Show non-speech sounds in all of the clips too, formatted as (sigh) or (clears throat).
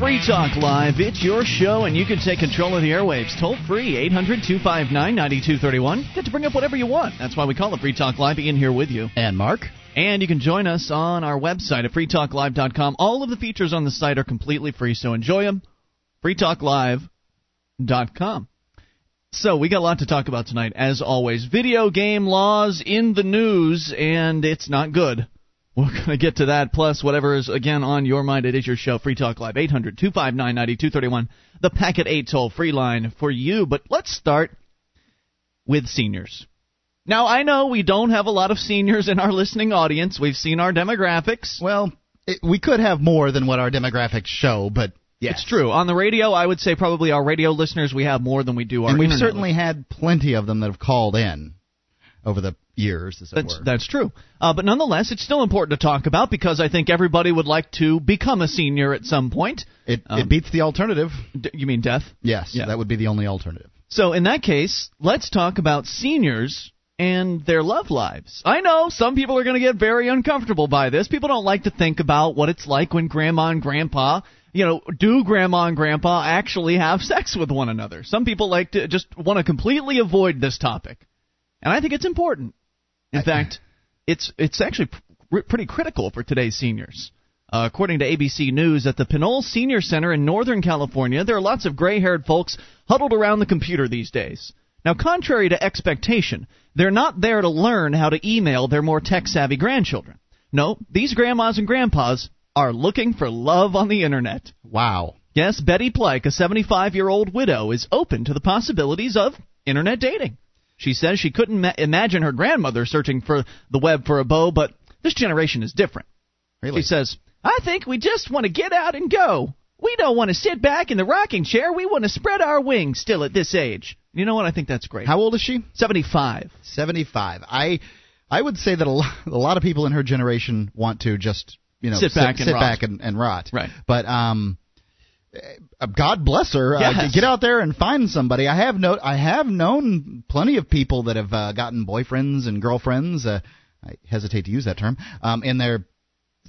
Free Talk Live. It's your show, and you can take control of the airwaves. Toll free, 800 259 9231. Get to bring up whatever you want. That's why we call it Free Talk Live. Ian here with you. And Mark. And you can join us on our website at freetalklive.com. All of the features on the site are completely free, so enjoy them. freetalklive.com. So, we got a lot to talk about tonight, as always. Video game laws in the news, and it's not good. We're going to get to that, plus whatever is, again, on your mind. It is your show, Free Talk Live, 800 259 9231, the Packet 8 toll free line for you. But let's start with seniors. Now, I know we don't have a lot of seniors in our listening audience. We've seen our demographics. Well, it, we could have more than what our demographics show, but yes. It's true. On the radio, I would say probably our radio listeners, we have more than we do our And we've certainly had plenty of them that have called in over the years, That's, were. that's true. Uh, but nonetheless, it's still important to talk about because I think everybody would like to become a senior at some point. It, Um, it beats the alternative. D- you mean death? Yes, Yeah. that would be the only alternative. So in that case, let's talk about seniors and their love lives. I know some people are going to get very uncomfortable by this. People don't like to think about what it's like when grandma and grandpa, you know, do grandma and grandpa actually have sex with one another. Some people like to just want to completely avoid this topic. And I think it's important. In fact, it's it's actually pr- pretty critical for today's seniors. Uh, according to ABC News, at the Pinole Senior Center in Northern California, there are lots of gray haired folks huddled around the computer these days. Now, contrary to expectation, they're not there to learn how to email their more tech savvy grandchildren. No, these grandmas and grandpas are looking for love on the internet. Wow. Yes, Betty Plike, a 75 year old widow, is open to the possibilities of internet dating. She says she couldn't ma- imagine her grandmother searching for the web for a bow, but this generation is different. Really? She says, I think we just want to get out and go. We don't want to sit back in the rocking chair. We want to spread our wings still at this age. You know what? I think that's great. How old is she? 75. 75. I I would say that a lot, a lot of people in her generation want to just, you know, Sit back and sit rot. back and, and rot. Right. But um God bless her. Uh, get out there and find somebody. I have no, I have known plenty of people that have uh, gotten boyfriends and girlfriends. Uh, I hesitate to use that term. Um, in their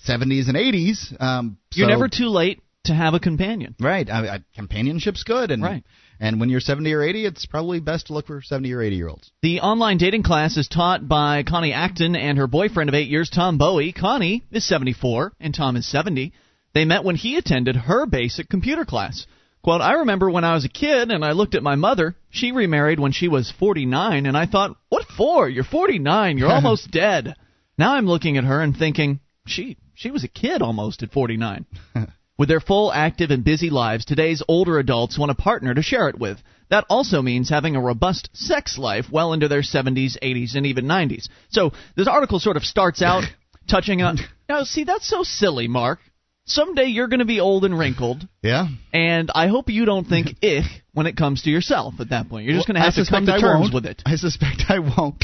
70s and 80s. Um, You're so- never too late to have a companion. right. I, I, companionship's good, and Right. And when you're 70 or 80, it's probably best to look for 70 or 80 year olds. The online dating class is taught by Connie Acton and her boyfriend of eight years, Tom Bowie. Connie is 74 and Tom is 70. They met when he attended her basic computer class. Quote, I remember when I was a kid and I looked at my mother. She remarried when she was 49, and I thought, what for? You're 49. You're (laughs) almost dead. Now I'm looking at her and thinking, she, she was a kid almost at 49. (laughs) With their full, active, and busy lives, today's older adults want a partner to share it with. That also means having a robust sex life well into their 70s, 80s, and even 90s. So this article sort of starts out (laughs) touching on. Now, see, that's so silly, Mark. Someday you're going to be old and wrinkled, Yeah. and I hope you don't think (laughs) ich when it comes to yourself at that point. You're just going to have to come to I terms won't. with it. I suspect I won't.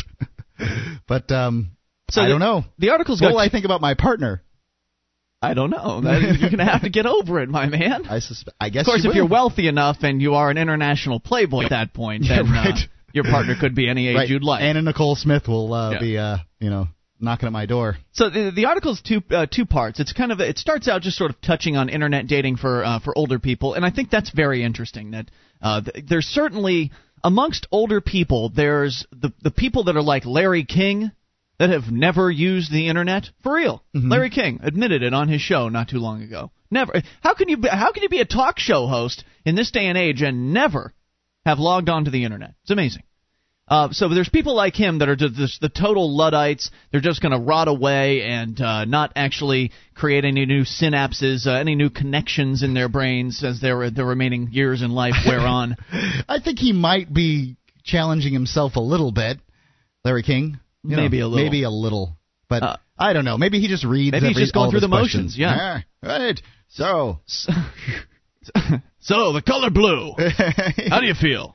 (laughs) but um, So I the- don't know. The article's What will I think about my partner? I don't know. You're going to have to get over it, my man. I suspect. I guess. Of course, you if you're wealthy enough and you are an international playboy at that point, (laughs) Yeah, then uh, your partner could be any age right. you'd like. Anna Nicole Smith will uh, Yeah. be, uh, you know, knocking at my door. So the, the article's two uh, two parts. It's kind of it starts out just sort of touching on internet dating for uh, for older people, and I think that's very interesting. That uh, th- there's certainly amongst older people, there's the the people that are like Larry King that have never used the internet for real. Larry King admitted it on his show not too long ago. Never. How can you be, how can you be a talk show host in this day and age and never have logged onto the internet? It's amazing. Uh, so there's people like him that are just, the total luddites. They're just going to rot away and uh, not actually create any new synapses, uh, any new connections in their brains as their their remaining years in life wear (laughs) on. I think he might be challenging himself a little bit, Larry King. You know, Maybe a little. Maybe a little. But Uh, I don't know. Maybe he just reads. maybe he's every- just going through the motions, questions. yeah. right. So. (laughs) so the color blue. (laughs) How do you feel?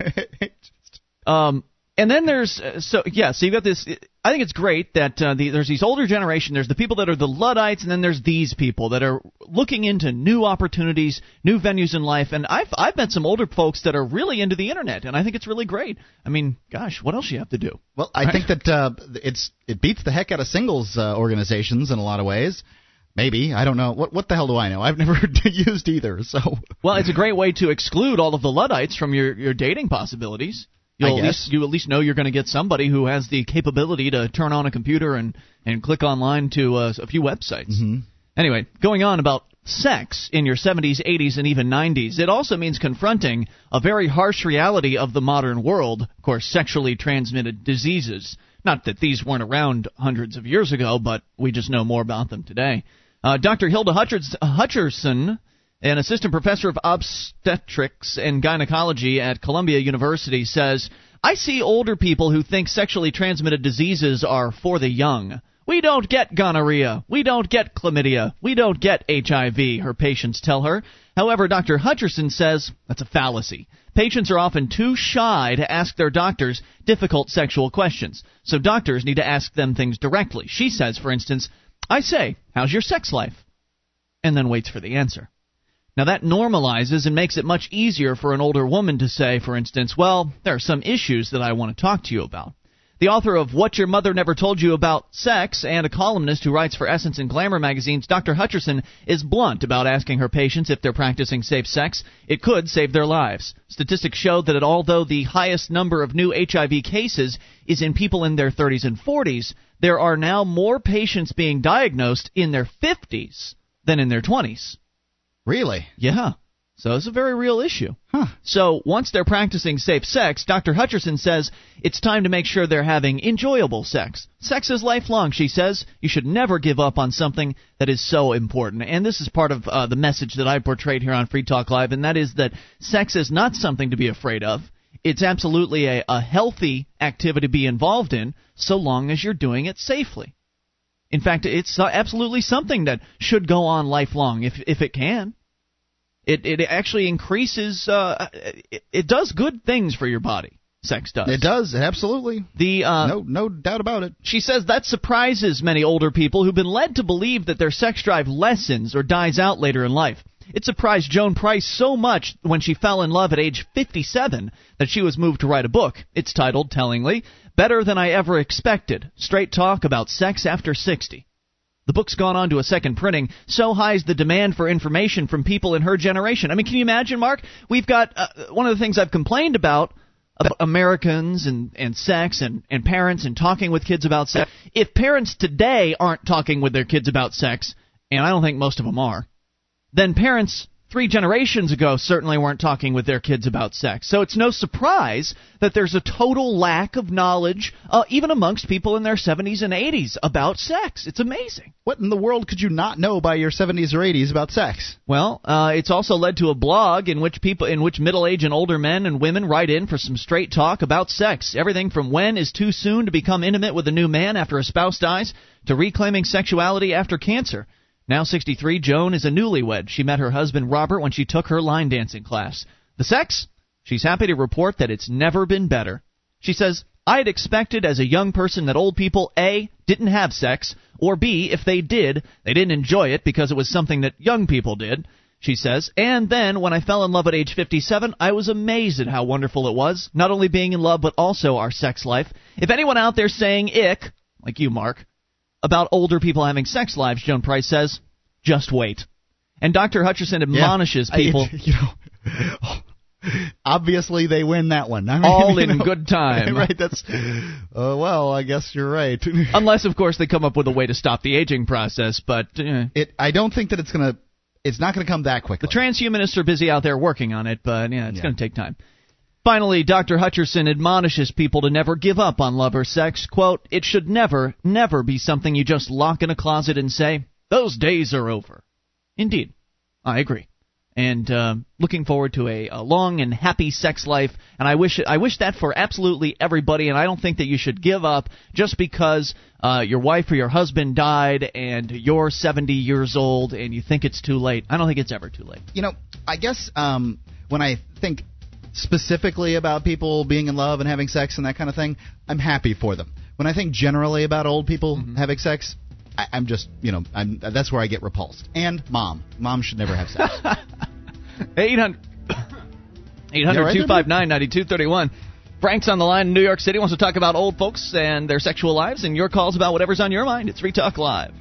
Um, and then there's uh, so yeah, so you've got this. I think it's great that uh, the, there's these older generation. There's the people that are the luddites, and then there's these people that are looking into new opportunities, new venues in life. And I've I've met some older folks that are really into the internet, and I think it's really great. I mean, gosh, what else you have to do? Well, I think that uh, it's it beats the heck out of singles uh, organizations in a lot of ways. Maybe I don't know. What what the hell do I know? I've (laughs) never used either. So well, it's a great way to exclude all of the luddites from your your dating possibilities. You'll at least you at least know you're going to get somebody who has the capability to turn on a computer and and click online to uh, a few websites. Mm-hmm. Anyway, going on about sex in your 70s, 80s, and even 90s. It also means confronting a very harsh reality of the modern world. Of course, sexually transmitted diseases. Not that these weren't around hundreds of years ago, but we just know more about them today. Uh, Dr. Hilda Hutcherson, an assistant professor of obstetrics and gynecology at Columbia University, says, I see older people who think sexually transmitted diseases are for the young. We don't get gonorrhea. We don't get chlamydia. We don't get HIV, her patients tell her. However, Dr. Hutcherson says that's a fallacy. Patients are often too shy to ask their doctors difficult sexual questions, so doctors need to ask them things directly. She says, for instance, I say, How's your sex life? And then waits for the answer. Now that normalizes and makes it much easier for an older woman to say, for instance, Well, there are some issues that I want to talk to you about. The author of What Your Mother Never Told You About Sex and a columnist who writes for Essence and Glamour magazines, Dr. Hutcherson is blunt about asking her patients if they're practicing safe sex. It could save their lives. Statistics show that although the highest number of new HIV cases is in people in their 30s and 40s, there are now more patients being diagnosed in their 50s than in their 20s. Really? Yeah. So it's a very real issue. Huh. So once they're practicing safe sex, Dr. Hutcherson says it's time to make sure they're having enjoyable sex. Sex is lifelong, she says. You should never give up on something that is so important. And this is part of uh, the message that I portrayed here on Free Talk Live, and that is that sex is not something to be afraid of. It's absolutely a, a healthy activity to be involved in, so long as you're doing it safely. In fact, it's absolutely something that should go on lifelong if if it can. It it actually increases. Uh, it, it does good things for your body. Sex does. It does absolutely. The uh, no no doubt about it. She says that surprises many older people who've been led to believe that their sex drive lessens or dies out later in life. It surprised Joan Price so much when she fell in love at age 57 that she was moved to write a book. It's titled, tellingly, Better Than I Ever Expected Straight Talk About Sex After 60. The book's gone on to a second printing. So high is the demand for information from people in her generation. I mean, can you imagine, Mark? We've got uh, one of the things I've complained about about Americans and, and sex and, and parents and talking with kids about sex. If parents today aren't talking with their kids about sex, and I don't think most of them are, then parents three generations ago certainly weren't talking with their kids about sex. So it's no surprise that there's a total lack of knowledge, uh, even amongst people in their 70s and 80s, about sex. It's amazing. What in the world could you not know by your 70s or 80s about sex? Well, uh, it's also led to a blog in which people, in which middle-aged and older men and women write in for some straight talk about sex. Everything from when is too soon to become intimate with a new man after a spouse dies, to reclaiming sexuality after cancer. Now 63, Joan is a newlywed. She met her husband Robert when she took her line dancing class. The sex? She's happy to report that it's never been better. She says, I had expected as a young person that old people A. didn't have sex, or B. if they did, they didn't enjoy it because it was something that young people did. She says, and then when I fell in love at age 57, I was amazed at how wonderful it was, not only being in love, but also our sex life. If anyone out there saying ick, like you, Mark, about older people having sex lives, Joan Price says, just wait. And Dr. Hutcherson admonishes yeah, people. I, (laughs) you know, obviously they win that one. I mean, all in know, good time. (laughs) Right. That's. Uh, well, I guess you're right. (laughs) Unless, of course, they come up with a way to stop the aging process. But uh, it. I don't think that it's gonna. It's not going to come that quickly. The transhumanists are busy out there working on it, but yeah, it's yeah. going to take time. Finally, Dr. Hutcherson admonishes people to never give up on love or sex. Quote, It should never, never be something you just lock in a closet and say, those days are over. Indeed. I agree. And uh, looking forward to a, a long and happy sex life, and I wish I wish that for absolutely everybody. And I don't think that you should give up just because uh, your wife or your husband died and you're 70 years old and you think it's too late. I don't think it's ever too late. You know, I guess um, when I think specifically about people being in love and having sex and that kind of thing, I'm happy for them. When I think generally about old people mm-hmm. having sex, I, I'm just, you know, I'm that's where I get repulsed. And mom, mom should never have sex. (laughs) 800 (coughs) 259 9231. Frank's on the line in New York City. Wants to talk about old folks and their sexual lives, and your calls about whatever's on your mind. It's Free Talk Live.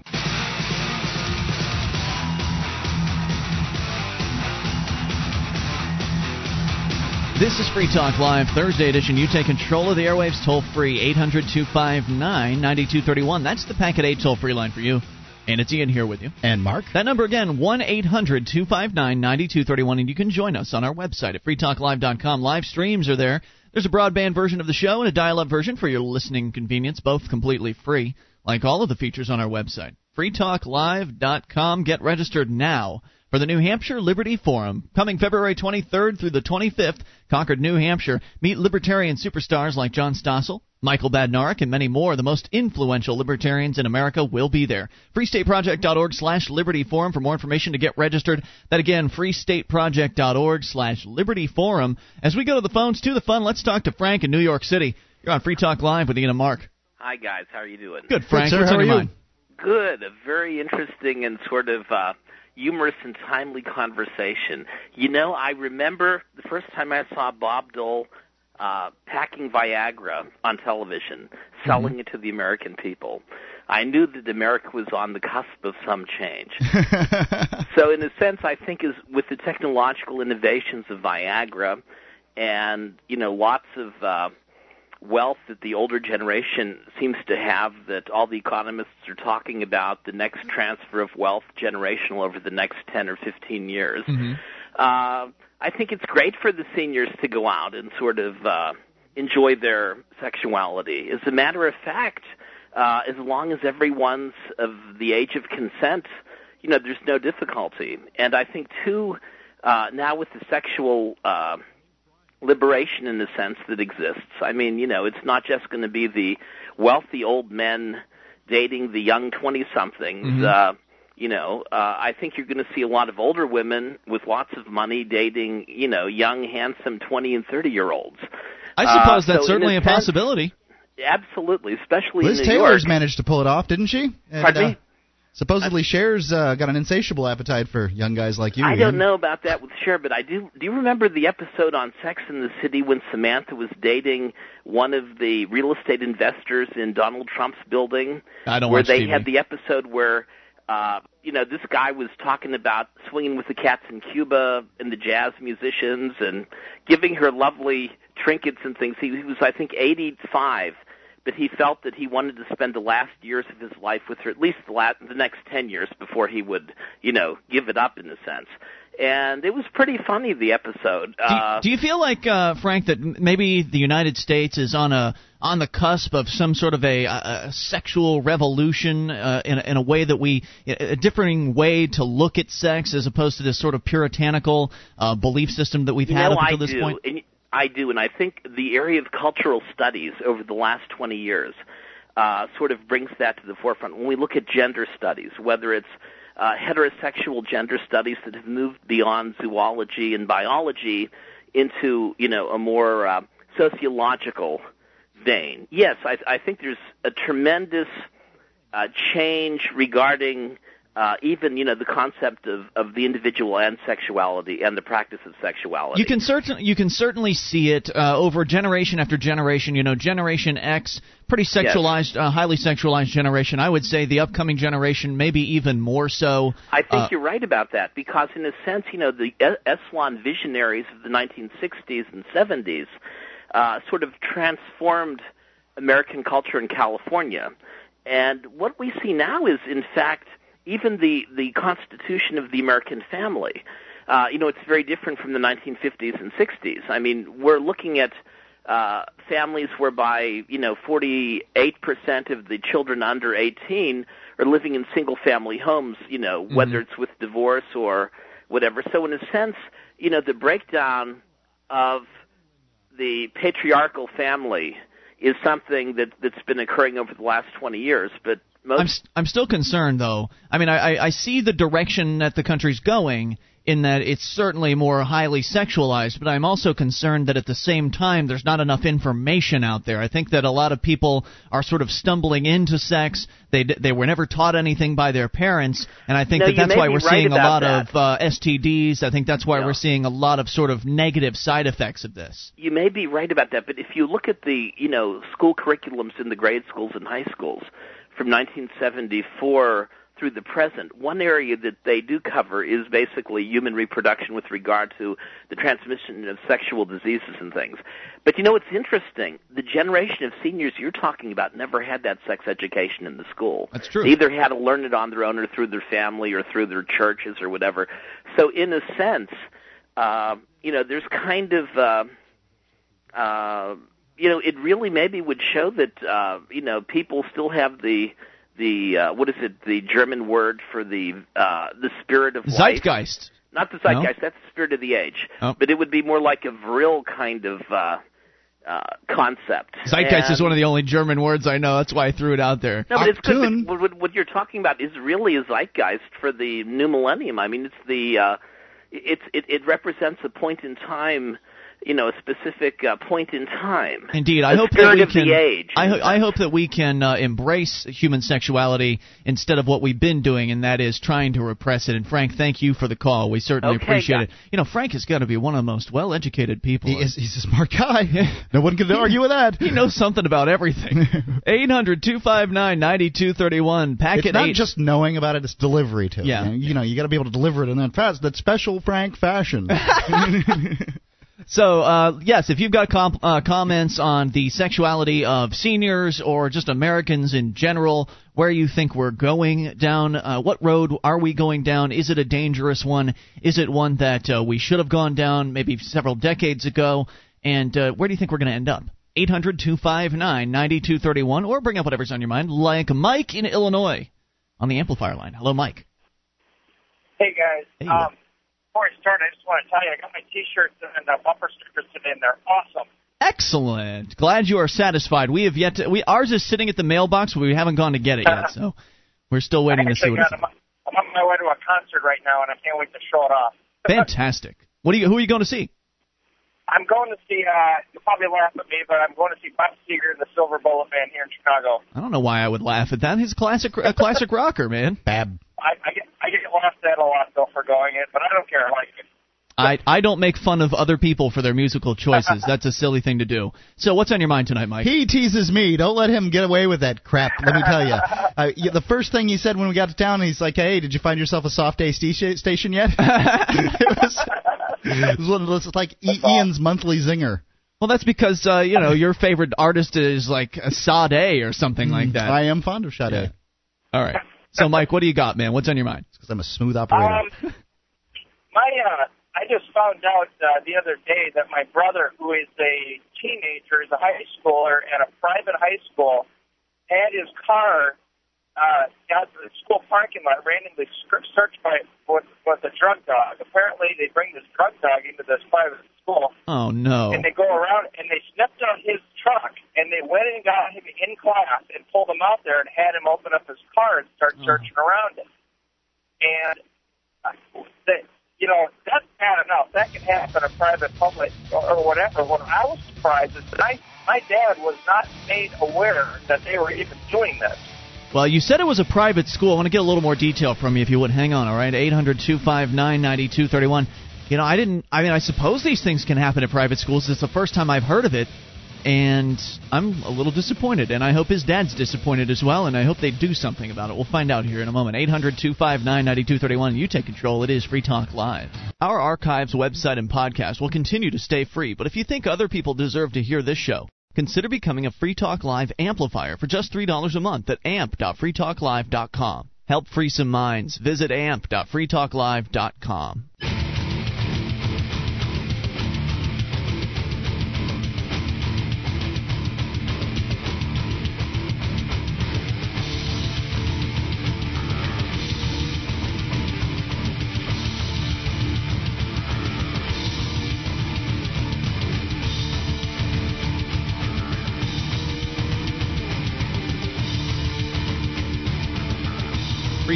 This is Free Talk Live, Thursday edition. You take control of the airwaves toll free, 800 259 9231. That's the Packet 8 toll free line for you. And it's Ian here with you. And Mark. That number again, 1 800 259 9231. And you can join us on our website at freetalklive.com. Live streams are there. There's a broadband version of the show and a dial up version for your listening convenience, both completely free, like all of the features on our website. freetalklive.com. Get registered now for the New Hampshire Liberty Forum. Coming February 23rd through the 25th, Concord, New Hampshire. Meet libertarian superstars like John Stossel, Michael Badnarik, and many more. The most influential libertarians in America will be there. freestateproject.org slash liberty forum for more information to get registered. That again, freestateproject.org slash liberty forum. As we go to the phones to the fun, let's talk to Frank in New York City. You're on Free Talk Live with Ian and Mark. Hi, guys. How are you doing? Good, Frank. Good, sir. What's How are you? mind? Good. A very interesting and sort of uh, humorous and timely conversation. You know, I remember the first time I saw Bob Dole uh, packing Viagra on television, selling it to the American people. I knew that America was on the cusp of some change. (laughs) so, in a sense, I think is with the technological innovations of Viagra, and you know, lots of uh, wealth that the older generation seems to have that all the economists are talking about the next transfer of wealth generational over the next 10 or 15 years. Mm-hmm. Uh, I think it's great for the seniors to go out and sort of uh, enjoy their sexuality. As a matter of fact, uh, as long as everyone's of the age of consent, you know, there's no difficulty. And I think too, uh, now with the sexual uh, liberation in the sense that exists. I mean, you know, it's not just going to be the wealthy old men dating the young 20 somethings. Mhm. Uh, you know, uh, I think you're going to see a lot of older women with lots of money dating, you know, young, handsome 20 and 30 year olds. I Uh, suppose so that's in certainly a sense- possibility. Absolutely, especially Liz in New Taylor's York. managed to pull it off, didn't she? And, Pardon uh, me? Supposedly, Cher's uh, got an insatiable appetite for young guys like you. I don't know about that with Cher, but I do. Do you remember the episode on Sex in the City when Samantha was dating one of the real estate investors in Donald Trump's building? I don't where they TV. had the episode where, uh, you know, this guy was talking about swinging with the cats in Cuba and the jazz musicians and giving her lovely trinkets and things. He, he was, I think, 85 but he felt that he wanted to spend the last years of his life with her, at least the, last, the next 10 years before he would, you know, give it up in a sense. And it was pretty funny, the episode. Do, Uh, do you feel like uh, Frank that maybe the United States is on a on the cusp of some sort of a, a, sexual revolution uh, in, a, in a way that we a differing way to look at sex as opposed to this sort of puritanical uh, belief system that we've you had know, up until I this do. point? And I do, and I think the area of cultural studies over the last 20 years uh, sort of brings that to the forefront. When we look at gender studies, whether it's uh, heterosexual gender studies that have moved beyond zoology and biology into, you know, a more uh, sociological vein. Yes, I, I think there's a tremendous uh, change regarding uh, even you know the concept of, of the individual and sexuality and the practice of sexuality. You can certainly you can certainly see it uh, over generation after generation. You know, Generation X, pretty sexualized, uh, highly sexualized generation. I would say the upcoming generation, maybe even more so. I think Uh, you're right about that because, in a sense, you know, the E- Esalen visionaries of the 1960s and 70s uh, sort of transformed American culture in California. And what we see now is, in fact, even the, the constitution of the American family. Uh, you know, it's very different from the 1950s and 60s. I mean, we're looking at uh, families whereby, you know, 48% of the children under 18 are living in single family homes, you know, whether it's with divorce or whatever. So, in a sense, you know, the breakdown of the patriarchal family is something that that's been occurring over the last 20 years, but most I'm s- I'm still concerned though. I mean, I I- I see the direction that the country's going in that it's certainly more highly sexualized, but I'm also concerned that at the same time there's not enough information out there. I think that a lot of people are sort of stumbling into sex. They they were never taught anything by their parents, and I think No, that that's why we're right seeing a lot that. of uh, STDs. I think that's why Yeah. we're seeing a lot of sort of negative side effects of this. you may be right about that, but if you look at the you know school curriculums in the grade schools and high schools from 1974 through the present. One area that they do cover is basically human reproduction with regard to the transmission of sexual diseases and things. But you know what's interesting? The generation of seniors you're talking about never had that sex education in the school. That's true. They either had to learn it on their own or through their family or through their churches or whatever. So in a sense, uh, you know, there's kind of uh, uh, you know, it really maybe would show that uh, you know people still have the the uh, what is it? The German word for the uh, the spirit of life. Zeitgeist. Not the zeitgeist. That's the spirit of the age. Oh. But it would be more like a vril kind of uh, uh, concept. Zeitgeist and, is one of the only German words I know. That's why I threw it out there. No, but it's good. What, what, what you're talking about is really a zeitgeist for the new millennium. I mean, it's the uh, it's it, it represents a point in time you know a specific uh, point in time. Indeed, I the hope that we can. age. I, ho- I hope that we can uh, embrace human sexuality instead of what we've been doing, and that is trying to repress it. And Frank, thank you for the call. We certainly Okay, appreciate yeah. it. You know, Frank has got to be one of the most well-educated people. He is, he's a smart guy. (laughs) no one can argue with that. He knows something about everything. (laughs) 800 259 9231. Packet It's not 8. just knowing about it; it's delivery to Yeah. it. You know, you got to be able to deliver it in that fast, that special Frank fashion. (laughs) So, uh, yes, if you've got com- uh, comments on the sexuality of seniors or just Americans in general, where you think we're going down, uh, what road are we going down? Is it a dangerous one? Is it one that uh, we should have gone down maybe several decades ago? And uh, where do you think we're going to end up? 800 259 9231, or bring up whatever's on your mind, like Mike in Illinois on the amplifier line. Hello, Mike. Hey guys. Hey. Um, before I start, I just want to tell you I got my T-shirts and uh, bumper stickers today, and they're awesome. Excellent. Glad you are satisfied. We have yet to. We ours is sitting at the mailbox, but we haven't gone to get it yet. (laughs) So we're still waiting to see what got, it's. I'm, I'm on my way to a concert right now, and I can't wait to show it off. (laughs) Fantastic. What are you? Who are you going to see? I'm going to see. Uh, you'll probably laugh at me, but I'm going to see Bob Seger and the Silver Bullet Band here in Chicago. I don't know why I would laugh at that. He's a classic, a classic rocker, man. Bab. I, I get I get laughed at a lot though for going it, but I don't care. I like it. I I don't make fun of other people for their musical choices. That's a silly thing to do. So what's on your mind tonight, Mike? He teases me. Don't let him get away with that crap. Let me tell you. (laughs) Uh, yeah, the first thing he said when we got to town, he's like, "Hey, did you find yourself a soft A sta- station yet?" (laughs) (laughs) it was, it was one of those, it's like I- Ian's monthly zinger. Well, that's because uh, you know your favorite artist is like a Sade or something like that. I am fond of Sade Yeah. All right. So, Mike, what do you got, man? What's on your mind? because I'm a smooth operator. Um, my uh, I just found out uh, the other day that my brother, who is a teenager, is a high schooler at a private high school, had his car uh, out to the school parking lot randomly searched by with, with a drug dog. Apparently, they bring this drug dog into this private school, Oh no. and they go around and they sniffed out his truck, and they went and got him in class and pulled him out there and had him open up his car and start searching around it. And uh, that you know that's bad enough. That can happen in private, public, or, or whatever. What I was surprised is that I, my dad was not made aware that they were even doing this. Well, you said it was a private school. I want to get a little more detail from you if you would. Hang on, all right? 800 259 9231. You know, I didn't. I mean, I suppose these things can happen at private schools. It's the first time I've heard of it. And I'm a little disappointed. And I hope his dad's disappointed as well. And I hope they do something about it. We'll find out here in a moment. 800 259 9231. You take control. It is Free Talk Live. Our archives, website, and podcast will continue to stay free. But if you think other people deserve to hear this show, Consider becoming a Free Talk Live amplifier for just $3 a month at amp.freetalklive.com. Help free some minds. Visit amp.freetalklive.com.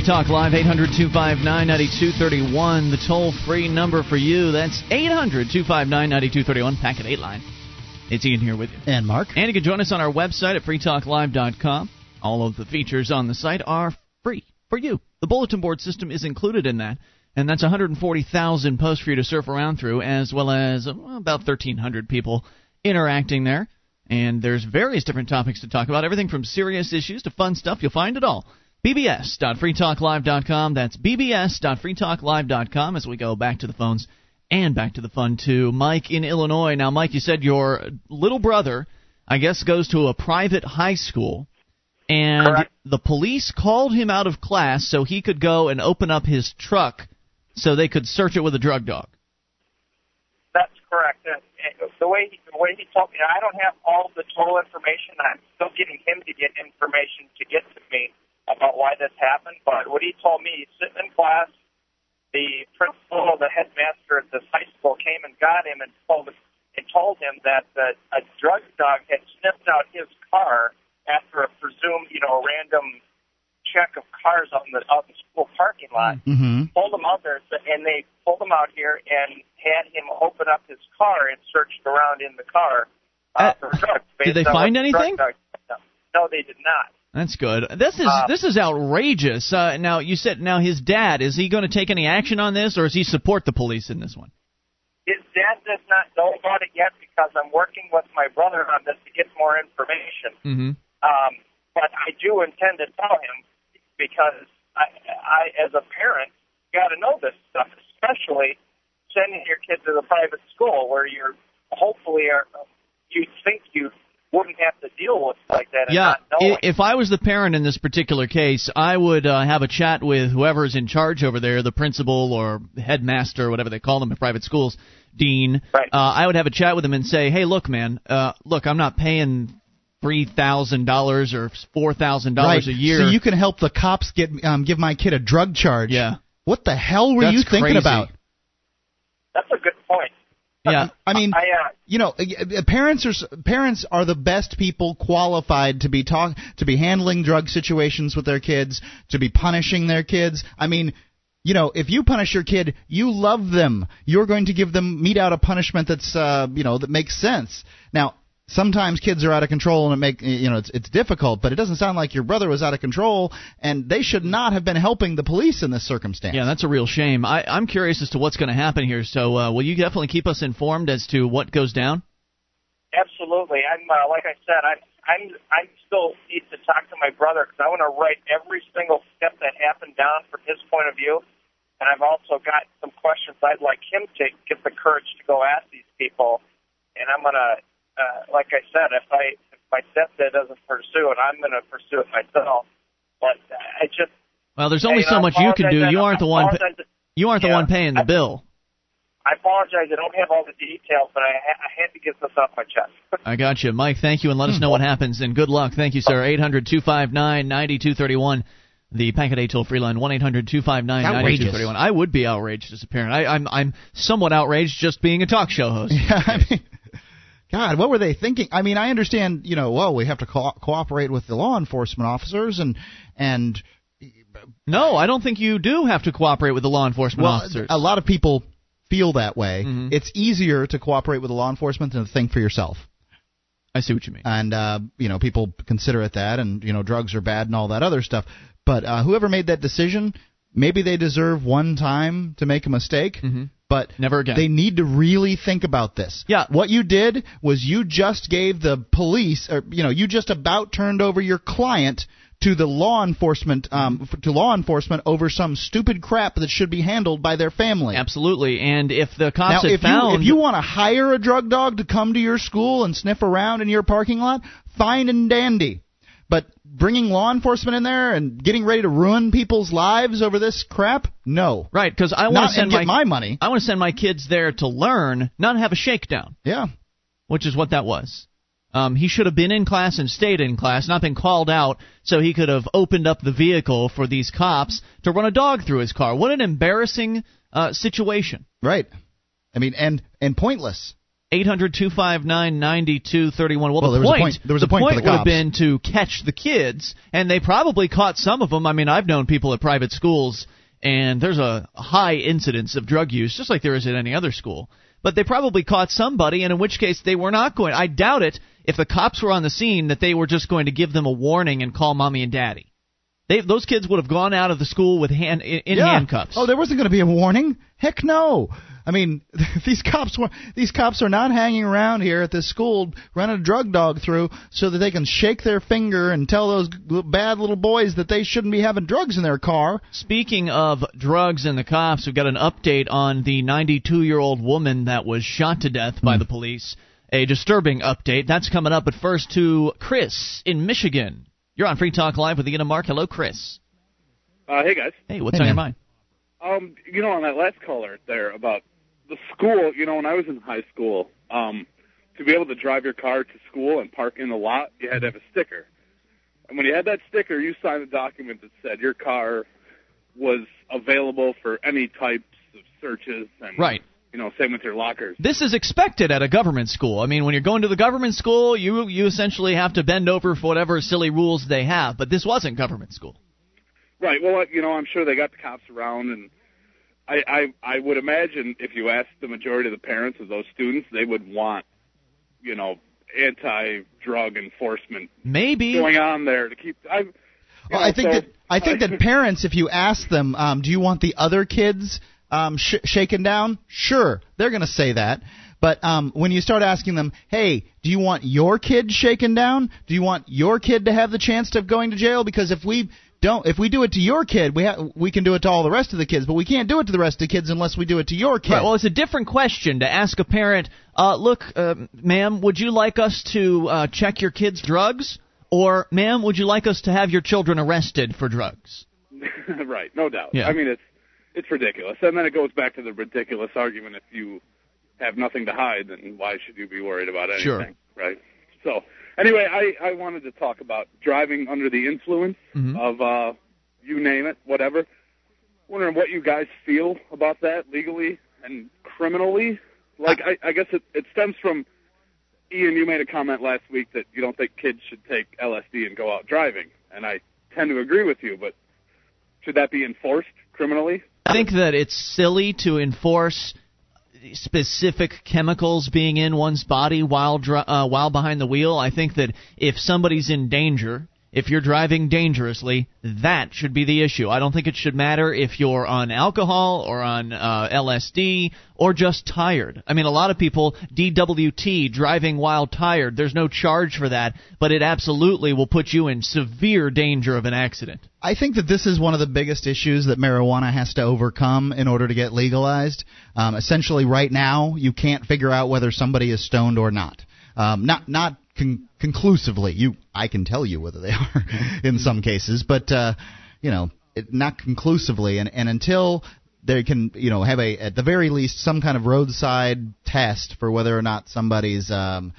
Talk Live, 800 259 9231. The toll free number for you. That's 800 259 9231. Packet 8 line. It's Ian here with you. and Mark. And you can join us on our website at freetalklive.com. All of the features on the site are free for you. The bulletin board system is included in that, and that's 140,000 posts for you to surf around through, as well as uh, about 1,300 people interacting there. And there's various different topics to talk about, everything from serious issues to fun stuff. You'll find it all. bbs.freetalklive.com. That's bbs.freetalklive.com as we go back to the phones and back to the fun to Mike in Illinois. Now, Mike, you said your little brother, I guess, goes to a private high school, and Correct. the police called him out of class so he could go and open up his truck so they could search it with a drug dog. That's correct. And, and the way he, the way he told me, I don't have all the total information. I'm still getting him to get information to get to me about why this happened. But what he told me, sitting in class. The principal, the headmaster at this high school, came and got him and told him, and told him that uh, a drug dog had sniffed out his car after a presumed, you know, random check of cars out in the out in the school parking lot Mm-hmm. pulled him out there, and they pulled him out here and had him open up his car and searched around in the car Uh, uh, for drugs. did they find what the drug anything? No, they did not. That's good. This is Uh, this is outrageous. Uh, now you said now his dad is he going to take any action on this or does he support the police in this one? His dad does not know about it yet because I'm working with my brother on this to get more information. Mm-hmm. Um, but I do intend to tell him because I, I as a parent, got to know this stuff, especially sending your kid to the private school where you're hopefully are you think you wouldn't have to deal with like that. And Yeah, not if I was the parent in this particular case, I would uh, have a chat with whoever's in charge over there, the principal or headmaster, whatever they call them in private schools, dean. Right. Uh, I would have a chat with him and say, "Hey, look, man, uh, look, I'm not paying three thousand dollars or four thousand Right. dollars a year." So you can help the cops get um, give my kid a drug charge. Yeah. What the hell were That's you thinking crazy. about? That's a good point. Yeah. I mean, I uh, you know, uh, parents are s- parents are the best people qualified to be talk to be handling drug situations with their kids, to be punishing their kids. I mean, you know, if you punish your kid, you love them. You're going to give them mete out a punishment that's uh, you know that makes sense. Now, sometimes kids are out of control and it make you know it's it's difficult, but it doesn't sound like your brother was out of control and they should not have been helping the police in this circumstance. Yeah, that's a real shame. I, I'm curious as to what's going to happen here. So, uh, will you definitely keep us informed as to what goes down? Absolutely. I'm uh, like I said, I'm I'm I still need to talk to my brother because I want to write every single step that happened down from his point of view, and I've also got some questions I'd like him to get the courage to go ask these people, and I'm gonna, uh, like I said, if I if my stepdad doesn't pursue it, I'm gonna pursue it myself. But I just Well, there's only you so much you can do. You aren't the one. pa- You aren't the Yeah. one paying the I- bill. I apologize. I don't have all the details, but I, ha- I had to get this off my chest. (laughs) I got you, Mike. Thank you, and let us know what happens. And good luck. Thank you, sir. Eight hundred two five nine ninety two thirty one. The Packet toll free line one eight hundred two five nine ninety two thirty one. I would be outraged as a parent. I, I'm I'm somewhat outraged just being a talk show host. (laughs) Yeah, I mean, God, what were they thinking? I mean, I understand, you know, well, we have to co- cooperate with the law enforcement officers and and No, I don't think you do have to cooperate with the law enforcement well, officers. a lot of people feel that way. Mhm. It's easier to cooperate with the law enforcement than to think for yourself. I see what you mean. And uh, you know, people consider it that and you know, drugs are bad and all that other stuff. But uh, whoever made that decision, maybe they deserve one time to make a mistake. Mhm. But Never again. They need to really think about this. Yeah. What you did was you just gave the police, or you know, you just about turned over your client to the law enforcement, um, to law enforcement over some stupid crap that should be handled by their family. Absolutely. And if the Now, cops had if found you if you want to hire a drug dog to come to your school and sniff around in your parking lot, fine and dandy. But bringing law enforcement in there and getting ready to ruin people's lives over this crap, no. right, because I want to send my, my money. I want to send my kids there to learn, not have a shakedown. Yeah. which is what that was. Um, he should have been in class and stayed in class, not been called out, so he could have opened up the vehicle for these cops to run a dog through his car. What an embarrassing uh, situation. Right. I mean, and and pointless. 800 259 9231. Well, Well, the there was a point, point- there was a point the would have been to catch the kids, and they probably caught some of them. I mean, I've known people at private schools, and there's a high incidence of drug use, just like there is at any other school. But they probably caught somebody, and in which case they were not going. I doubt it if the cops were on the scene that they were just going to give them a warning and call mommy and daddy. They, those kids would have gone out of the school with hand in, in Yeah. handcuffs. Oh, there wasn't going to be a warning. Heck no. I mean, (laughs) these cops were these cops are not hanging around here at this school running a drug dog through so that they can shake their finger and tell those bad little boys that they shouldn't be having drugs in their car. Speaking of drugs and the cops, we've got an update on the 92 year old woman that was shot to death by the police. A disturbing update. That's coming up, but first to Chris in Michigan. You're on Free Talk Live with Ian and Mark. Hello, Chris. Uh, hey guys. Hey, what's Hey, on your mind? Um, you know, on that last caller there about the school, you know, when I was in high school, um, to be able to drive your car to school and park in the lot, you had to have a sticker. And when you had that sticker, you signed a document that said your car was available for any types of searches and Right. you know, same with your lockers. This is expected at a government school. I mean, when you're going to the government school, you you essentially have to bend over for whatever silly rules they have. But this wasn't government school. Right. Well, you know, I'm sure they got the cops around, and I, I, I would imagine if you asked the majority of the parents of those students, they would want, you know, anti-drug enforcement Maybe. going on there to keep. I, Well, know, I think so- that I think that parents, if you ask them, um, do you want the other kids um, sh- shaken down? Sure, they're going to say that. But um, when you start asking them, hey, do you want your kid shaken down? Do you want your kid to have the chance of going to jail? Because if we don't, if we do it to your kid, we ha- we can do it to all the rest of the kids, but we can't do it to the rest of the kids unless we do it to your kid. Right, well, it's a different question to ask a parent. Uh, look, uh, ma'am, would you like us to uh, check your kid's drugs, or ma'am, would you like us to have your children arrested for drugs? (laughs) right, no doubt. Yeah. I mean, it's it's ridiculous, and then it goes back to the ridiculous argument: if you have nothing to hide, then why should you be worried about anything? Sure. Right. So, anyway, I I wanted to talk about driving under the influence Mhm. of uh, you name it, whatever. Wondering what you guys feel about that legally and criminally. Like, I, I guess it, it stems from Ian. You made a comment last week that you don't think kids should take LSD and go out driving, and I tend to agree with you. But should that be enforced criminally? I think that it's silly to enforce specific chemicals being in one's body while dri- uh, while behind the wheel. I think that if somebody's in danger, if you're driving dangerously, that should be the issue. I don't think it should matter if you're on alcohol or on uh, LSD or just tired. I mean, a lot of people DWT driving while tired. There's no charge for that, but it absolutely will put you in severe danger of an accident. I think that this is one of the biggest issues that marijuana has to overcome in order to get legalized. Um, essentially, right now, you can't figure out whether somebody is stoned or not. Um, not not con- conclusively. You, I can tell you whether they (laughs) are in some cases, but uh, you know, it, not conclusively. And and until they can, you know, have a at the very least some kind of roadside test for whether or not somebody's um,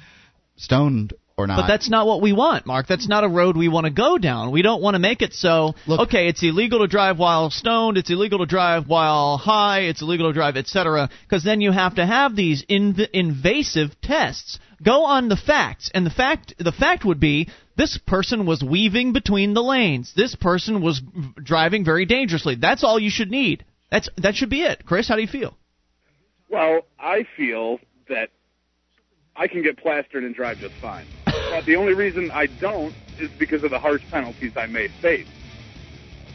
stoned or not. But that's not what we want, Mark. That's not a road we want to go down. We don't want to make it so, Look- okay, it's illegal to drive while stoned, it's illegal to drive while high, it's illegal to drive, etc. Because then you have to have these inv- invasive tests. Go on the facts, and the fact the fact would be this person was weaving between the lanes. This person was driving very dangerously. That's all you should need. That's that should be it. Chris, how do you feel? Well, I feel that I can get plastered and drive just fine. but the only reason I don't is because of the harsh penalties I may face.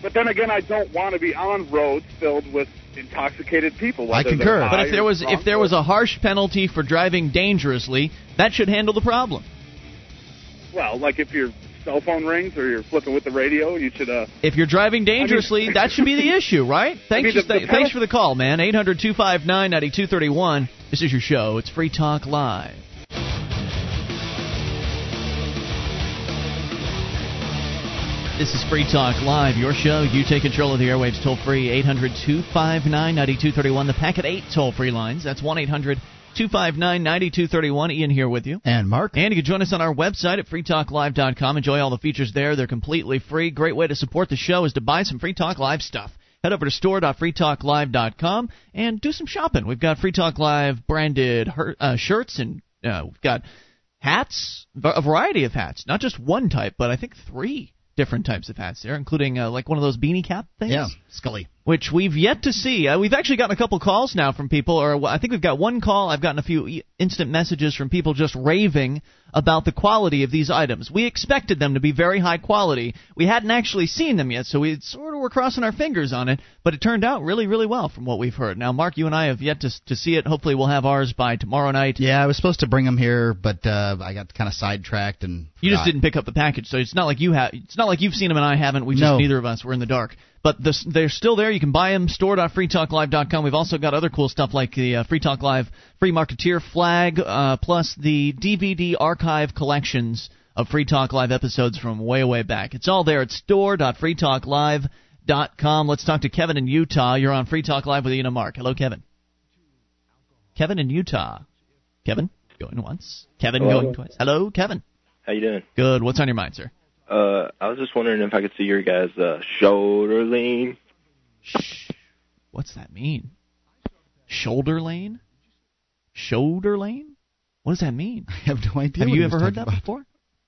But then again, I don't want to be on roads filled with intoxicated people. I concur. But if there was if there was a harsh penalty for driving dangerously, that should handle the problem. well, like if your cell phone rings or you're flipping with the radio, you should uh If you're driving dangerously, mean- that should be the (laughs) issue, right? Thanks, mean, the- for, the thanks for the call, man. 800 259 9231. This is your show. It's Free Talk Live. This is Free Talk Live, your show. You take control of the airwaves toll free, 800 259 9231. The Packet 8 toll free lines. That's 1 800 259 9231. Ian here with you. and Mark. And you can join us on our website at freetalklive.com. Enjoy all the features there. They're completely free. Great way to support the show is to buy some Free Talk Live stuff. Head over to store.freetalklive.com and do some shopping. We've got Free Talk Live branded uh, shirts and uh, we've got hats, a variety of hats, not just one type, but I think three different types of hats there, including uh, like one of those beanie cap things. Yeah, skully. which we've yet to see. Uh, we've actually gotten a couple calls now from people, or I think we've got one call. I've gotten a few instant messages from people just raving about the quality of these items. We expected them to be very high quality. We hadn't actually seen them yet, so we sort of were crossing our fingers on it, but it turned out really, really well from what we've heard. Now, Mark, you and I have yet to, to see it. Hopefully, we'll have ours by tomorrow night. Yeah, I was supposed to bring them here, but uh, I got kind of sidetracked and. You just didn't pick up the package, so it's not like you have. It's not like you've seen them and I haven't. We just No. neither of us were in the dark. But the, they're still there. You can buy them. At store.freetalklive.com. We've also got other cool stuff like the uh, Free Talk Live Free Marketeer flag, uh, plus the DVD archive collections of Free Talk Live episodes from way way back. It's all there at store.freetalklive.com. Let's talk to Kevin in Utah. You're on Free Talk Live with Ian and Mark. Hello, Kevin. Kevin in Utah. Kevin going once. Kevin Hello. going twice. Hello, Kevin. How you doing? Good. What's on your mind, sir? Uh, I was just wondering if I could see your guys' uh, shoulder lean. Shh. What's that mean? Shoulder lane? Shoulder lane? What does that mean? (laughs) I have no idea. Have you ever heard that about. before?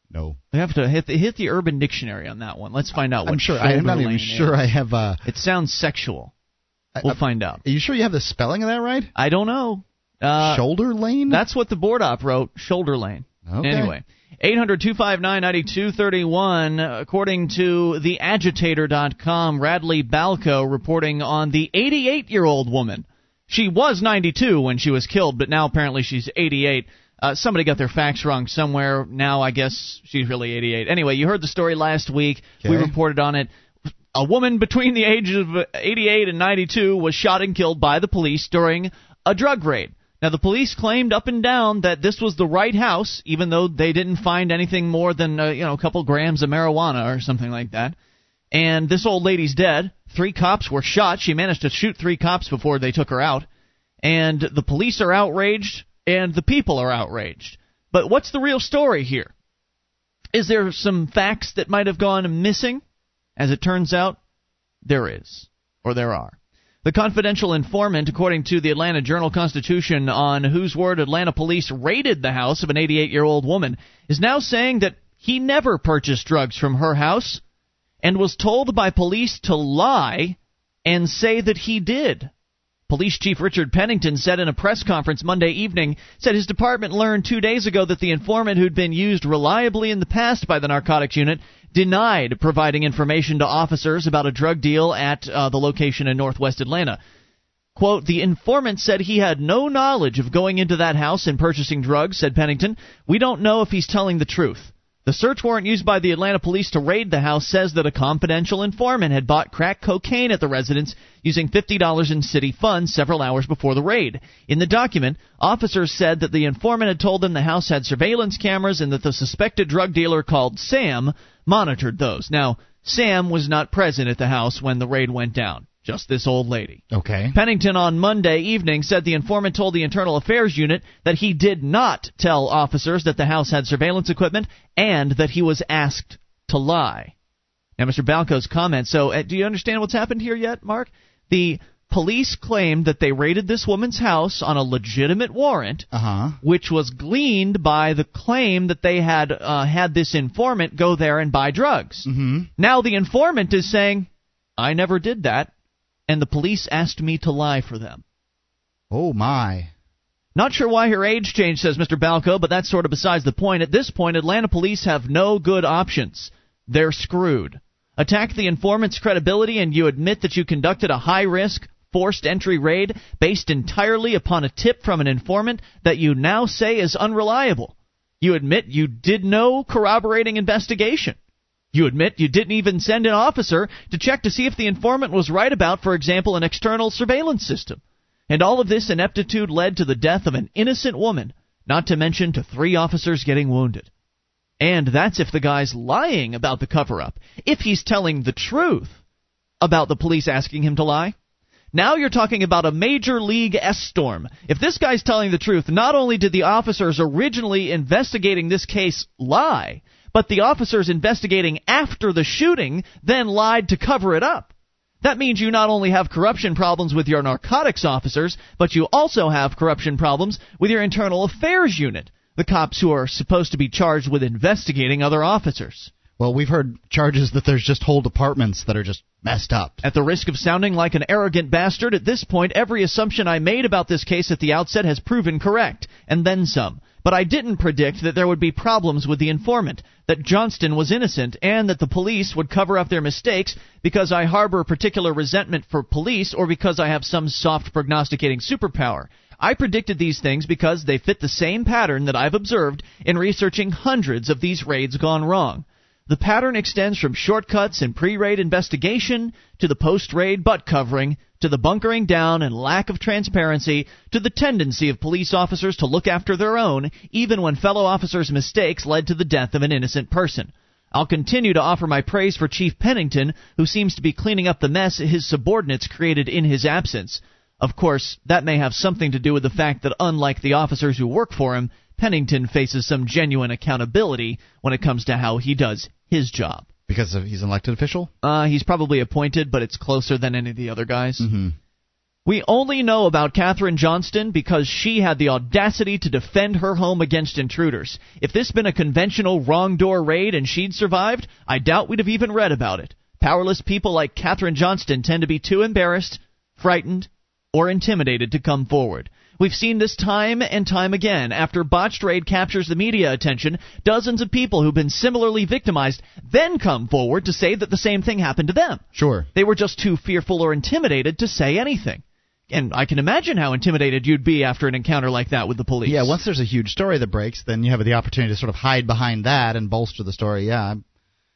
No. We have to hit the, hit the Urban Dictionary on that one. Let's find out what I'm sure. I am not even sure is. I have. Uh, It sounds sexual. We'll I- find out. Are you sure you have the spelling of that right? I don't know. Uh, Shoulder lane. That's what the board op wrote. Shoulder lane. Okay. Anyway, 800 259 9231. According to theagitator.com, Radley Balko reporting on the 88 year old woman. She was 92 when she was killed, but now apparently she's 88. Uh, somebody got their facts wrong somewhere. Now I guess she's really 88. Anyway, you heard the story last week. We reported on it. A woman between the ages of 88 and 92 was shot and killed by the police during a drug raid. Now, the police claimed up and down that this was the right house, even though they didn't find anything more than uh, you know a couple grams of marijuana or something like that. And this old lady's dead. Three cops were shot. She managed to shoot three cops before they took her out. And the police are outraged, and the people are outraged. But what's the real story here? Is there some facts that might have gone missing? As it turns out, there is, or there are. The confidential informant, according to the Atlanta Journal Constitution, on whose word Atlanta police raided the house of an 88 year old woman, is now saying that he never purchased drugs from her house and was told by police to lie and say that he did. Police Chief Richard Pennington said in a press conference Monday evening said his department learned 2 days ago that the informant who'd been used reliably in the past by the narcotics unit denied providing information to officers about a drug deal at uh, the location in northwest Atlanta. Quote, the informant said he had no knowledge of going into that house and purchasing drugs, said Pennington. We don't know if he's telling the truth. The search warrant used by the Atlanta police to raid the house says that a confidential informant had bought crack cocaine at the residence using $50 in city funds several hours before the raid. In the document, officers said that the informant had told them the house had surveillance cameras and that the suspected drug dealer called Sam monitored those. Now, Sam was not present at the house when the raid went down, just this old lady. Okay. Pennington on Monday evening said the informant told the Internal Affairs Unit that he did not tell officers that the house had surveillance equipment and that he was asked to lie. Now, Mr. Balko's comment. So, uh, do you understand what's happened here yet, Mark? The police claimed that they raided this woman's house on a legitimate warrant, Uh huh. which was gleaned by the claim that they had uh, had this informant go there and buy drugs. Mm-hmm. Now the informant is saying, I never did that, and the police asked me to lie for them. Oh my. Not sure why her age changed, says Mr. Balko, but that's sort of besides the point. At this point, Atlanta police have no good options. They're screwed. Attack the informant's credibility, and you admit that you conducted a high risk, forced entry raid based entirely upon a tip from an informant that you now say is unreliable. You admit you did no corroborating investigation. You admit you didn't even send an officer to check to see if the informant was right about, for example, an external surveillance system. And all of this ineptitude led to the death of an innocent woman, not to mention to three officers getting wounded. And that's if the guy's lying about the cover up. If he's telling the truth about the police asking him to lie, now you're talking about a major league S storm. If this guy's telling the truth, not only did the officers originally investigating this case lie, but the officers investigating after the shooting then lied to cover it up. That means you not only have corruption problems with your narcotics officers, but you also have corruption problems with your internal affairs unit, the cops who are supposed to be charged with investigating other officers. Well, we've heard charges that there's just whole departments that are just messed up. At the risk of sounding like an arrogant bastard, at this point, every assumption I made about this case at the outset has proven correct, and then some. But I didn't predict that there would be problems with the informant, that Johnston was innocent, and that the police would cover up their mistakes because I harbor particular resentment for police or because I have some soft prognosticating superpower. I predicted these things because they fit the same pattern that I've observed in researching hundreds of these raids gone wrong. The pattern extends from shortcuts in pre raid investigation to the post raid butt covering to the bunkering down and lack of transparency to the tendency of police officers to look after their own, even when fellow officers' mistakes led to the death of an innocent person. I'll continue to offer my praise for Chief Pennington, who seems to be cleaning up the mess his subordinates created in his absence. Of course, that may have something to do with the fact that unlike the officers who work for him, Pennington faces some genuine accountability when it comes to how he does his job. Because he's an elected official? Uh, he's probably appointed, but it's closer than any of the other guys. Mm-hmm. We only know about Kathryn Johnston because she had the audacity to defend her home against intruders. If this had been a conventional wrong door raid and she'd survived, I doubt we'd have even read about it. Powerless people like Kathryn Johnston tend to be too embarrassed, frightened, or intimidated to come forward. We've seen this time and time again. After botched raid captures the media attention, dozens of people who've been similarly victimized then come forward to say that the same thing happened to them. Sure. They were just too fearful or intimidated to say anything. And I can imagine how intimidated you'd be after an encounter like that with the police. Yeah, once there's a huge story that breaks, then you have the opportunity to sort of hide behind that and bolster the story. Yeah,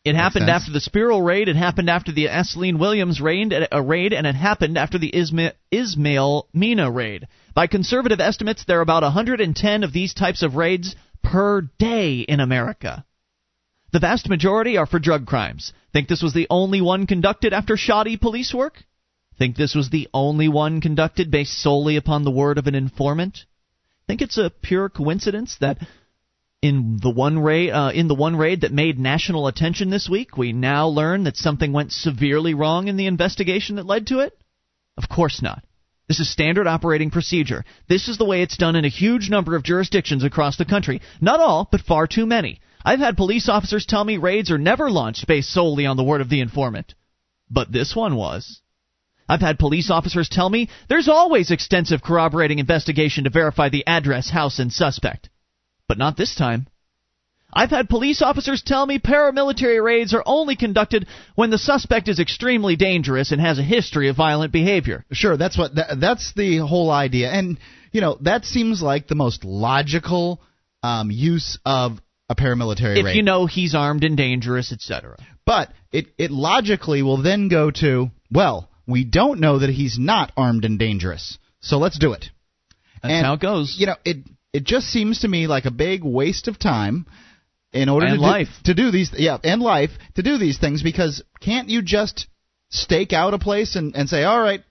it happened sense. after the Spirrell raid. It happened after the Accelyne Williams raid, a raid, and it happened after the Isma- Ismael Mena raid. By conservative estimates, there are about 110 of these types of raids per day in America. The vast majority are for drug crimes. Think this was the only one conducted after shoddy police work? Think this was the only one conducted based solely upon the word of an informant? Think it's a pure coincidence that in the one raid uh, in the one raid that made national attention this week, we now learn that something went severely wrong in the investigation that led to it? Of course not. This is standard operating procedure. This is the way it's done in a huge number of jurisdictions across the country. Not all, but far too many. I've had police officers tell me raids are never launched based solely on the word of the informant. But this one was. I've had police officers tell me there's always extensive corroborating investigation to verify the address, house, and suspect. But not this time. I've had police officers tell me paramilitary raids are only conducted when the suspect is extremely dangerous and has a history of violent behavior. Sure, that's what that, that's the whole idea, and you know that seems like the most logical um, use of a paramilitary if raid. you know he's armed and dangerous, etc. But it it logically will then go to well, we don't know that he's not armed and dangerous, so let's do it. That's and, how it goes. You know, it it just seems to me like a big waste of time in order and to life. Do, to do these yeah and life to do these things because can't you just stake out a place and, and say all right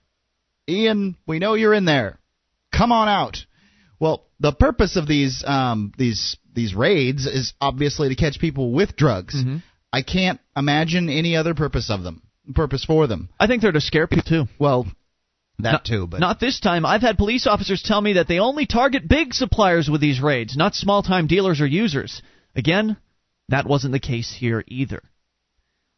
ian we know you're in there come on out well the purpose of these um, these these raids is obviously to catch people with drugs Mhm. i can't imagine any other purpose of them purpose for them I think they're to scare people too. well that not, too but not this time. I've had police officers tell me that they only target big suppliers with these raids, not small time dealers or users. Again, that wasn't the case here either.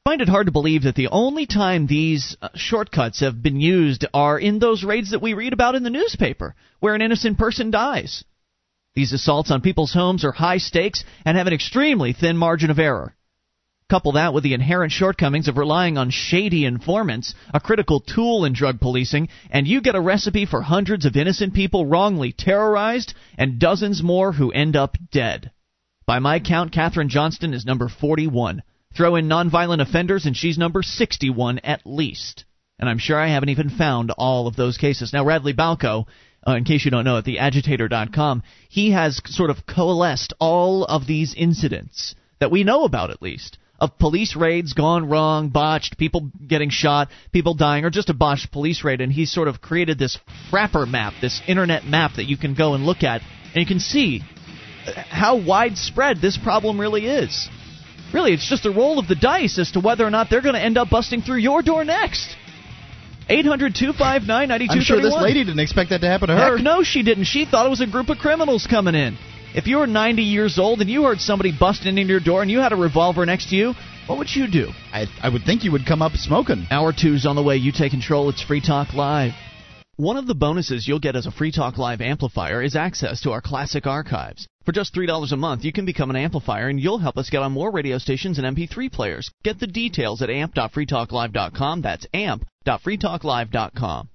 I find it hard to believe that the only time these uh, shortcuts have been used are in those raids that we read about in the newspaper, where an innocent person dies. These assaults on people's homes are high stakes and have an extremely thin margin of error. Couple that with the inherent shortcomings of relying on shady informants, a critical tool in drug policing, and you get a recipe for hundreds of innocent people wrongly terrorized and dozens more who end up dead. By my count, Kathryn Johnston is number 41. Throw in nonviolent offenders, and she's number 61 at least. And I'm sure I haven't even found all of those cases. Now, Radley Balko, uh, in case you don't know, at theagitator.com, he has sort of coalesced all of these incidents that we know about at least of police raids gone wrong, botched, people getting shot, people dying, or just a botched police raid. And he's sort of created this Frappr map, this internet map that you can go and look at, and you can see how widespread this problem really is. Really, it's just a roll of the dice as to whether or not they're going to end up busting through your door next. 800 259 i'm sure this lady didn't expect that to happen to her Heck no, she didn't. She thought it was a group of criminals coming in. If you were 90 years old and you heard somebody busting in your door and you had a revolver next to you, what would you do? I, I would think you would come up smoking. Hour two's on the way. You take control. It's Free Talk Live. One of the bonuses you'll get as a Free Talk Live amplifier is access to our classic archives. For just $3 a month, you can become an amplifier and you'll help us get on more radio stations and MP3 players. Get the details at amp.freetalklive.com. That's amp.freetalklive.com.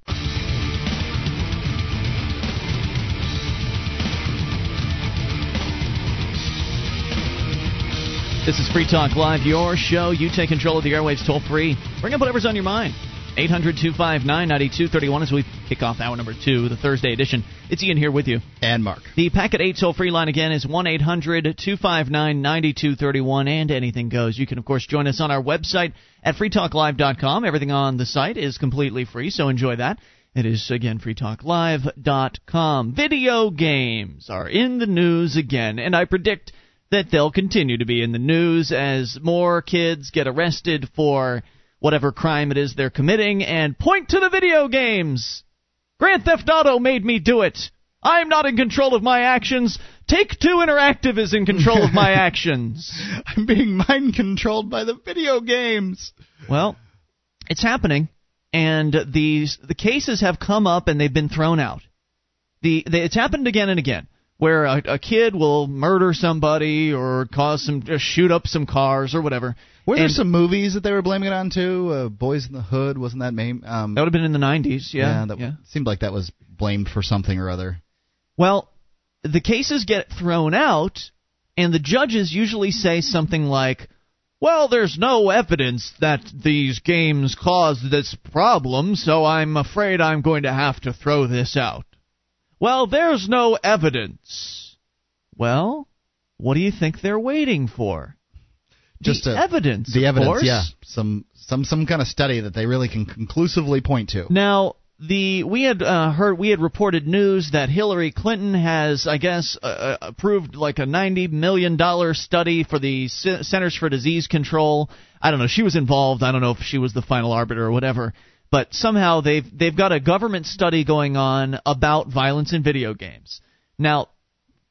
This is Free Talk Live, your show. You take control of the airwaves toll free. Bring up whatever's on your mind. 800 259 9231 as we kick off hour number two, the Thursday edition. It's Ian here with you. And Mark. The Packet 8 toll free line again is 1 800 259 9231, and anything goes. You can, of course, join us on our website at freetalklive.com. Everything on the site is completely free, so enjoy that. It is, again, freetalklive.com. Video games are in the news again, and I predict that they'll continue to be in the news as more kids get arrested for whatever crime it is they're committing and point to the video games. Grand Theft Auto made me do it. I'm not in control of my actions. Take Two Interactive is in control of my (laughs) actions. I'm being mind controlled by the video games. Well, it's happening, and these the cases have come up and they've been thrown out. The, the it's happened again and again where a, a kid will murder somebody or cause some uh, shoot up some cars or whatever. Were there And some movies that they were blaming it on too? Uh, Boys in the Hood wasn't that name? Um, That would have been in the 90s, yeah. yeah, that seemed like that was blamed for something or other. Well, the cases get thrown out, and the judges usually say something like, well, there's no evidence that these games caused this problem, so I'm afraid I'm going to have to throw this out. Well, there's no evidence. Well, what do you think they're waiting for? Just the a- evidence. The of evidence, course. yeah, some some some kind of study that they really can conclusively point to. Now, the we had uh, heard we had reported news that Hillary Clinton has, I guess, uh, uh, approved like a ninety million dollar study for the C- Centers for Disease Control. I don't know. She was involved. I don't know if she was the final arbiter or whatever. But somehow they've they've got a government study going on about violence in video games. Now,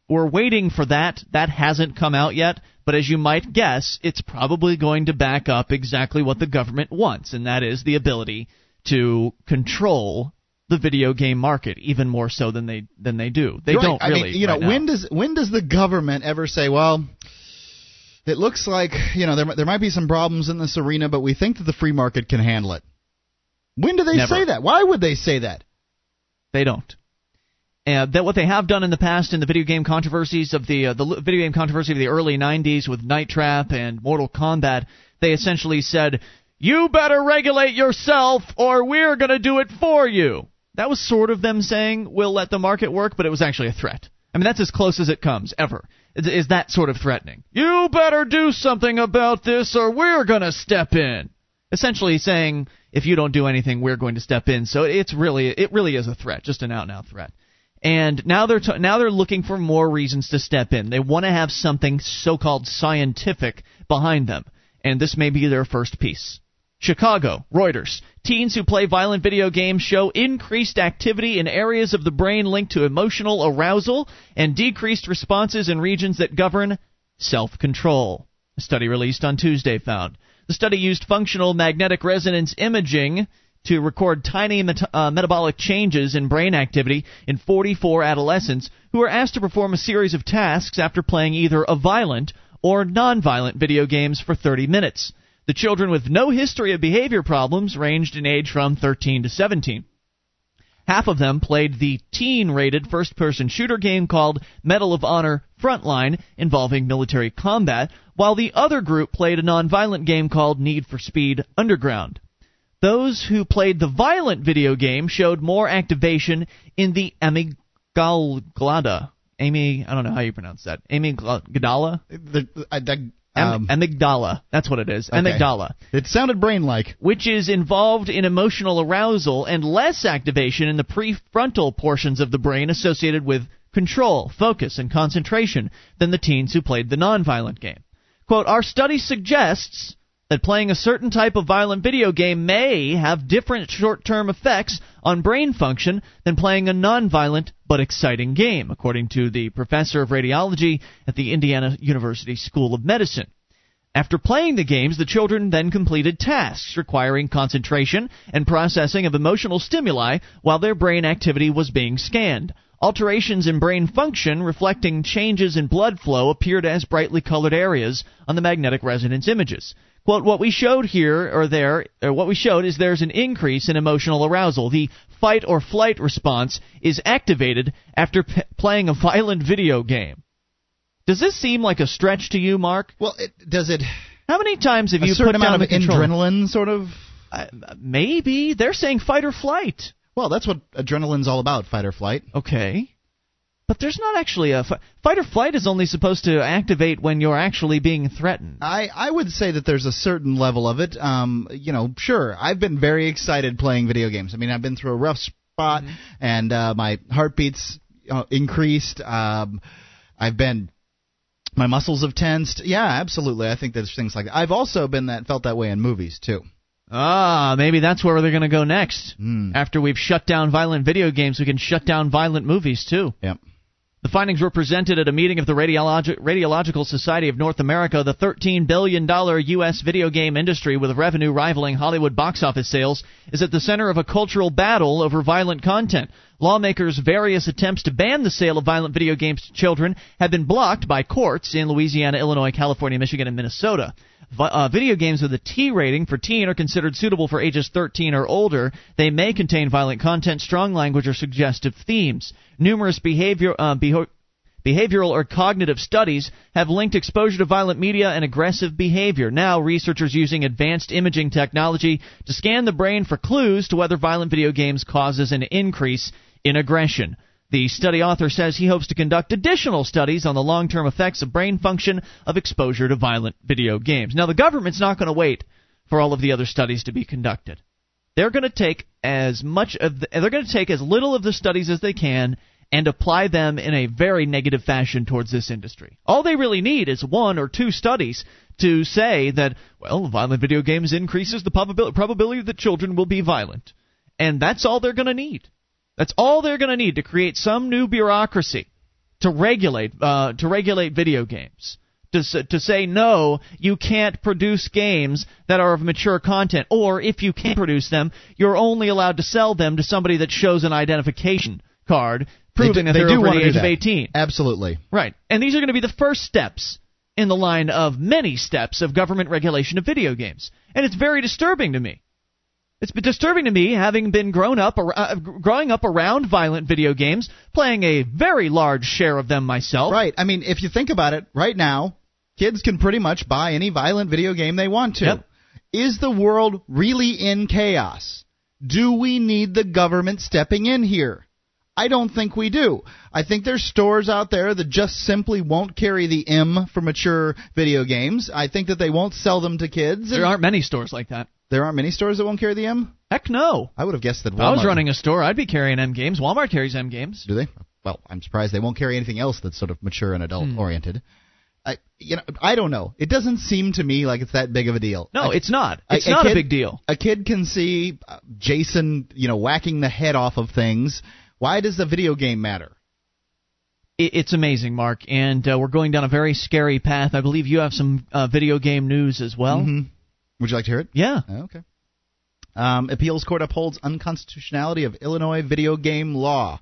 we're waiting for that. That hasn't come out yet. But as you might guess, it's probably going to back up exactly what the government wants, and that is the ability to control the video game market even more so than they than they do. They right. don't really. I mean, you know, right when does when does the government ever say, well? It looks like you know there there might be some problems in this arena, but we think that the free market can handle it. When do they Never. say that? Why would they say that? They don't. And that what they have done in the past in the video game controversies of the uh, the video game controversy of the early 90s with Night Trap and Mortal Kombat, they essentially said, "You better regulate yourself or we're going to do it for you." That was sort of them saying, "We'll let the market work," but it was actually a threat. I mean, that's as close as it comes ever. Is, is that sort of threatening? You better do something about this or we're going to step in. Essentially saying, if you don't do anything, we're going to step in. So it's really it really is a threat, just an out and out threat. And now they're t- now they're looking for more reasons to step in. They want to have something so-called scientific behind them, and this may be their first piece. Chicago, Reuters. Teens who play violent video games show increased activity in areas of the brain linked to emotional arousal and decreased responses in regions that govern self control. A study released on Tuesday found. The study used functional magnetic resonance imaging to record tiny met- uh, metabolic changes in brain activity in 44 adolescents who were asked to perform a series of tasks after playing either a violent or non-violent video games for 30 minutes. The children with no history of behavior problems ranged in age from 13 to 17. Half of them played the teen rated first person shooter game called Medal of Honor Frontline involving military combat, while the other group played a non-violent game called Need for Speed Underground. Those who played the violent video game showed more activation in the amygdala. Amy, I don't know how you pronounce that. Amygdala? The, I, Am- um, amygdala. That's what it is. okay. Amygdala It sounded brain-like. which is involved in emotional arousal and less activation in the prefrontal portions of the brain associated with control, focus, and concentration than the teens who played the nonviolent game. Quote, Our study suggests that playing a certain type of violent video game may have different short term effects on brain function than playing a non violent but exciting game, according to the professor of radiology at the Indiana University School of Medicine. After playing the games, the children then completed tasks requiring concentration and processing of emotional stimuli while their brain activity was being scanned. Alterations in brain function reflecting changes in blood flow appeared as brightly colored areas on the magnetic resonance images. Quote, what we showed here or there, or what we showed is there's an increase in emotional arousal. The fight or flight response is activated after p- playing a violent video game. Does this seem like a stretch to you, Mark? Well, it, does it? How many times have you put down amount of the adrenaline, sort of. Uh, maybe they're saying fight or flight. Well, that's what adrenaline's all about, fight or flight. Okay. But there's not actually a fight or flight is only supposed to activate when you're actually being threatened. I, I would say that there's a certain level of it. Um, you know, sure, I've been very excited playing video games. I mean, I've been through a rough spot, Mm-hmm. and uh, my heartbeats uh, increased. Um, I've been my muscles have tensed. Yeah, absolutely. I think there's things like that. I've also been that felt that way in movies too. Ah, maybe that's where they're going to go next. Mm. After we've shut down violent video games, we can shut down violent movies too. Yep. The findings were presented at a meeting of the Radiologi- Radiological Society of North America. The $13 billion U.S. video game industry, with revenue rivaling Hollywood box office sales, is at the center of a cultural battle over violent content. Lawmakers' various attempts to ban the sale of violent video games to children have been blocked by courts in Louisiana, Illinois, California, Michigan, and Minnesota. Uh, video games with a T rating for teen are considered suitable for ages 13 or older. They may contain violent content, strong language, or suggestive themes. Numerous behavior, uh, beho- behavioral or cognitive studies have linked exposure to violent media and aggressive behavior. Now, researchers using advanced imaging technology to scan the brain for clues to whether violent video games causes an increase in aggression. The study author says he hopes to conduct additional studies on the long term effects of brain function of exposure to violent video games. Now, the government's not going to wait for all of the other studies to be conducted. They're going to take as much of the, they're going to take as little of the studies as they can and apply them in a very negative fashion towards this industry. All they really need is one or two studies to say that well, violent video games increases the probabil- probability that children will be violent. And that's all they're going to need. That's all they're going to need to create some new bureaucracy to regulate uh, to regulate video games. To, to say no, you can't produce games that are of mature content, or if you can produce them, you're only allowed to sell them to somebody that shows an identification card proving they that do, they're they do over the age of 18. Absolutely. Right. And these are going to be the first steps in the line of many steps of government regulation of video games. And it's very disturbing to me. It's been disturbing to me having been grown up uh, growing up around violent video games, playing a very large share of them myself. Right. I mean, if you think about it, right now, kids can pretty much buy any violent video game they want to. Yep. Is the world really in chaos? Do we need the government stepping in here? I don't think we do. I think there's stores out there that just simply won't carry the M for mature video games. I think that they won't sell them to kids. There aren't many stores like that. there aren't many stores that won't carry the M. Heck no. I would have guessed that. If I was running a store, I'd be carrying M games. Walmart carries M games. Do they? Well, I'm surprised they won't carry anything else that's sort of mature and adult Hmm. oriented. I, you know, I don't know. It doesn't seem to me like it's that big of a deal. No, I- it's not. It's a not a kid- big deal. A kid can see uh, Jason, you know, whacking the head off of things. Why does the video game matter? It's amazing, Mark, and uh, we're going down a very scary path. I believe you have some uh, video game news as well. Mhm. Would you like to hear it? Yeah. Okay. Um, appeals court upholds unconstitutionality of Illinois video game law.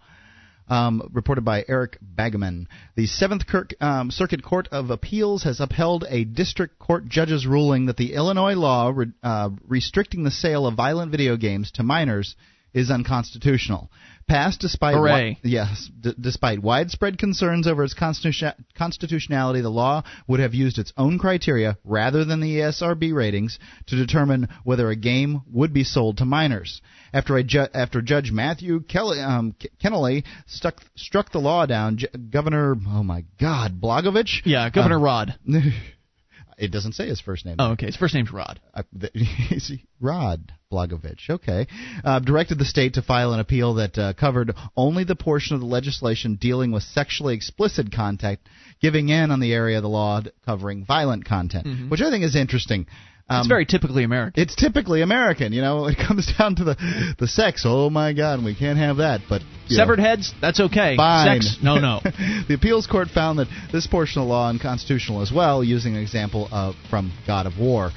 Um, reported by Eric Bangeman. The Seventh Kirk, um, Circuit Court of Appeals has upheld a district court judge's ruling that the Illinois law re- uh, restricting the sale of violent video games to minors is unconstitutional. Passed despite wi- yes, d- despite widespread concerns over its constitu- constitutionality, the law would have used its own criteria rather than the ESRB ratings to determine whether a game would be sold to minors. After a ju- after Judge Matthew Kelly, um, Kennelly stuck, struck the law down, J- Governor oh my God Blogovich. Yeah, Governor Um, Rod. (laughs) It doesn't say his first name. Oh, okay. His first name's Rod. Uh, th- (laughs) is Rod Blagovich, okay, uh, directed the state to file an appeal that uh, covered only the portion of the legislation dealing with sexually explicit content, giving in on the area of the law covering violent content, which I think is interesting. It's Um, very typically American. It's typically American, you know. It comes (laughs) down to the the sex. Oh my God, we can't have that. But Severed know, heads, that's okay. Fine. Sex, no, no. (laughs) the appeals court found that this portion of law unconstitutional as well, using an example of from God of War.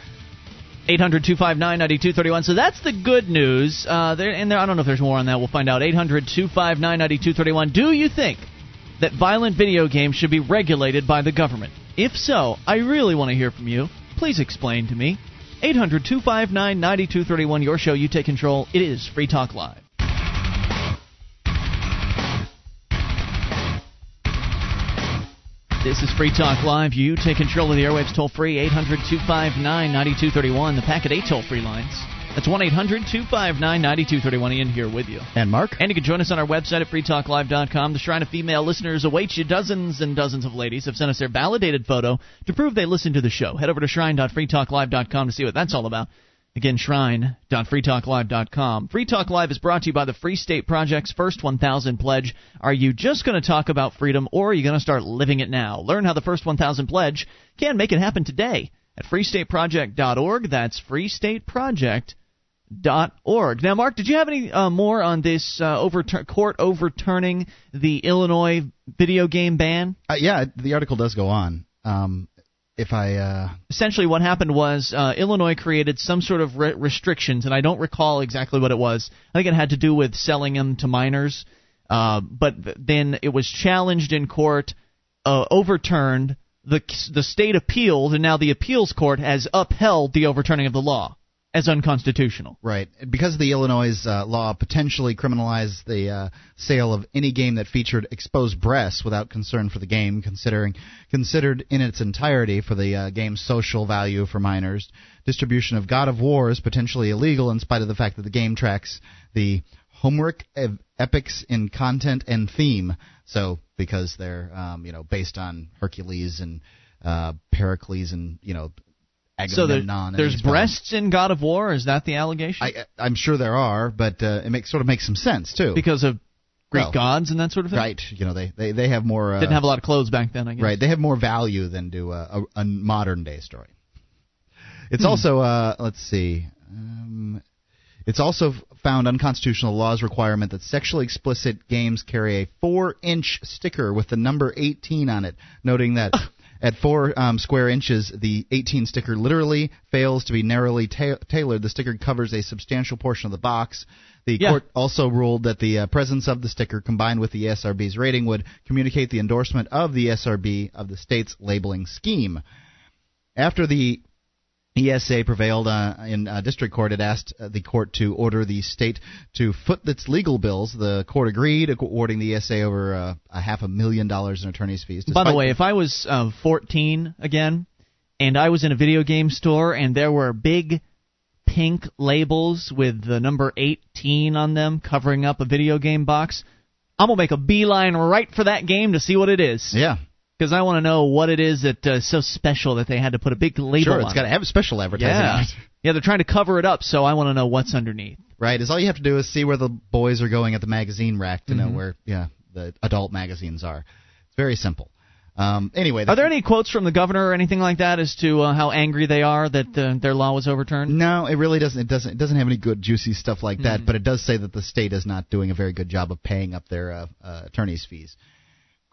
800 259 9231. So that's the good news. Uh, there, and there, I don't know if there's more on that. We'll find out. 800 259 9231. Do you think that violent video games should be regulated by the government? If so, I really want to hear from you. Please explain to me. 800 259 9231. Your show. You take control. It is Free Talk Live. This is Free Talk Live. You take control of the airwaves toll free 800 259 9231. The Packet 8 toll free lines. That's 1 800 259 9231. Ian here with you. And Mark, And you can join us on our website at freetalklive.com. The Shrine of Female Listeners awaits you. Dozens and dozens of ladies have sent us their validated photo to prove they listen to the show. Head over to shrine.freetalklive.com to see what that's all about. Again, shrine.freetalklive.com. Free Talk Live is brought to you by the Free State Project's First 1000 Pledge. Are you just going to talk about freedom, or are you going to start living it now? Learn how the First 1000 Pledge can make it happen today at freestateproject.org. That's freestateproject.org. Now, Mark, did you have any uh, more on this uh, overtur- court overturning the Illinois video game ban? uh, yeah, the article does go on. Um, if I uh, essentially what happened was uh, Illinois created some sort of re- restrictions, and I don't recall exactly what it was. I think it had to do with selling them to minors, uh, but then it was challenged in court, uh, overturned. The the state appealed, and now the appeals court has upheld the overturning of the law as unconstitutional. Right. Because the Illinois uh, law potentially criminalized the uh, sale of any game that featured exposed breasts without concern for the game, considering considered in its entirety for the uh, game's social value for minors. Distribution of God of War is potentially illegal in spite of the fact that the game tracks the Homeric ev- epics in content and theme. So because they're um, you know based on Hercules and uh, Pericles and you know So there, there's breasts in God of War. Is that the allegation? I, I'm sure there are, but uh, it makes sort of makes some sense too. because of Greek Well, gods and that sort of thing. right, you know they they, they have more uh, Didn't have a lot of clothes back then. I guess. right they have more value than do a, a, a modern day story. It's Hmm. also uh, let's see. Um, it's also found unconstitutional law's requirement that sexually explicit games carry a four-inch sticker with the number 18 on it, noting that (laughs) at four um, square inches, the 18 sticker literally fails to be narrowly ta- tailored. The sticker covers a substantial portion of the box. The Yeah. court also ruled that the uh, presence of the sticker combined with the SRB's rating would communicate the endorsement of the SRB of the state's labeling scheme. After the ESA prevailed uh, in uh, district court. It asked uh, the court to order the state to foot its legal bills. The court agreed, awarding the ESA over uh, a half a million dollars in attorney's fees. By the way, if I was uh, 14 again, and I was in a video game store, and there were big pink labels with the number 18 on them covering up a video game box, I'm gonna make a beeline right for that game to see what it is, yeah, because I want to know what it is that uh, is so special that they had to put a big label sure, it's got to it. have special advertising. yeah, yeah, they're trying to cover it up, so I want to know what's underneath. Right, is all you have to do is see where the boys are going at the magazine rack to Mm-hmm. know where yeah the adult magazines are. It's very simple. Um, anyway, Are there any quotes from the governor or anything like that as to uh, how angry they are that uh, their law was overturned? No, it really doesn't. It doesn't. It doesn't have any good juicy stuff like that. Mm-hmm. But it does say that the state is not doing a very good job of paying up their uh, uh, attorneys' fees.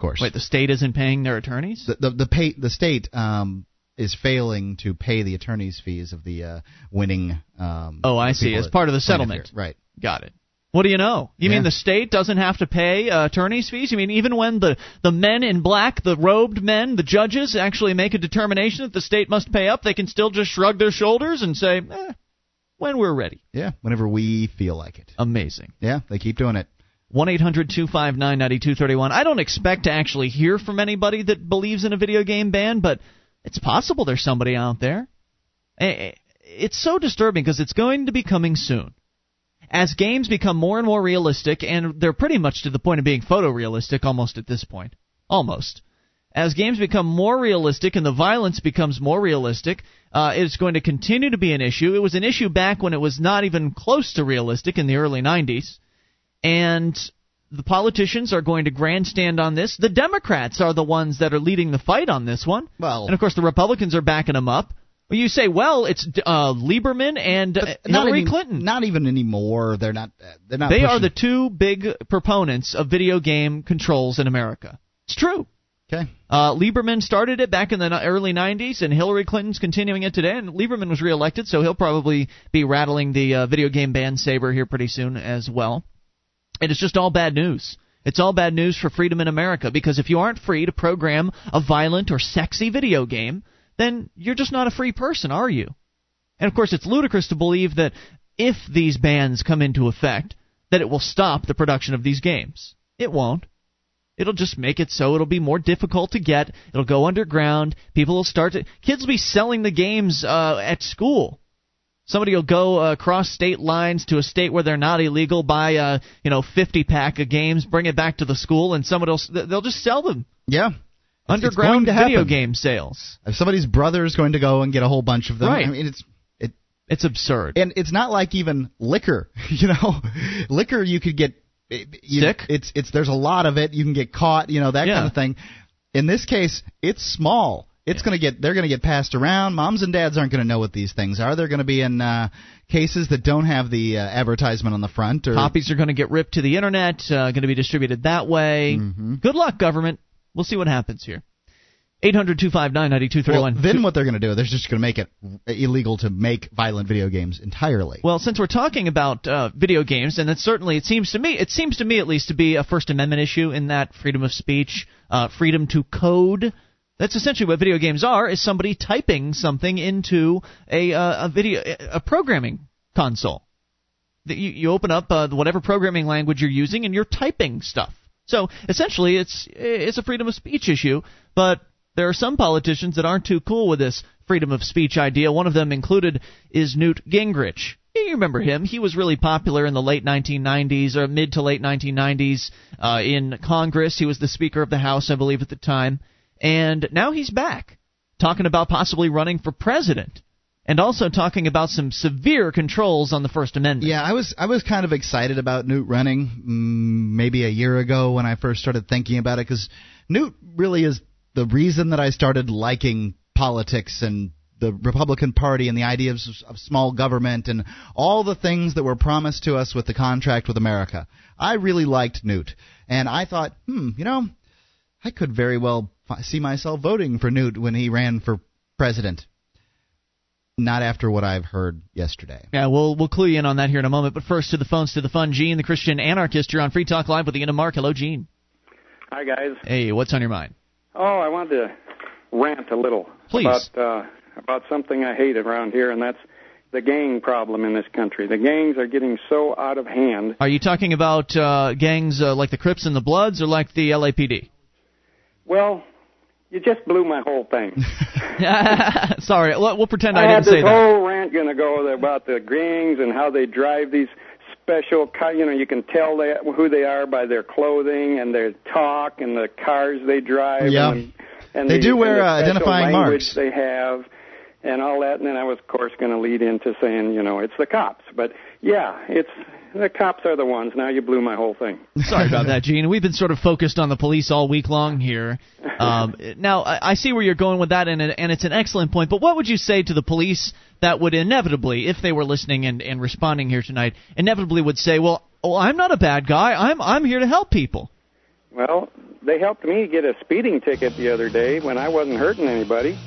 Course, Wait, the state isn't paying their attorneys? the the the, pay, the state um, is failing to pay the attorneys' fees of the uh, winning. Um, Oh, I see. As part of the settlement. here. right? Got it. What do you know? You Yeah. mean the state doesn't have to pay uh, attorneys' fees? You mean even when the, the men in black, the robed men, the judges actually make a determination that the state must pay up, they can still just shrug their shoulders and say, eh, when we're ready. Yeah, whenever we feel like it. Amazing. Yeah, they keep doing it. 1 800 259 9231. I don't expect to actually hear from anybody that believes in a video game ban, but it's possible there's somebody out there. Eh, It's so disturbing because it's going to be coming soon. As games become more and more realistic, and they're pretty much to the point of being photorealistic almost at this point. Almost. As games become more realistic and the violence becomes more realistic, uh, it's going to continue to be an issue. It was an issue back when it was not even close to realistic in the early 90s and the politicians are going to grandstand on this. The Democrats are the ones that are leading the fight on this one. Well- and of course the Republicans are backing them up. Well, you say, well, it's uh, Lieberman and uh, Hillary Clinton. Not even anymore. They're not. uh, They're not. they are the two big proponents of video game controls in America. It's true. Okay. Uh, Lieberman started it back in the early 90s, and Hillary Clinton's continuing it today. And Lieberman was reelected, so he'll probably be rattling the uh, video game ban saber here pretty soon as well. And it's just all bad news. It's all bad news for freedom in America because if you aren't free to program a violent or sexy video game, then you're just not a free person, are you? And of course, it's ludicrous to believe that if these bans come into effect, that it will stop the production of these games. It won't. It'll just make it so it'll be more difficult to get. It'll go underground. People will start to. Kids will be selling the games uh, at school. Somebody will go uh, across state lines to a state where they're not illegal, buy a you know 50 pack of games, bring it back to the school, and somebody else they'll just sell them. Yeah. Underground video game sales. If somebody's brother is going to go and get a whole bunch of them, Right. I mean, it's it, It's absurd. and it's not like even liquor. (laughs) You know, liquor you could get you, Sick? It's it's there's a lot of it. You can get caught. You know that Yeah. kind of thing. In this case, it's small. It's going to get they're going to get passed around. Moms and dads aren't going to know what these things are. They're going to be in uh, cases that don't have the uh, advertisement on the front or Copies are going to get ripped to the internet, uh, going to be distributed that way. Mm-hmm. Good luck, government. We'll see what happens here. 800 259 Well, then what they're going to do? They're just going to make it illegal to make violent video games entirely. Well, since we're talking about uh, video games, and it's certainly it seems to me it seems to me at least to be a First Amendment issue in that freedom of speech, uh, freedom to code. That's essentially what video games are: is somebody typing something into a uh, a video a programming console. You, you open up uh, whatever programming language you're using, and you're typing stuff. So essentially, it's it's a freedom of speech issue, but there are some politicians that aren't too cool with this freedom of speech idea. One of them included is Newt Gingrich. You remember him? He was really popular in the late 1990s or mid to late 1990s uh, in Congress. He was the Speaker of the House, I believe, at the time, and now he's back, talking about possibly running for president, and also talking about some severe controls on the First Amendment. Yeah, I was I was kind of excited about Newt running mm, maybe a year ago when I first started thinking about it because Newt really is the reason that I started liking politics and the Republican Party and the ideas of, of small government and all the things that were promised to us with the contract with America. I really liked Newt, and I thought, hmm, you know, I could very well see myself voting for Newt when he ran for president. Not after what I've heard yesterday. Yeah, we'll we'll clue you in on that here in a moment. But first, to the phones, to the fun. Gene, the Christian anarchist. You're on Free Talk Live with Ian and Mark. Hello, Gene. Hi guys. Hey, what's on your mind? Oh, I wanted to rant a little Please. about uh, about something I hate around here, and that's the gang problem in this country. The gangs are getting so out of hand. Are you talking about uh, gangs uh, like the Crips and the Bloods, or like the LAPD? Well, you just blew my whole thing. (laughs) Sorry, we'll, we'll pretend I, I, didn't say that. I had this whole rant going to go about the gangs and how they drive these special car. You know, you can tell they, who they are by their clothing and their talk and the cars they drive. Yeah. And, and They the, do wear, uh, identifying marks. They have. And all that, and then I was, of course, going to lead into saying, you know, it's the cops. But yeah, it's the cops are the ones. Now you blew my whole thing. (laughs) Sorry about that, Gene. We've been sort of focused on the police all week long here. (laughs) Um, now, I, I see where you're going with that, and, it, and it's an excellent point. But what would you say to the police that would inevitably, if they were listening and, and responding here tonight, inevitably would say, "Well, well, I'm not a bad guy. I'm I'm here to help people." Well, they helped me get a speeding ticket the other day when I wasn't hurting anybody.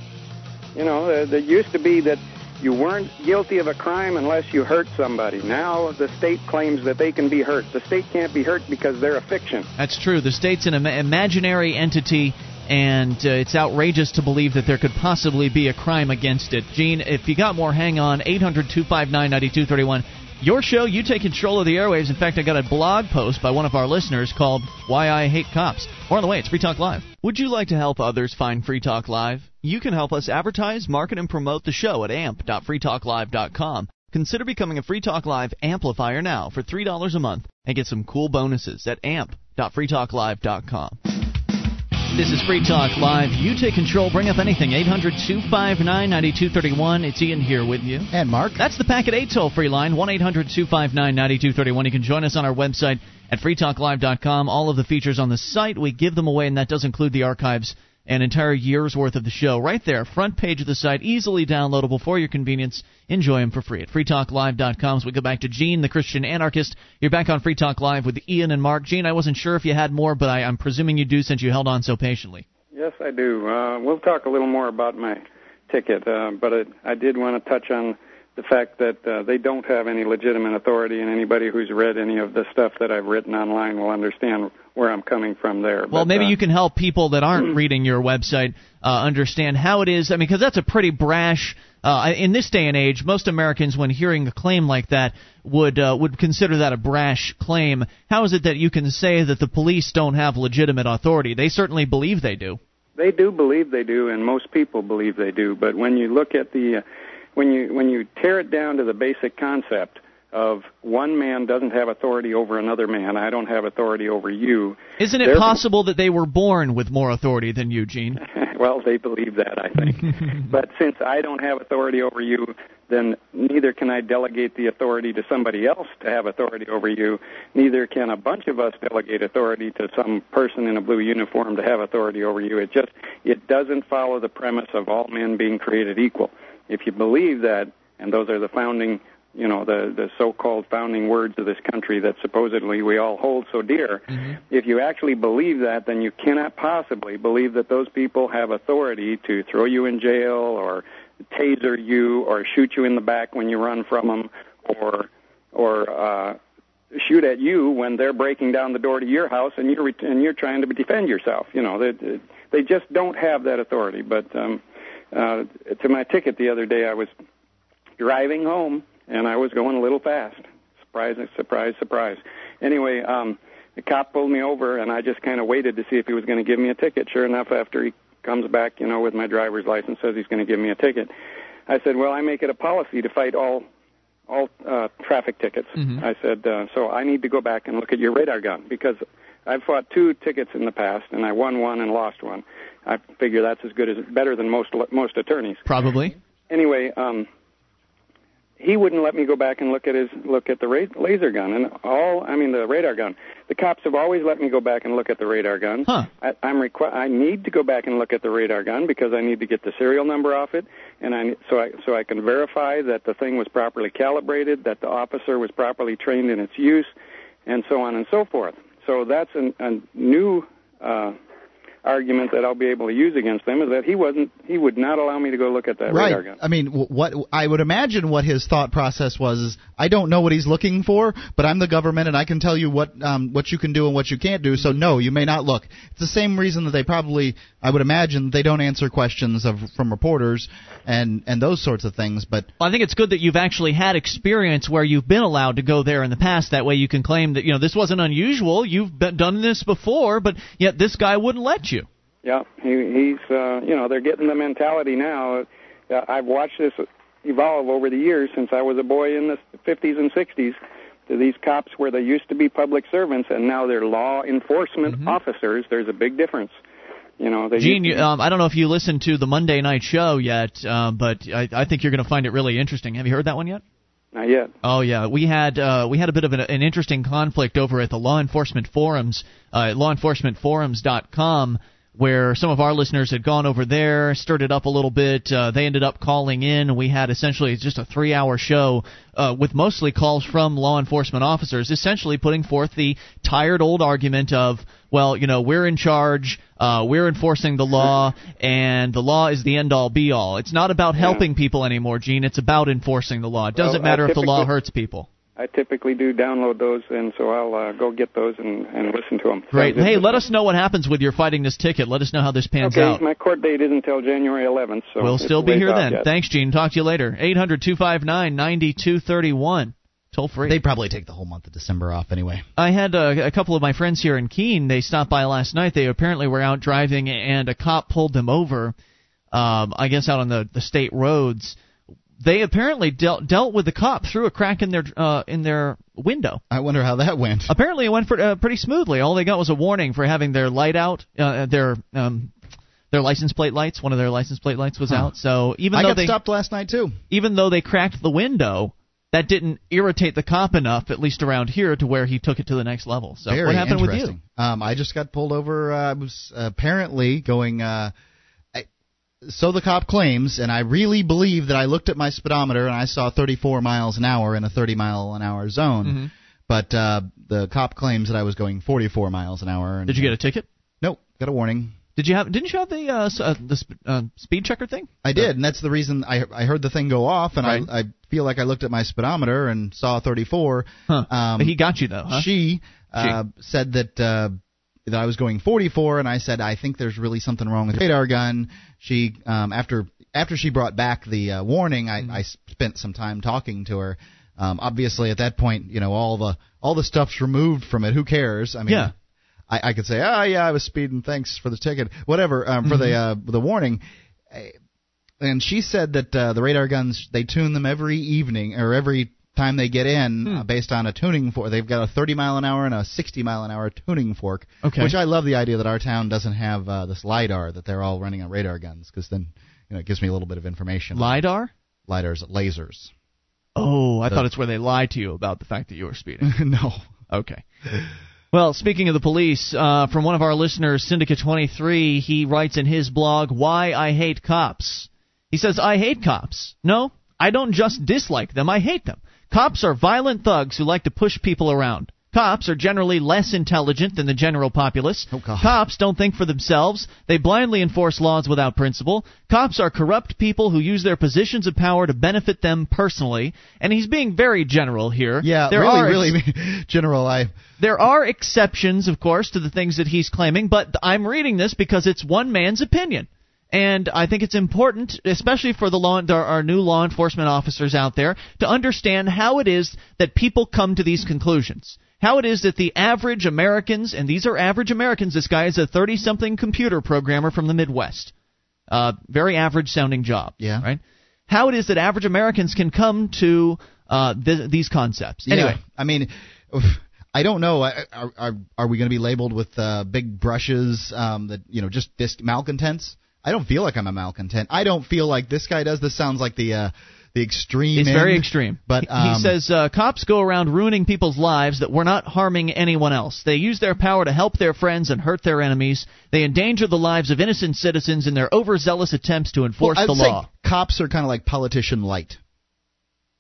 You know, there, there used to be that you weren't guilty of a crime unless you hurt somebody. Now the state claims that they can be hurt. The state can't be hurt because they're a fiction. That's true. The state's an Im- imaginary entity, and uh, it's outrageous to believe that there could possibly be a crime against it. Gene, if you got more, hang on. 800 259 9231. Your show, you take control of the airwaves. In fact, I got a blog post by one of our listeners called Why I Hate Cops. More on the way. It's Free Talk Live. Would you like to help others find Free Talk Live? You can help us advertise, market, and promote the show at amp.freetalklive.com. Consider becoming a Free Talk Live amplifier now for $3 a month and get some cool bonuses at amp.freetalklive.com. This is Free Talk Live. You take control. Bring up anything. 800 259 9231. It's Ian here with you. And Mark. That's the Packet 8 toll free line, 1 800 259 9231. You can join us on our website at freetalklive.com. All of the features on the site, we give them away, and that does include the archives an entire year's worth of the show right there, front page of the site, easily downloadable for your convenience. Enjoy them for free at freetalklive.com. As we go back to Gene, the Christian anarchist, you're back on Free Talk Live with Ian and Mark. Gene, I wasn't sure if you had more, but I, I'm presuming you do since you held on so patiently. Yes, I do. Uh, we'll talk a little more about my ticket, uh, but it, I did want to touch on the fact that uh, they don't have any legitimate authority, and anybody who's read any of the stuff that I've written online will understand where I'm coming from there. Well, but, maybe uh, you can help people that aren't reading your website uh, understand how it is. I mean, because that's a pretty brash. Uh, in this day and age, most Americans, when hearing a claim like that, would uh, would consider that a brash claim. How is it that you can say that the police don't have legitimate authority? They certainly believe they do. They do believe they do, and most people believe they do. But when you look at the, uh, when you when you tear it down to the basic concept of one man doesn't have authority over another man, I don't have authority over you. Isn't it possible that they were born with more authority than you, Gene? (laughs) well, they believe that, I think. (laughs) but since I don't have authority over you, then neither can I delegate the authority to somebody else to have authority over you. Neither can a bunch of us delegate authority to some person in a blue uniform to have authority over you. It just it doesn't follow the premise of all men being created equal. If you believe that, and those are the founding you know the the so-called founding words of this country that supposedly we all hold so dear. If you actually believe that, then you cannot possibly believe that those people have authority to throw you in jail or taser you or shoot you in the back when you run from them or or uh shoot at you when they're breaking down the door to your house and you're and you're trying to defend yourself you know they they just don't have that authority but um uh to my ticket the other day I was driving home and I was going a little fast. Surprise, surprise, surprise. Anyway, um, the cop pulled me over, and I just kind of waited to see if he was going to give me a ticket. Sure enough, after he comes back, you know, with my driver's license, says he's going to give me a ticket. I said, well, I make it a policy to fight all all uh, traffic tickets. I said, uh, so I need to go back and look at your radar gun because I've fought two tickets in the past, and I won one and lost one. I figure that's as good as better than most most attorneys Probably. anyway, um, he wouldn't let me go back and look at his look at the ra- laser gun and all. I mean the radar gun. The cops have always let me go back and look at the radar gun. Huh. I, I'm requ- I need to go back and look at the radar gun because I need to get the serial number off it, and I so I so I can verify that the thing was properly calibrated, that the officer was properly trained in its use, and so on and so forth. So that's an, a new uh, argument that I'll be able to use against them is that he wasn't he would not allow me to go look at that radar Right. gun. I mean, what I would imagine what his thought process was is, I don't know what he's looking for, but I'm the government and I can tell you what um, what you can do and what you can't do. So no, you may not look. It's the same reason that they probably, I would imagine, they don't answer questions of from reporters and and those sorts of things. But I think it's good that you've actually had experience where you've been allowed to go there in the past. That way you can claim that you know this wasn't unusual. You've been, done this before, but yet this guy wouldn't let you. Yeah, he, he's uh, you know they're getting the mentality now. Uh, I've watched this evolve over the years since I was a boy in the 50s and 60s. To these cops where they used to be public servants and now they're law enforcement officers. There's a big difference. You know, they Gene, to- um, I don't know if you listened to the Monday night show yet, uh, but I, I think you're going to find it really interesting. Have you heard that one yet? not yet. Oh yeah, we had uh, we had a bit of an, an interesting conflict over at the law enforcement forums, uh, lawenforcementforums.com, where some of our listeners had gone over there, stirred it up a little bit. Uh, they ended up calling in. We had essentially just a three-hour show uh, with mostly calls from law enforcement officers, essentially putting forth the tired old argument of, well, you know, we're in charge, uh, we're enforcing the law, and the law is the end-all, be-all. It's not about helping people anymore, Gene. It's about enforcing the law. It doesn't Well, matter if the law hurts people. I typically do download those, and so I'll uh, go get those and, and listen to them. Great. Hey, let us know what happens with your fighting this ticket. Let us know how this pans Okay, out. my court date isn't until January 11th, so we'll still be here then. yet. Thanks, Gene. Talk to you later. 800 259 9231. Toll free. they probably take the whole month of December off anyway. I had uh, a couple of my friends here in Keene. They stopped by last night. They apparently were out driving, and a cop pulled them over. Um, I guess out on the the state roads. They apparently dealt dealt with the cop through a crack in their uh, in their window. I wonder how that went. Apparently, it went for, uh, pretty smoothly. All they got was a warning for having their light out, uh, their um, their license plate lights. One of their license plate lights was Huh. out. So even I though got they stopped last night too. even though they cracked the window, that didn't irritate the cop enough, at least around here, to where he took it to the next level. So Very what happened with you? Um, I just got pulled over. Uh, I was apparently going. Uh, so the cop claims, and I really believe that I looked at my speedometer and I saw 34 miles an hour in a 30 mile an hour zone. Mm-hmm. But uh, the cop claims that I was going 44 miles an hour. And, Did you get a ticket? Nope, got a warning. Did you have? Didn't you have the uh, uh, the sp- uh, speed checker thing? I did, and that's the reason I I heard the thing go off, and Right. I I feel like I looked at my speedometer and saw 34. Huh. Um, But he got you though, huh? She uh, said that uh, that I was going 44, and I said I think there's really something wrong with the radar gun. She um, after after she brought back the uh, warning, I, Mm-hmm. I spent some time talking to her. Um, obviously, at that point, you know all the all the stuff's removed from it. Who cares? I mean, Yeah. I, I could say, oh yeah, I was speeding. Thanks for the ticket, whatever, um, for the Mm-hmm. uh, the warning. And she said that uh, the radar guns they tune them every evening or every time they get in Hmm. uh, based on a tuning fork. They've got a 30 mile an hour and a 60 mile an hour tuning fork. Okay. Which I love the idea that our town doesn't have uh, this lidar that they're all running on radar guns because then you know it gives me a little bit of information. Lidar? Lidars, lasers. Oh, I The- thought it's where they lied to you about the fact that you were speeding. (laughs) no. Okay. Well, speaking of the police, uh, from one of our listeners, Syndicate 23, he writes in his blog, Why I Hate Cops. He says, I hate cops. No, I don't just dislike them, I hate them. Cops are violent thugs who like to push people around. Cops are generally less intelligent than the general populace. Oh. Cops don't think for themselves. They blindly enforce laws without principle. Cops are corrupt people who use their positions of power to benefit them personally. And he's being very general here. Yeah, there really, are ex- really, (laughs) General. I there are exceptions, of course, to the things that he's claiming, but I'm reading this because it's one man's opinion. And I think it's important, especially for the law, our, our new law enforcement officers out there, to understand how it is that people come to these conclusions. How it is that the average Americans, and these are average Americans, this guy is a 30 something computer programmer from the Midwest. Uh, very average sounding job. Yeah. Right? How it is that average Americans can come to uh, th- these concepts. Anyway. Yeah. I mean, I don't know. Are are, are we going to be labeled with uh, big brushes um, that you know just dis- malcontents? I don't feel like I'm a malcontent. I don't feel like this guy does. This sounds like the uh, the extreme. It's end. very extreme. But He- um, he says uh, cops go around ruining people's lives that were not harming anyone else. They use their power to help their friends and hurt their enemies. They endanger the lives of innocent citizens in their overzealous attempts to enforce I'd the law. cops are kind of like politician light.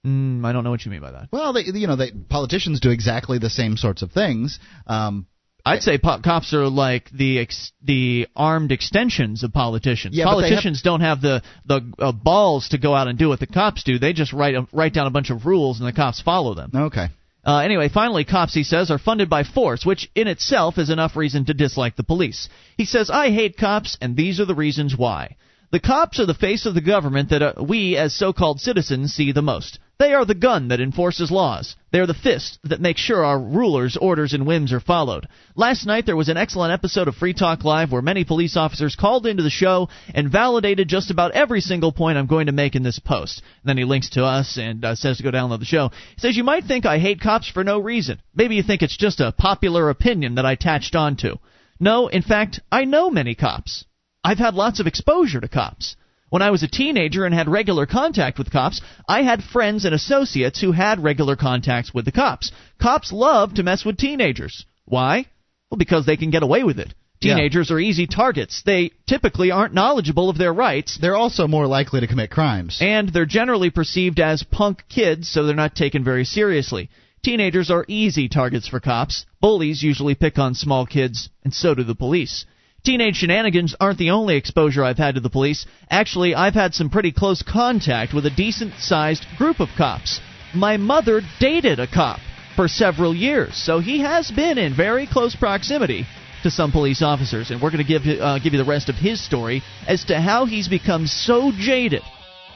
Mm, I don't know what you mean by that. Well, they, you know, they, politicians do exactly the same sorts of things. Um, I'd say po- cops are like the ex- the armed extensions of politicians. Yeah, they have- politicians don't have the the uh, balls to go out and do what the cops do. They just write a, write down a bunch of rules and the cops follow them. okay. Uh, anyway, finally, cops, he says, are funded by force, which in itself is enough reason to dislike the police. He says, I hate cops, and these are the reasons why. The cops are the face of the government that uh, we, as so called citizens, see the most. They are the gun that enforces laws. They are the fist that makes sure our rulers' orders and whims are followed. Last night there was an excellent episode of Free Talk Live where many police officers called into the show and validated just about every single point I'm going to make in this post. And then he links to us and uh, says to go download the show. He says, You might think I hate cops for no reason. Maybe you think it's just a popular opinion that I attached onto. No, in fact, I know many cops. I've had lots of exposure to cops. When I was a teenager and had regular contact with cops, I had friends and associates who had regular contacts with the cops. Cops love to mess with teenagers. Why? Well, because they can get away with it. Yeah. Teenagers are easy targets. They typically aren't knowledgeable of their rights, They're also more likely to commit crimes. and they're generally perceived as punk kids, so they're not taken very seriously. Teenagers are easy targets for cops. Bullies usually pick on small kids, and so do the police. Teenage shenanigans aren't the only exposure I've had to the police. Actually, I've had some pretty close contact with a decent sized group of cops. My mother dated a cop for several years, so he has been in very close proximity to some police officers, and we're going to give uh, give you the rest of his story as to how he's become so jaded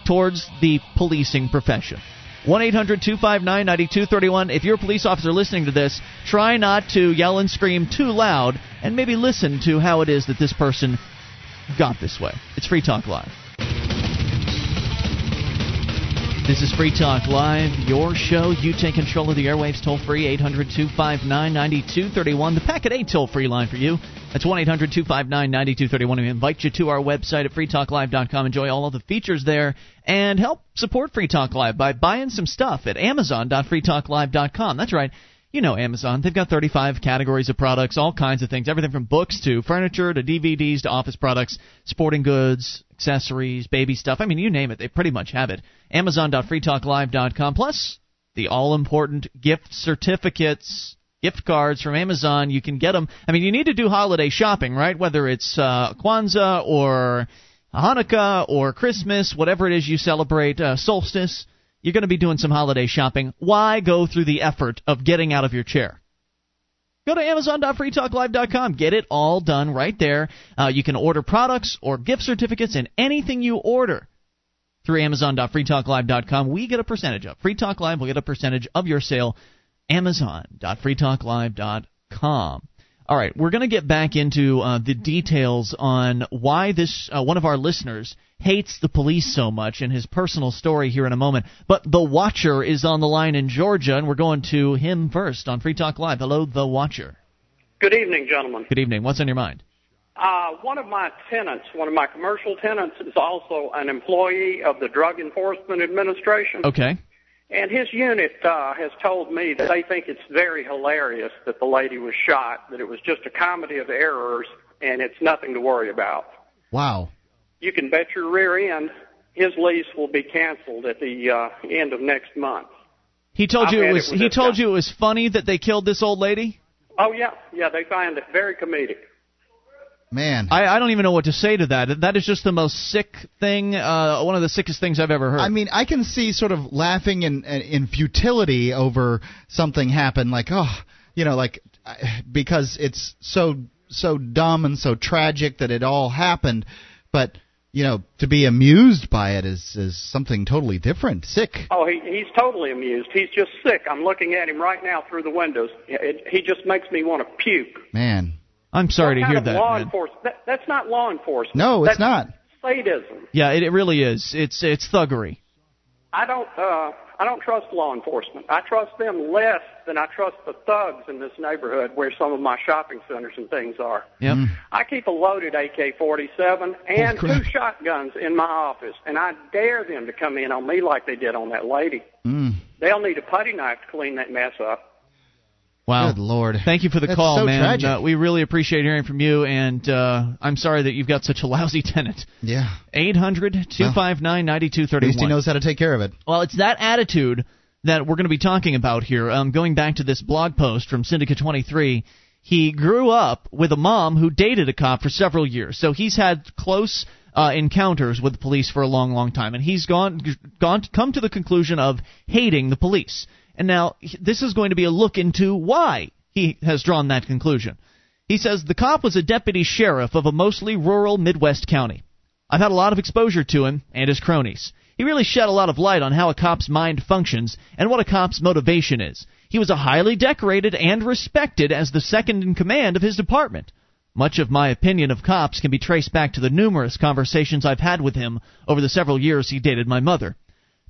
towards the policing profession. 1 800 259 9231. If you're a police officer listening to this, try not to yell and scream too loud and maybe listen to how it is that this person got this way. It's Free Talk Live. This is Free Talk Live, your show. You take control of the airwaves toll free, 800 259 9231. The Packet 8 toll free line for you. That's 1 800 259 9231. We invite you to our website at freetalklive.com. Enjoy all of the features there and help support Free Talk Live by buying some stuff at amazon.freetalklive.com. That's right. You know Amazon. They've got 35 categories of products, all kinds of things, everything from books to furniture to DVDs to office products, sporting goods, accessories, baby stuff. I mean, you name it, they pretty much have it. Amazon.freetalklive.com. Plus, the all important gift certificates, gift cards from Amazon. You can get them. I mean, you need to do holiday shopping, right? Whether it's uh, Kwanzaa or Hanukkah or Christmas, whatever it is you celebrate, uh, solstice. You're going to be doing some holiday shopping. Why go through the effort of getting out of your chair? Go to Amazon.freetalklive.com. Get it all done right there. Uh, you can order products or gift certificates and anything you order through Amazon.freetalklive.com. We get a percentage of. Free Talk Live will get a percentage of your sale. Amazon.freetalklive.com. All right, we're going to get back into uh, the details on why this uh, one of our listeners hates the police so much and his personal story here in a moment. But the Watcher is on the line in Georgia, and we're going to him first on Free Talk Live. Hello, the Watcher. Good evening, gentlemen. Good evening. What's on your mind? Uh, one of my tenants, one of my commercial tenants, is also an employee of the Drug Enforcement Administration. Okay. And his unit uh, has told me that they think it's very hilarious that the lady was shot, that it was just a comedy of errors, and it's nothing to worry about. Wow. You can bet your rear end his lease will be canceled at the uh, end of next month. He told I've you it was it with he told guy. you it was funny that they killed this old lady? Oh yeah, yeah, they find it very comedic. Man. I, I don't even know what to say to that. That is just the most sick thing, uh, one of the sickest things I've ever heard. I mean, I can see sort of laughing in in futility over something happen, like oh, you know, like I- because it's so so dumb and so tragic that it all happened, but you know, to be amused by it is is something totally different. Sick. Oh, he he's totally amused. He's just sick. I'm looking at him right now through the windows. It, he just makes me want to puke. Man. I'm sorry to hear that. Law enforcement. That, that's not law enforcement. No, it's That's not. Sadism. Yeah, it, it really is. It's it's thuggery. I don't. Uh, I don't trust law enforcement. I trust them less than I trust the thugs in this neighborhood where some of my shopping centers and things are. Yep. I keep a loaded AK-47 and crap. two shotguns in my office, and I dare them to come in on me like they did on that lady. Mm. They'll need a putty knife to clean that mess up. Wow. Good lord. Thank you for the That's call, so man. Uh, we really appreciate hearing from you, and uh, I'm sorry that you've got such a lousy (laughs) tenant. Yeah. 800 259 At least he knows how to take care of it. Well, it's that attitude that we're going to be talking about here. Um, going back to this blog post from Syndicate 23, he grew up with a mom who dated a cop for several years, so he's had close uh, encounters with the police for a long, long time, and he's gone gone come to the conclusion of hating the police. And now this is going to be a look into why he has drawn that conclusion. He says the cop was a deputy sheriff of a mostly rural Midwest county. I've had a lot of exposure to him and his cronies. He really shed a lot of light on how a cop's mind functions and what a cop's motivation is. He was a highly decorated and respected as the second in command of his department. Much of my opinion of cops can be traced back to the numerous conversations I've had with him over the several years he dated my mother.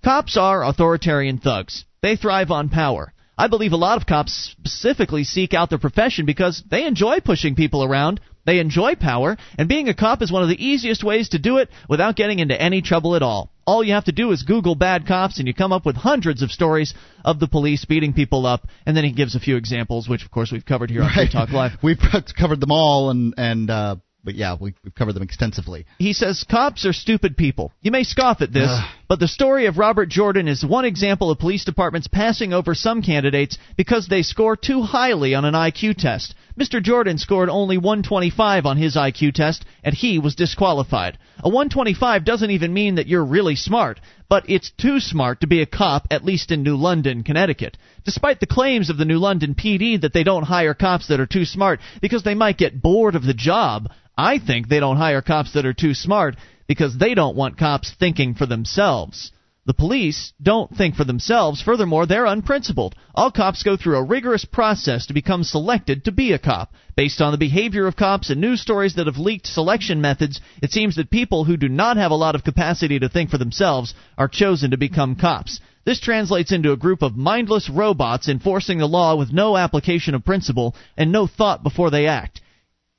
Cops are authoritarian thugs. They thrive on power. I believe a lot of cops specifically seek out their profession because they enjoy pushing people around, they enjoy power, and being a cop is one of the easiest ways to do it without getting into any trouble at all. All you have to do is Google bad cops, and you come up with hundreds of stories of the police beating people up, and then he gives a few examples, which of course we've covered here on Free Talk Live. (laughs) We've covered them all, and and uh, but yeah, we, we've covered them extensively. He says cops are stupid people. You may scoff at this, but the story of Robert Jordan is one example of police departments passing over some candidates because they score too highly on an IQ test. Mr. Jordan scored only 125 on his IQ test, and he was disqualified. A 125 doesn't even mean that you're really smart, but it's too smart to be a cop, at least in New London, Connecticut. Despite the claims of the New London PD that they don't hire cops that are too smart because they might get bored of the job, I think they don't hire cops that are too smart because they don't want cops thinking for themselves. The police don't think for themselves. Furthermore, they're unprincipled. All cops go through a rigorous process to become selected to be a cop. Based on the behavior of cops and news stories that have leaked selection methods, it seems that people who do not have a lot of capacity to think for themselves are chosen to become cops. This translates into a group of mindless robots enforcing the law with no application of principle and no thought before they act.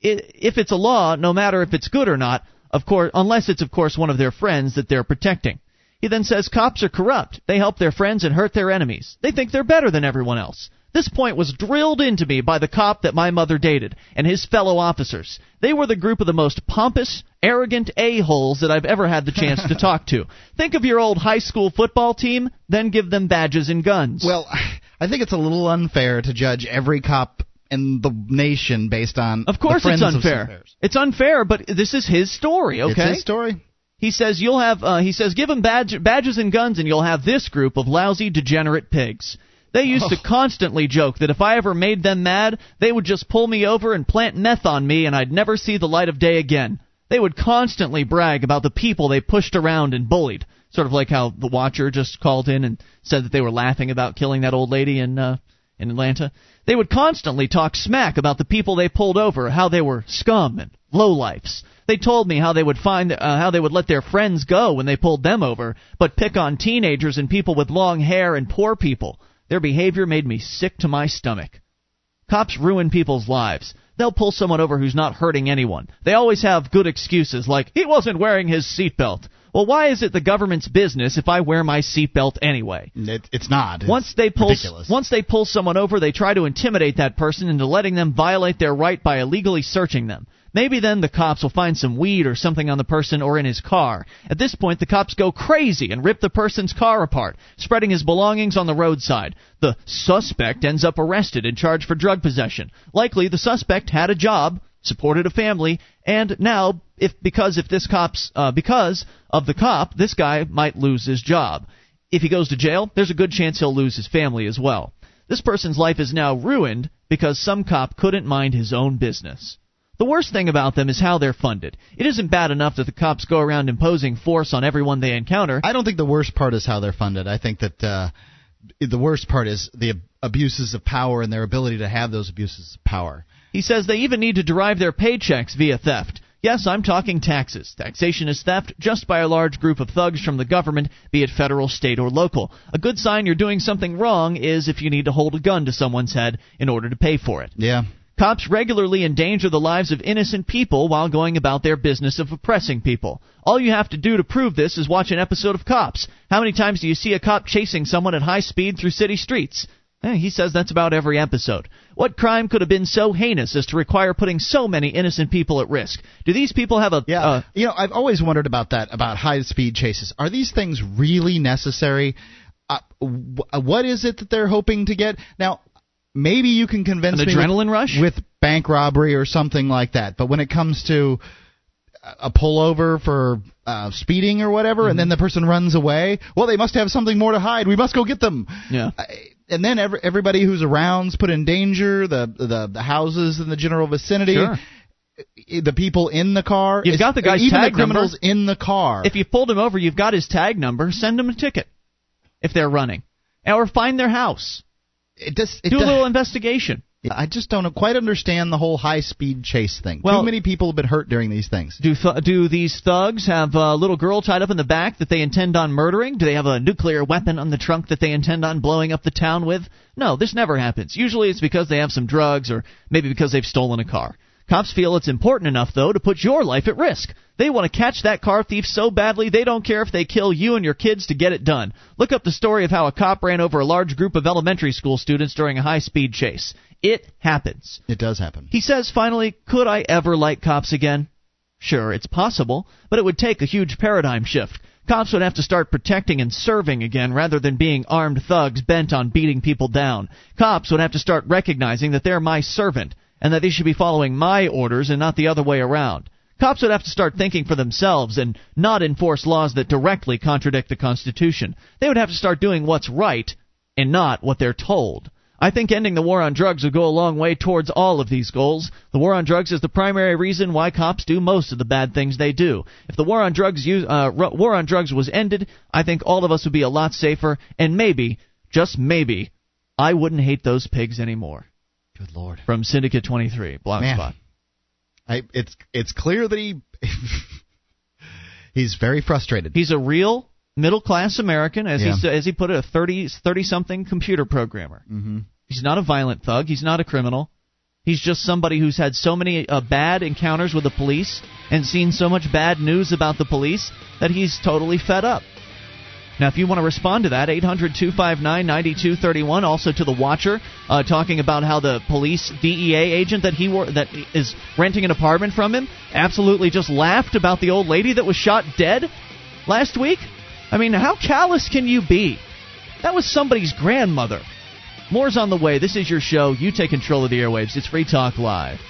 If it's a law, no matter if it's good or not, of course, unless it's of course one of their friends that they're protecting. He then says cops are corrupt. They help their friends and hurt their enemies. They think they're better than everyone else. This point was drilled into me by the cop that my mother dated and his fellow officers. They were the group of the most pompous, arrogant a-holes that I've ever had the chance to talk to. (laughs) Think of your old high school football team, then give them badges and guns. Well, I think it's a little unfair to judge every cop in the nation based on Of course the it's unfair. It's unfair, but this is his story, okay? It's his story. He says you'll have. Uh, he says give them badge, badges and guns, and you'll have this group of lousy, degenerate pigs. They used to constantly joke that if I ever made them mad, they would just pull me over and plant meth on me, and I'd never see the light of day again. They would constantly brag about the people they pushed around and bullied, sort of like how the Watcher just called in and said that they were laughing about killing that old lady in uh, in Atlanta. They would constantly talk smack about the people they pulled over, how they were scum and lowlifes. They told me how they would find uh, how they would let their friends go when they pulled them over, but pick on teenagers and people with long hair and poor people. Their behavior made me sick to my stomach. Cops ruin people's lives. They'll pull someone over who's not hurting anyone. They always have good excuses like he wasn't wearing his seatbelt. Well, why is it the government's business if I wear my seatbelt anyway? It, it's not. It's once they pull ridiculous. once they pull someone over, they try to intimidate that person into letting them violate their right by illegally searching them. Maybe then the cops will find some weed or something on the person or in his car. At this point, the cops go crazy and rip the person's car apart, spreading his belongings on the roadside. The suspect ends up arrested and charged for drug possession. Likely, the suspect had a job, supported a family, and now, if because if this cop's uh, because of the cop, this guy might lose his job. If he goes to jail, there's a good chance he'll lose his family as well. This person's life is now ruined because some cop couldn't mind his own business. The worst thing about them is how they're funded. It isn't bad enough that the cops go around imposing force on everyone they encounter. I don't think the worst part is how they're funded. I think that uh, the worst part is the abuses of power and their ability to have those abuses of power. He says they even need to derive their paychecks via theft. Yes, I'm talking taxes. Taxation is theft just by a large group of thugs from the government, be it federal, state, or local. A good sign you're doing something wrong is if you need to hold a gun to someone's head in order to pay for it. Yeah. Cops regularly endanger the lives of innocent people while going about their business of oppressing people. All you have to do to prove this is watch an episode of Cops. How many times do you see a cop chasing someone at high speed through city streets? Eh, he says that's about every episode. What crime could have been so heinous as to require putting so many innocent people at risk? Do these people have a yeah? Uh, you know, I've always wondered about that about high speed chases. Are these things really necessary? Uh, what is it that they're hoping to get? Now, maybe you can convince An me adrenaline with, rush with bank robbery or something like that. But when it comes to a pullover for uh, speeding or whatever, Mm-hmm. and then the person runs away, well, they must have something more to hide. We must go get them. Yeah. I- And then every, everybody who's around's put in danger. The the the houses in the general vicinity. Sure. The people in the car. You've got the guy's even tag the criminals number. in the car. If you pulled him over, you've got his tag number. Send him a ticket if they're running, or find their house. it it Do a does- little investigation. I just don't quite understand the whole high speed chase thing. Well- Too many people have been hurt during these things. Do th- do these thugs have a little girl tied up in the back that they intend on murdering? Do they have a nuclear weapon on the trunk that they intend on blowing up the town with? No, this never happens. Usually it's because they have some drugs or maybe because they've stolen a car. Cops feel it's important enough, though, to put your life at risk. They want to catch that car thief so badly they don't care if they kill you and your kids to get it done. Look up the story of how a cop ran over a large group of elementary school students during a high speed chase. It happens. It does happen. He says finally, could I ever like cops again? Sure, it's possible, but it would take a huge paradigm shift. Cops would have to start protecting and serving again rather than being armed thugs bent on beating people down. Cops would have to start recognizing that they're my servant and that they should be following my orders and not the other way around. Cops would have to start thinking for themselves and not enforce laws that directly contradict the Constitution. They would have to start doing what's right and not what they're told. I think ending the war on drugs would go a long way towards all of these goals. The war on drugs is the primary reason why cops do most of the bad things they do. If the war on drugs use, uh, war on drugs was ended, I think all of us would be a lot safer, and maybe, just maybe, I wouldn't hate those pigs anymore. Good lord. From Syndicate 23, Blogspot. I, it's it's clear that he (laughs) he's very frustrated. He's a real middle class American, as Yeah. he as he put it, a 30 30 something computer programmer. Mm-hmm. He's not a violent thug. He's not a criminal. He's just somebody who's had so many uh, bad encounters with the police and seen so much bad news about the police that he's totally fed up. Now, if you want to respond to that, 800 259 9231. Also to the Watcher, uh, talking about how the police DEA agent that he wor- that is renting an apartment from him absolutely just laughed about the old lady that was shot dead last week. I mean, how callous can you be? That was somebody's grandmother. More's on the way. This is your show. You take control of the airwaves. It's Free Talk Live.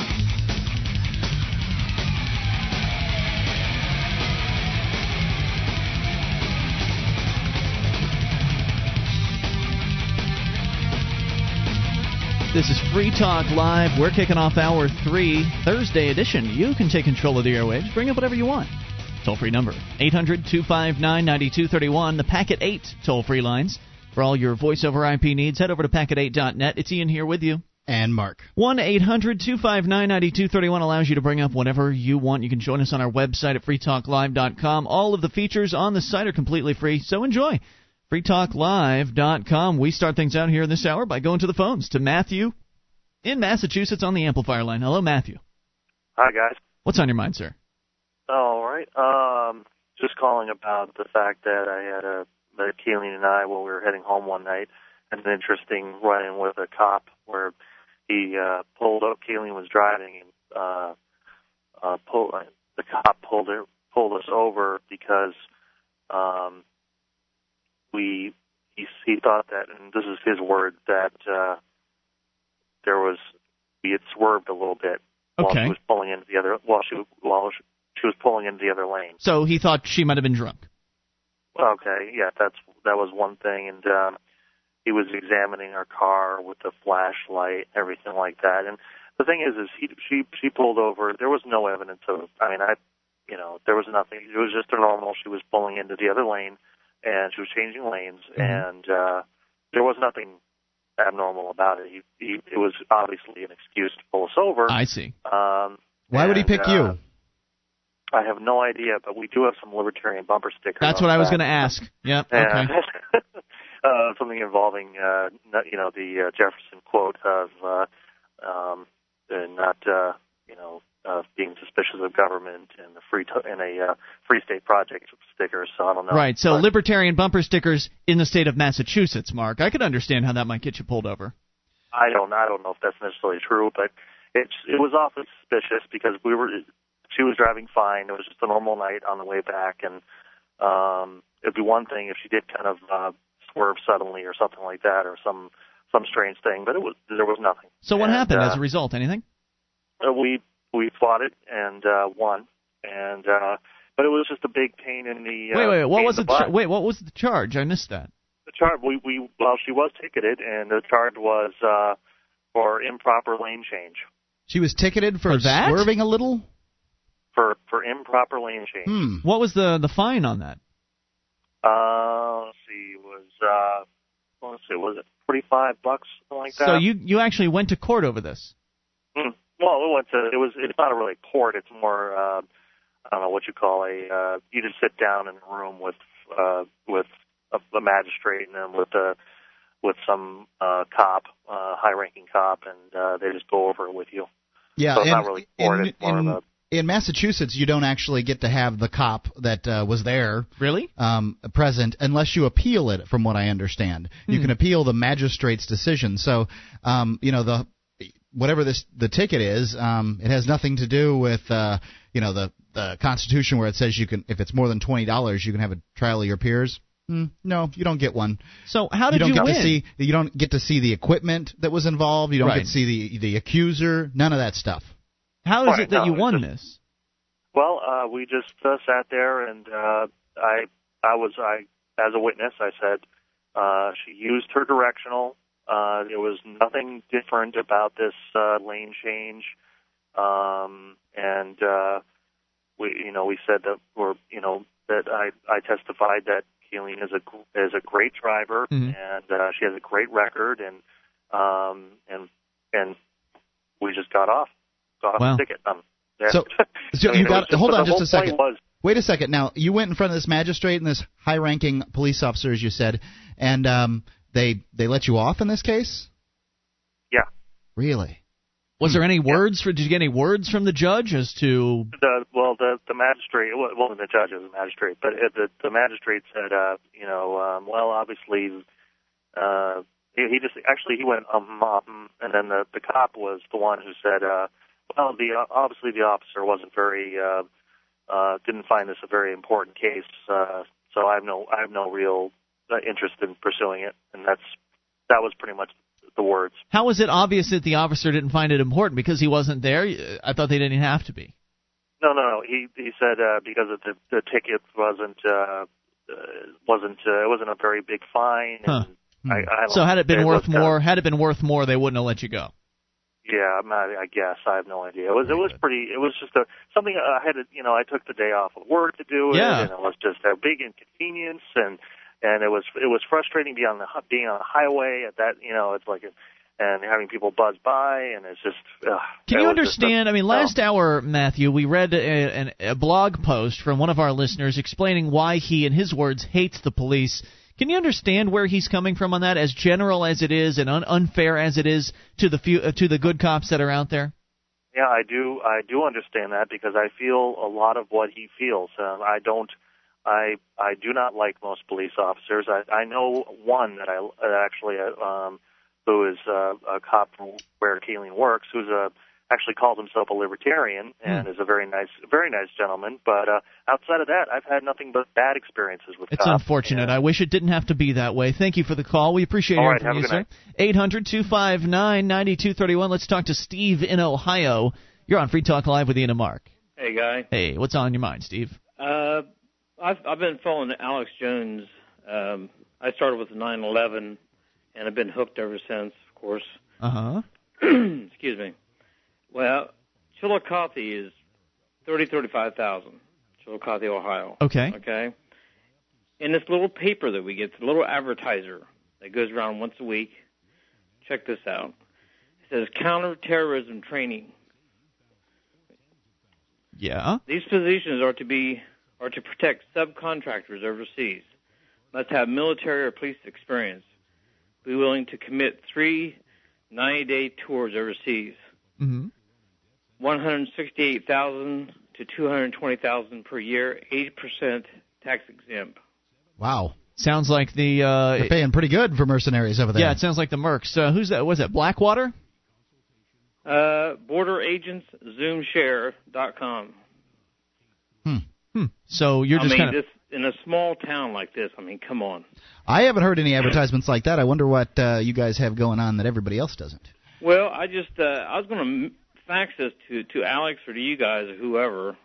This is Free Talk Live. We're kicking off hour three, Thursday edition. You can take control of the airwaves. Bring up whatever you want. Toll free number 800 259 9231. The Packet 8 toll free lines. For all your voice over IP needs, head over to packet8.net. It's Ian here with you. And Mark. 1 800 259 9231 allows you to bring up whatever you want. You can join us on our website at freetalklive.com. All of the features on the site are completely free, so enjoy. freetalklive.com. We start things out here in this hour by going to the phones to Matthew in Massachusetts on the amplifier line. Hello, Matthew. Hi, guys. What's on your mind, sir? All right. Um, just calling about the fact that I had a that Keeling and I, while we were heading home one night, had an interesting run-in with a cop where he uh, pulled up. Keeling was driving and uh, uh, pulled the cop pulled it pulled us over because um, we he he thought that, and this is his word that uh, there was we had swerved a little bit while Okay. she was pulling into the other while she while she, was pulling into the other lane. So he thought she might have been drunk. Okay, yeah, that's that was one thing, and um, he was examining our car with the flashlight, everything like that. And the thing is, is he she she pulled over. There was no evidence of. I mean, I, you know, there was nothing. It was just a normal. She was pulling into the other lane, and she was changing lanes, and uh, there was nothing abnormal about it. He, he it was obviously an excuse to pull us over. I see. Um, Why would he pick uh, you? I have no idea, but we do have some libertarian bumper stickers. That's what I was going to ask. Yep. Yeah. Okay. (laughs) uh, something involving, uh, you know, the uh, Jefferson quote of uh, um, uh, not, uh, you know, uh, being suspicious of government and the free to- and a uh, free state project sticker. So I don't know. Right. So But libertarian bumper stickers in the state of Massachusetts, Mark. I could understand how that might get you pulled over. I don't. I don't know if that's necessarily true, but it's it was awfully suspicious because we were. She was driving fine. It was just a normal night on the way back, and um, it'd be one thing if she did kind of uh, swerve suddenly or something like that, or some some strange thing. But it was there was nothing. So what And, happened uh, as a result? Anything? uh, we we fought it and uh, won, and uh, but it was just a big pain in the. Uh, wait, wait. What was in the the char- wait? What was the charge? I missed that. The charge we we well she was ticketed, and the charge was uh, for improper lane change. She was ticketed for, For that? swerving a little. For for improper lane change. Hmm. What was the the fine on that? Uh, let's see, it was uh, let's see, was it forty five bucks, something like that? So you you actually went to court over this. Hmm. Well, it went to it was it's not a really court. It's more uh, I don't know what you call a uh, you just sit down in a room with uh, with a, a magistrate and then with a with some uh, cop, uh, high ranking cop, and uh, they just go over it with you. Yeah, So it's not really court. in, it's more in, of a in Massachusetts, you don't actually get to have the cop that uh, was there Really? um, present unless you appeal it. From what I understand, you Hmm. can appeal the magistrate's decision. So, um, you know the whatever this the ticket is, um, it has nothing to do with uh, you know the the Constitution where it says you can if it's more than twenty dollars you can have a trial of your peers. Hmm, no, you don't get one. So how did you did don't you get win? to see you don't get to see the equipment that was involved. You don't Right. get to see the the accuser. None of that stuff. How is Right, it that no, you won just- this? Well, uh, we just uh, sat there, and uh, I, I was, I, as a witness, I said uh, she used her directional. Uh, there was nothing different about this uh, lane change, um, and uh, we, you know, we said that, or you know, that I, I testified that Keeling is a is a great driver, Mhm. and uh, she has a great record, and um, and and we just got off, got off Wow. the ticket. Um, yeah. So- (laughs) So I mean, you got was hold on just a second. Was, Wait a second. Now you went in front of this magistrate and this high-ranking police officer, as you said, and um, they they let you off in this case. Yeah. Really? Was there any words for? Did you get any words from the judge as to? the well the the magistrate well well, the judge was a magistrate but uh, the the magistrate said uh you know um well obviously uh he, he just actually he went um, um and then the the cop was the one who said uh well the obviously the officer wasn't very uh uh didn't find this a very important case uh so I have no I have no real uh, interest in pursuing it and that's that was pretty much the words How was it obvious that the officer didn't find it important because he wasn't there? I thought they didn't have to be. No, no, no. He he said uh, because of the the ticket wasn't uh, uh, wasn't uh, it wasn't a very big fine. Huh. And I, I So had it been worth uh, more, had it been worth more, they wouldn't have let you go. yeah, I'm not, I guess I have no idea. It was it was pretty. It was just a something I had to you know I took the day off of work to do it, Yeah. and it was just a big inconvenience, and and it was it was frustrating being on the being on the highway at that you know it's like. A, and having people buzz by, and it's just. Ugh, Can you understand? I mean, last hour, Matthew, we read a, an, a blog post from one of our listeners explaining why he, in his words, hates the police. Can you understand where he's coming from on that? As general as it is and un- unfair as it is to the few, uh, to the good cops that are out there. Yeah, I do. I do understand that because I feel a lot of what he feels. Um, I don't. I I do not like most police officers. I I know one that I uh, actually uh, um, who is uh, a cop from where Keeling works, who's a actually calls himself a libertarian and is a very nice very nice gentleman. But uh, outside of that, I've had nothing but bad experiences with It's cops. unfortunate. I wish it didn't have to be that way. Thank you for the call. We appreciate All hearing right, from have you, a sir. Eight hundred two five nine ninety two thirty one. Let's talk to Steve in Ohio. You're on Free Talk Live with Ian and Mark. Hey, guy. Hey, what's on your mind, Steve? Uh, I've I've been following Alex Jones. Um, I started with the 9/11, and I've been hooked ever since. Of course. Uh huh. (clears throat) Excuse me. Well, Chillicothe is thirty thirty-five thousand. Chillicothe, Ohio. Okay. Okay. In this little paper that we get, it's a little advertiser that goes around once a week. Check this out. It says counterterrorism training. Yeah. These positions are to be are to protect subcontractors overseas. Must have military or police experience. Be willing to commit three 90-day tours overseas. Mm-hmm. 168,000 to 220,000 per year, 80% tax exempt. Wow. Sounds like the. Uh, They're paying pretty good for mercenaries over there. yeah, it sounds like the Mercs. Uh, who's that? Was that Blackwater? Uh, border agents, zoomshare.com. Hmm. So you're I just mean, kind of. this in a small town like this. I mean, come on. I haven't heard any advertisements like that. I wonder what uh, you guys have going on that everybody else doesn't. Well, I just uh, I was going to fax this to to Alex or to you guys or whoever.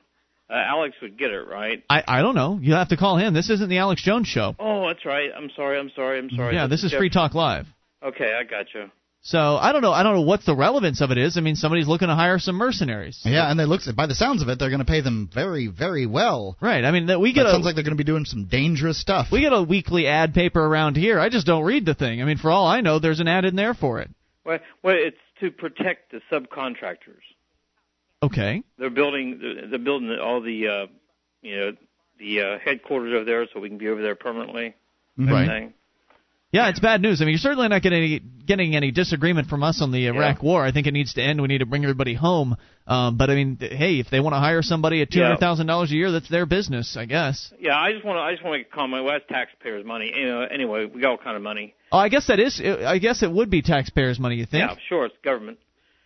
Uh, Alex would get it right. I I don't know. You have to call him. This isn't the Alex Jones show. Oh, that's right. I'm sorry. I'm sorry. I'm sorry. Yeah, this is Jeff- Free Talk Live. Okay, I got you. So I don't know. I don't know what the relevance of it is. I mean, somebody's looking to hire some mercenaries. Yeah, and they looks by the sounds of it, they're going to pay them very, very well. Right. I mean, that we get That a sounds like they're going to be doing some dangerous stuff. we get a weekly ad paper around here. I just don't read the thing. I mean, for all I know, there's an ad in there for it. Well, well, it's to protect the subcontractors. Okay. They're building. They're they're building all the, uh, you know, the uh, headquarters over there, so we can be over there permanently. Right. thing. Yeah, it's bad news. I mean, you're certainly not getting any, getting any disagreement from us on the Iraq War. I think it needs to end. We need to bring everybody home. Um, but I mean, hey, if they want to hire somebody at two hundred thousand dollars a year, that's their business, I guess. Yeah, I just want to. I just want to make a comment. Well, that's taxpayers' money. You know, anyway, we got all kind of money. Oh, I guess that is. I guess it would be taxpayers' money. You think? Yeah, sure, it's government.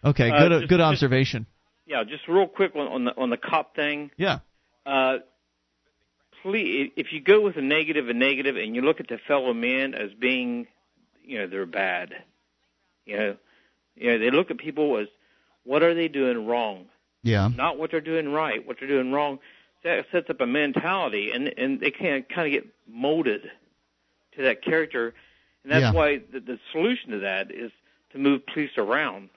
Okay. Uh, Good. just- good just- observation. Yeah, just real quick on, on the on the cop thing. Yeah. Uh, complete. If you go with a negative, a negative, and you look at the fellow men as being, you know, they're bad. You know, you know, they look at people as what are they doing wrong, Yeah. not what they're doing right. What they're doing wrong that sets up a mentality, and and they can kind of get molded to that character, and that's Yeah. why the, the solution to that is to move police around.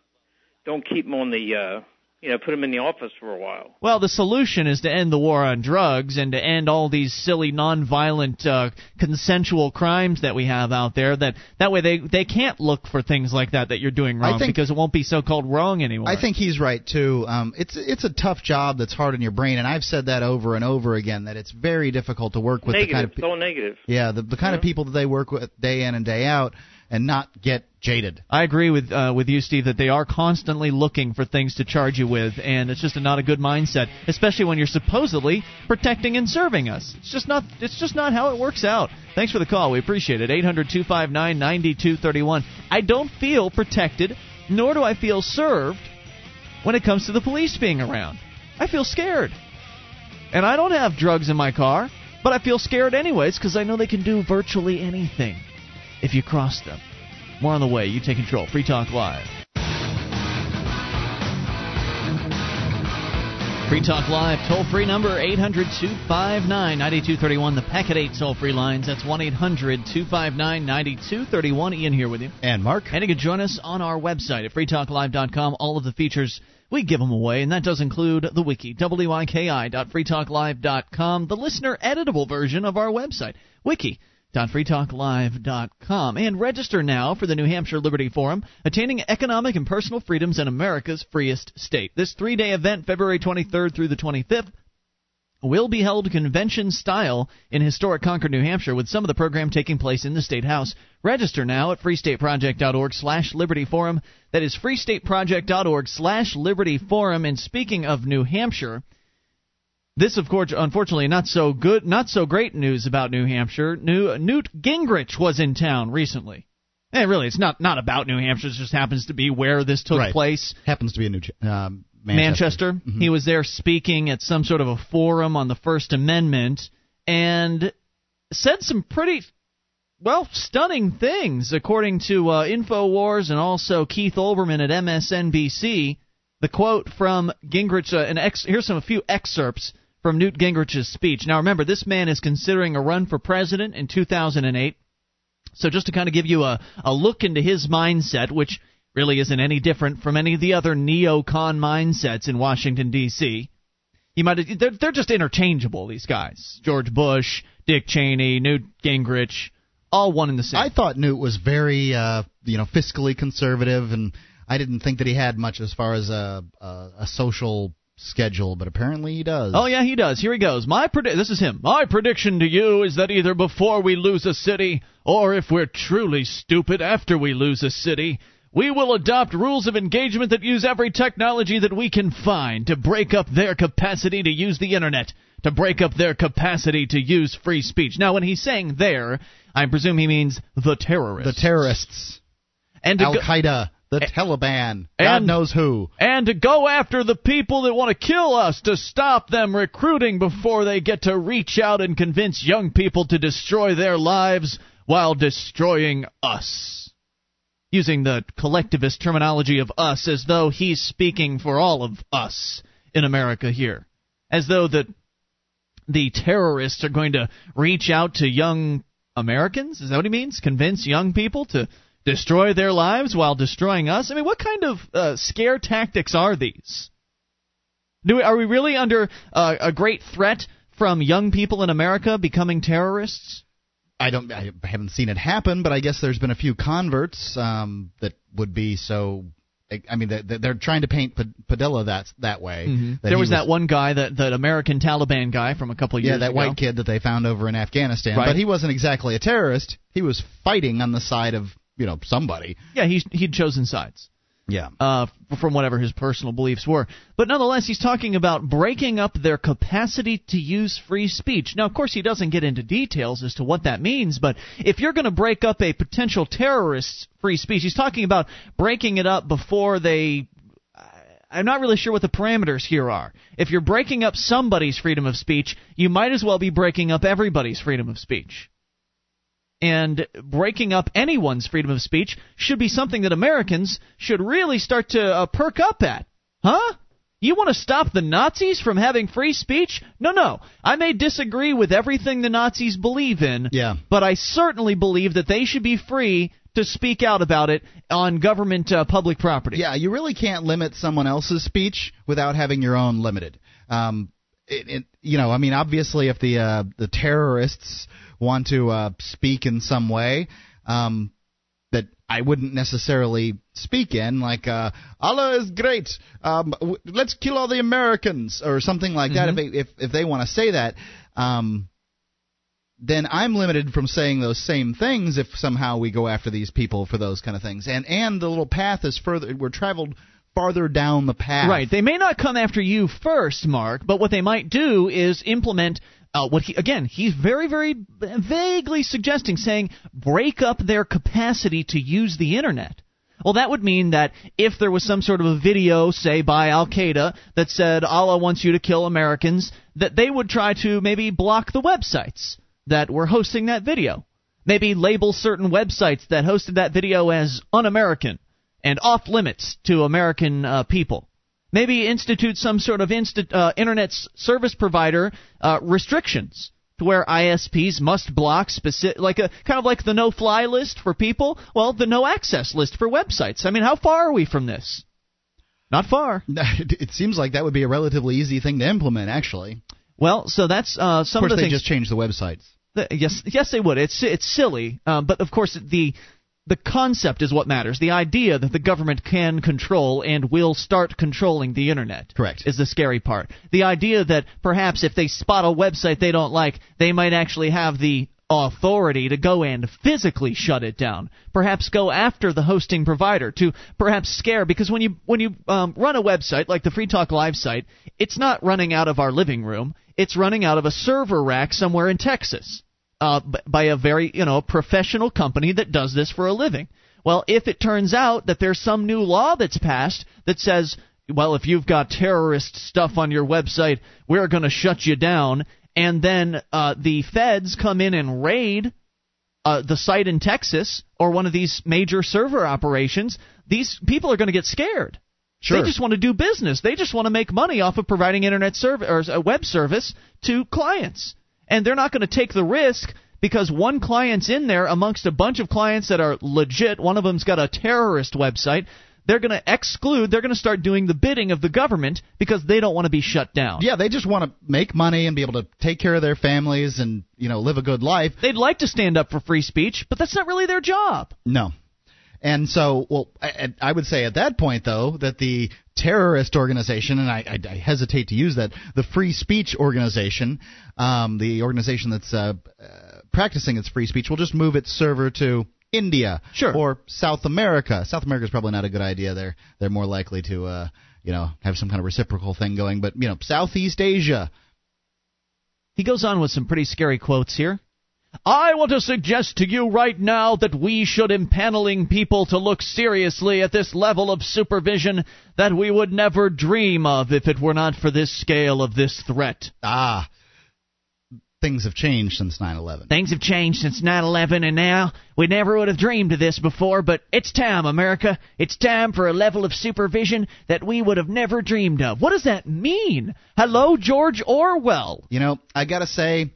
Don't keep them on the, uh, you know, put them in the office for a while. Well, the solution is to end the war on drugs and to end all these silly, nonviolent, uh, consensual crimes that we have out there. That that way they they can't look for things like that that you're doing I wrong think- because it won't be so called wrong anymore. I think he's right too. Um, it's it's a tough job that's hard on your brain, and I've said that over and over again that it's very difficult to work with negative, the kind of pe- so negative. yeah the the kind of people that they work with day in and day out, and not get jaded. I agree with uh, with you, Steve, that they are constantly looking for things to charge you with, and it's just a, not a good mindset, especially when you're supposedly protecting and serving us. It's just not it's just not how it works out. Thanks for the call. We appreciate it. 800-259-9231. I don't feel protected, nor do I feel served when it comes to the police being around. I feel scared. And I don't have drugs in my car, but I feel scared anyways because I know they can do virtually anything if you cross them. More on the way. You take control. Free Talk Live. Free Talk Live, toll free number 800 259 9231. The Packet 8 toll free lines. That's 1 800 259 9231. Ian here with you. And Mark, And you can join us on our website at freetalklive.com. All of the features, we give them away, and that does include the wiki, wiki.freetalklive.com, the listener editable version of our website, wiki.freetalklive.com. And register now for the New Hampshire Liberty Forum, attaining economic and personal freedoms in America's freest state. This three day event, February 23rd through the 25th, will be held convention style in historic Concord, New Hampshire, with some of the program taking place in the State House. Register now at freestateproject.org slash Liberty Forum. That is freestateproject.org slash Liberty Forum. And speaking of New Hampshire, this, of course, unfortunately, not so good, not so great news about New Hampshire. New, Newt Gingrich was in town recently. And really, it's not not about New Hampshire. It just happens to be where this took Right. place. happens to be a new um, Manchester. Manchester. He was there speaking at some sort of a forum on the First Amendment and said some pretty, well, stunning things, according to uh, InfoWars and also Keith Olbermann at MSNBC. The quote from Gingrich, uh, an ex- here's some a few excerpts from Newt Gingrich's speech. Now, remember, this man is considering a run for president in 2008. So just to kind of give you a, a look into his mindset, which really isn't any different from any of the other neocon mindsets in Washington D.C. You might they're they're just interchangeable. These guys, George Bush, Dick Cheney, Newt Gingrich, all one and the same. I thought Newt was very, uh, you know, fiscally conservative, and I didn't think that he had much as far as a a, a social schedule, but apparently he does. Oh yeah, he does. Here he goes. My predi- this is him. My prediction to you is that either before we lose a city, or if we're truly stupid after we lose a city, we will adopt rules of engagement that use every technology that we can find to break up their capacity to use the internet, to break up their capacity to use free speech. Now, when he's saying there, I presume he means the terrorists. the terrorists, and Al go- The Taliban, God and- knows who. and to go after the people that want to kill us to stop them recruiting before they get to reach out and convince young people to destroy their lives while destroying us. Using the collectivist terminology of us as though he's speaking for all of us in America here. As though the the terrorists are going to reach out to young Americans? Is that what he means? Convince young people to destroy their lives while destroying us? I mean, what kind of uh, scare tactics are these? Do we, are we really under uh, a great threat from young people in America becoming terrorists? I don't. I haven't seen it happen, but I guess there's been a few converts um, that would be so. I mean, they- they're trying to paint Padilla that that way. that there he was, that one guy, that that American Taliban guy from a couple of Yeah, that ago. white kid that they found over in Afghanistan. Right. But he wasn't exactly a terrorist. He was fighting on the side of you know somebody. Yeah, he's he'd chosen sides. Yeah. uh, from whatever his personal beliefs were. But nonetheless, he's talking about breaking up their capacity to use free speech. Now, of course, he doesn't get into details as to what that means, but if you're going to break up a potential terrorist's free speech, he's talking about breaking it up before they. I'm not really sure what the parameters here are. If you're breaking up somebody's freedom of speech, you might as well be breaking up everybody's freedom of speech. And breaking up anyone's freedom of speech should be something that Americans should really start to uh, perk up at. Huh? You want to stop the Nazis from having free speech? No, no. I may disagree with everything the Nazis believe in, Yeah. but I certainly believe that they should be free to speak out about it on government uh, public property. Yeah, you really can't limit someone else's speech without having your own limited. Um, it, it, you know, I mean, obviously, if the uh, the terrorists want to uh, speak in some way, um, that I wouldn't necessarily speak in, like uh, Allah is great, um, w- let's kill all the Americans or something like that. If they, if if they want to say that, um, then I'm limited from saying those same things if somehow we go after these people for those kind of things. And and the little path is further. We're traveled farther down the path. Right. They may not come after you first, Mark, but what they might do is implement uh, what he again he's very very vaguely suggesting saying break up their capacity to use the internet. Well, that would mean that if there was some sort of a video, say by Al Qaeda, that said Allah wants you to kill Americans, that they would try to maybe block the websites that were hosting that video. Maybe label certain websites that hosted that video as un American and off limits to American uh, people. Maybe institute some sort of insta- uh, internet s- service provider uh, restrictions to where ISPs must block specific, like a kind of like the no-fly list for people. Well, the no-access list for websites. I mean, how far are we from this? Not far. (laughs) It seems like that would be a relatively easy thing to implement, actually. Well, so that's uh, some of course, of the they things. just change the websites. The- yes, yes, they would. It's it's silly, um, but of course the the concept is what matters. The idea that the government can control and will start controlling the internet. Correct. Is the scary part. The idea that perhaps if they spot a website they don't like, they might actually have the authority to go and physically shut it down. Perhaps go after the hosting provider to perhaps scare because when you when you um, run a website like the Free Talk Live site, it's not running out of our living room. It's running out of a server rack somewhere in Texas uh, by a very you know professional company that does this for a living. Well, if it turns out that there's some new law that's passed that says, well, if you've got terrorist stuff on your website, we're going to shut you down, and then uh, the feds come in and raid uh, the site in Texas or one of these major server operations, these people are going to get scared. Sure. They just want to do business. They just want to make money off of providing internet service or a web service to clients. And they're not going to take the risk because one client's in there amongst a bunch of clients that are legit. One of them's got a terrorist website. They're going to exclude, they're going to start doing the bidding of the government because they don't want to be shut down. Yeah, they just want to make money and be able to take care of their families and you know live a good life. They'd like to stand up for free speech, but that's not really their job. No. And so, well, I, I would say at that point, though, that the terrorist organization, and I, I, I hesitate to use that, the free speech organization, um, the organization that's uh, uh, practicing its free speech, will just move its server to India Sure. or South America. South America is probably not a good idea. They're they're more likely to, uh, you know, have some kind of reciprocal thing going. But you know, Southeast Asia. He goes on with some pretty scary quotes here. I want to suggest to you right now that we should impaneling people to look seriously at this level of supervision that we would never dream of if it were not for this scale of this threat. Ah, things have changed since 9/11. Things have changed since 9/11 and now we never would have dreamed of this before, but it's time, America. It's time for a level of supervision that we would have never dreamed of. What does that mean? Hello, George Orwell. You know, I gotta say,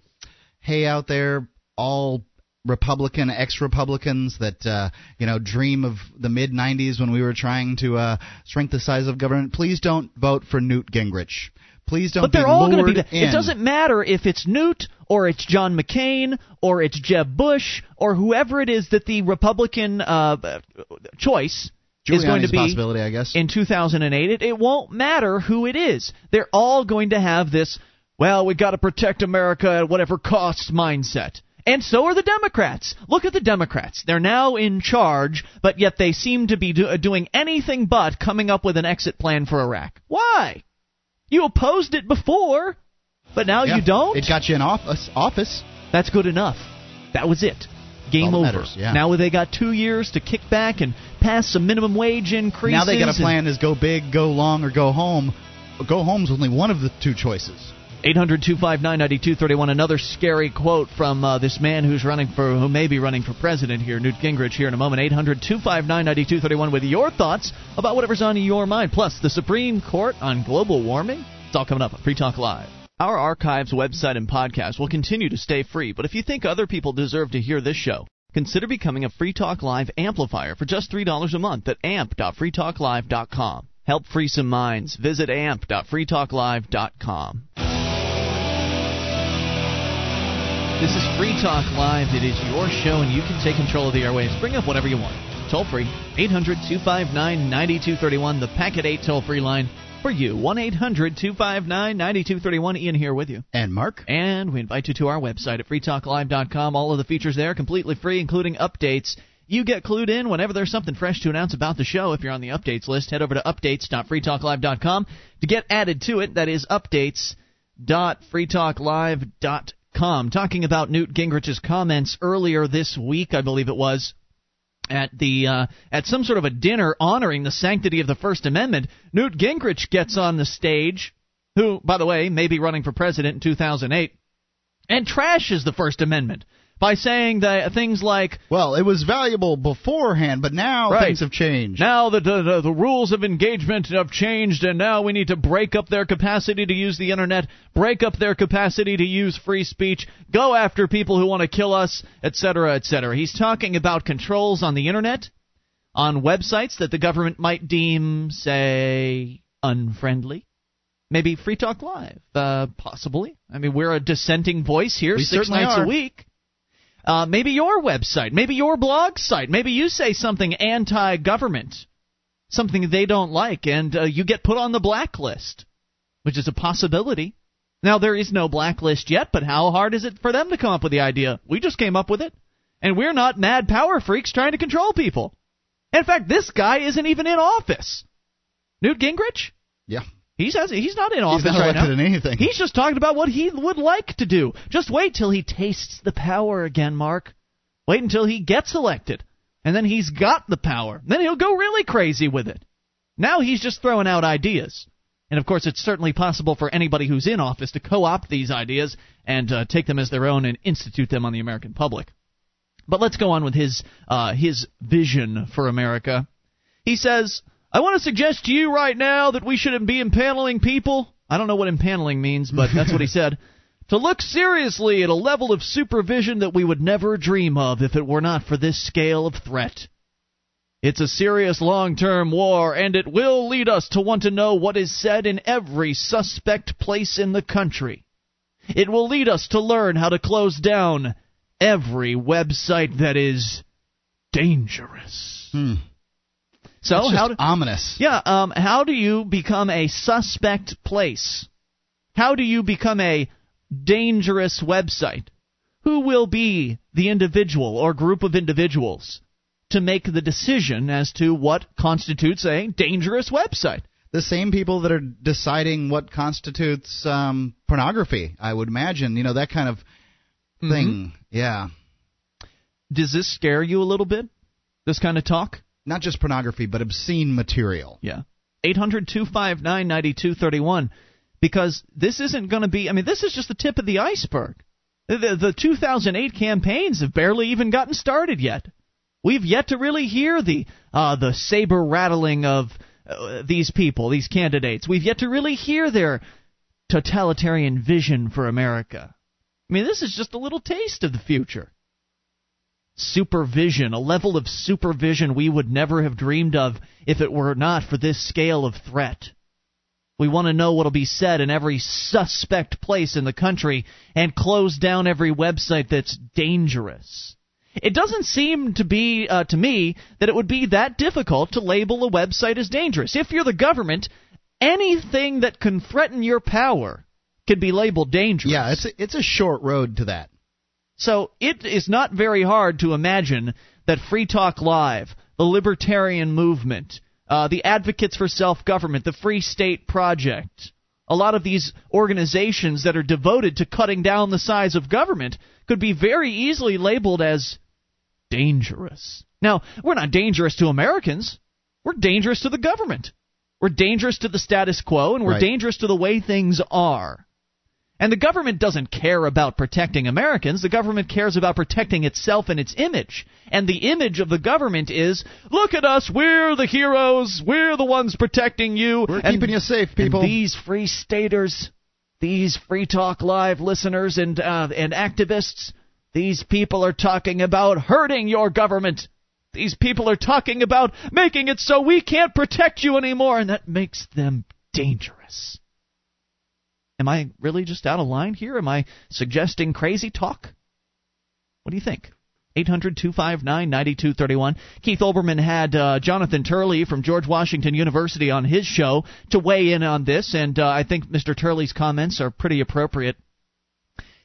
hey out there, all Republican ex-Republicans that uh, you know dream of the mid '90s when we were trying to uh, shrink the size of government. Please don't vote for Newt Gingrich. Please don't. But they're be all going to be. In. It doesn't matter if it's Newt or it's John McCain or it's Jeb Bush or whoever it is that the Republican uh, choice is going to Giuliani's be possibility, I guess. in 2008. It, it won't matter who it is. They're all going to have this. Well, we got to protect America at whatever cost mindset. And so are the Democrats. Look at the Democrats. They're now in charge, but yet they seem to be do- uh, doing anything but coming up with an exit plan for Iraq. Why? You opposed it before, but now Yeah, you don't? It got you in office. Office. That's good enough. That was it. game over. matters, yeah. Now they got two years to kick back and pass some minimum wage increases. Now they got a plan: is go big, go long, or go home. Go home's only one of the two choices. 800 259 9231. Another scary quote from uh, this man who's running for, who may be running for president here, Newt Gingrich, here in a moment. 800 259 9231 with your thoughts about whatever's on your mind. Plus, the Supreme Court on global warming. It's all coming up on Free Talk Live. Our archives, website, and podcast will continue to stay free, but if you think other people deserve to hear this show, consider becoming a Free Talk Live amplifier for just $3 a month at amp.freetalklive.com. Help free some minds. Visit amp.freetalklive.com. This is Free Talk Live. It is your show, and you can take control of the airwaves. Bring up whatever you want. Toll free, 800 259 9231, the Packet 8 toll free line for you. 1 800 259 9231. Ian here with you. And Mark. And we invite you to our website at freetalklive.com. All of the features there completely free, including updates. You get clued in whenever there's something fresh to announce about the show. If you're on the updates list, head over to updates.freetalklive.com to get added to it. That is updates.freetalklive.com. Talking about Newt Gingrich's comments earlier this week, I believe it was, at the uh, at some sort of a dinner honoring the sanctity of the First Amendment, Newt Gingrich gets on the stage, who, by the way, may be running for president in 2008, and trashes the First Amendment by saying that things like, Well, it was valuable beforehand, but now Right. things have changed. now the, the the rules of engagement have changed, and now we need to break up their capacity to use the internet, break up their capacity to use free speech, go after people who want to kill us, etc., etc. He's talking about controls on the internet, on websites that the government might deem, say, unfriendly. Maybe Free Talk Live, uh, possibly. I mean, we're a dissenting voice here, We six nights are. a week. Uh, maybe your website, maybe your blog site, maybe you say something anti-government, something they don't like, and uh, you get put on the blacklist, which is a possibility. Now there is no blacklist yet, but how hard is it for them to come up with the idea? We just came up with it, and we're not mad power freaks trying to control people. In fact, this guy isn't even in office. Newt Gingrich, Yeah. He's has, he's not in office He's not right elected now. in anything. He's just talking about what he would like to do. Just wait till he tastes the power again, Mark. Wait until he gets elected. And then he's got the power. Then he'll go really crazy with it. Now he's just throwing out ideas. And of course, it's certainly possible for anybody who's in office to co opt these ideas and uh, take them as their own and institute them on the American public. But let's go on with his uh, his vision for America. He says, I want to suggest to you right now that we shouldn't be impaneling people. I don't know what impaneling means, but that's what he said. (laughs) To look seriously at a level of supervision that we would never dream of if it were not for this scale of threat. It's a serious long term war, and it will lead us to want to know what is said in every suspect place in the country. It will lead us to learn how to close down every website that is dangerous. Hmm. So how do, ominous. yeah, um, how do you become a suspect place? How do you become a dangerous website? Who will be the individual or group of individuals to make the decision as to what constitutes a dangerous website? The same people that are deciding what constitutes um, pornography, I would imagine. You know that kind of Mm-hmm. thing. Yeah. Does this scare you a little bit? This kind of talk? Not just pornography, but obscene material. Yeah. 800 259 9231. Because this isn't going to be, I mean, this is just the tip of the iceberg. The, the, the 2008 campaigns have barely even gotten started yet. We've yet to really hear the uh, the saber rattling of uh, these people, these candidates. We've yet to really hear their totalitarian vision for America. I mean, this is just a little taste of the future. Supervision, a level of supervision we would never have dreamed of if it were not for this scale of threat. We want to know what'll be said in every suspect place in the country and close down every website that's dangerous. It doesn't seem to be, uh, to me, that it would be that difficult to label a website as dangerous. If you're the government, anything that can threaten your power can be labeled dangerous. Yeah, it's a, it's a short road to that. So it is not very hard to imagine that Free Talk Live, the Libertarian Movement, uh, the Advocates for Self Government, the Free State Project, a lot of these organizations that are devoted to cutting down the size of government could be very easily labeled as dangerous. Now, we're not dangerous to Americans. We're dangerous to the government. We're dangerous to the status quo, and we're Right. dangerous to the way things are. And the government doesn't care about protecting Americans. The government cares about protecting itself and its image. And the image of the government is look at us, we're the heroes, we're the ones protecting you. We're and, keeping you safe, people. These free staters, these Free Talk Live listeners and, uh, and activists, these people are talking about hurting your government. These people are talking about making it so we can't protect you anymore, and that makes them dangerous. Am I really just out of line here? Am I suggesting crazy talk? What do you think? 800 259 9231. Keith Olbermann had uh, Jonathan Turley from George Washington University on his show to weigh in on this, and uh, I think Mr. Turley's comments are pretty appropriate.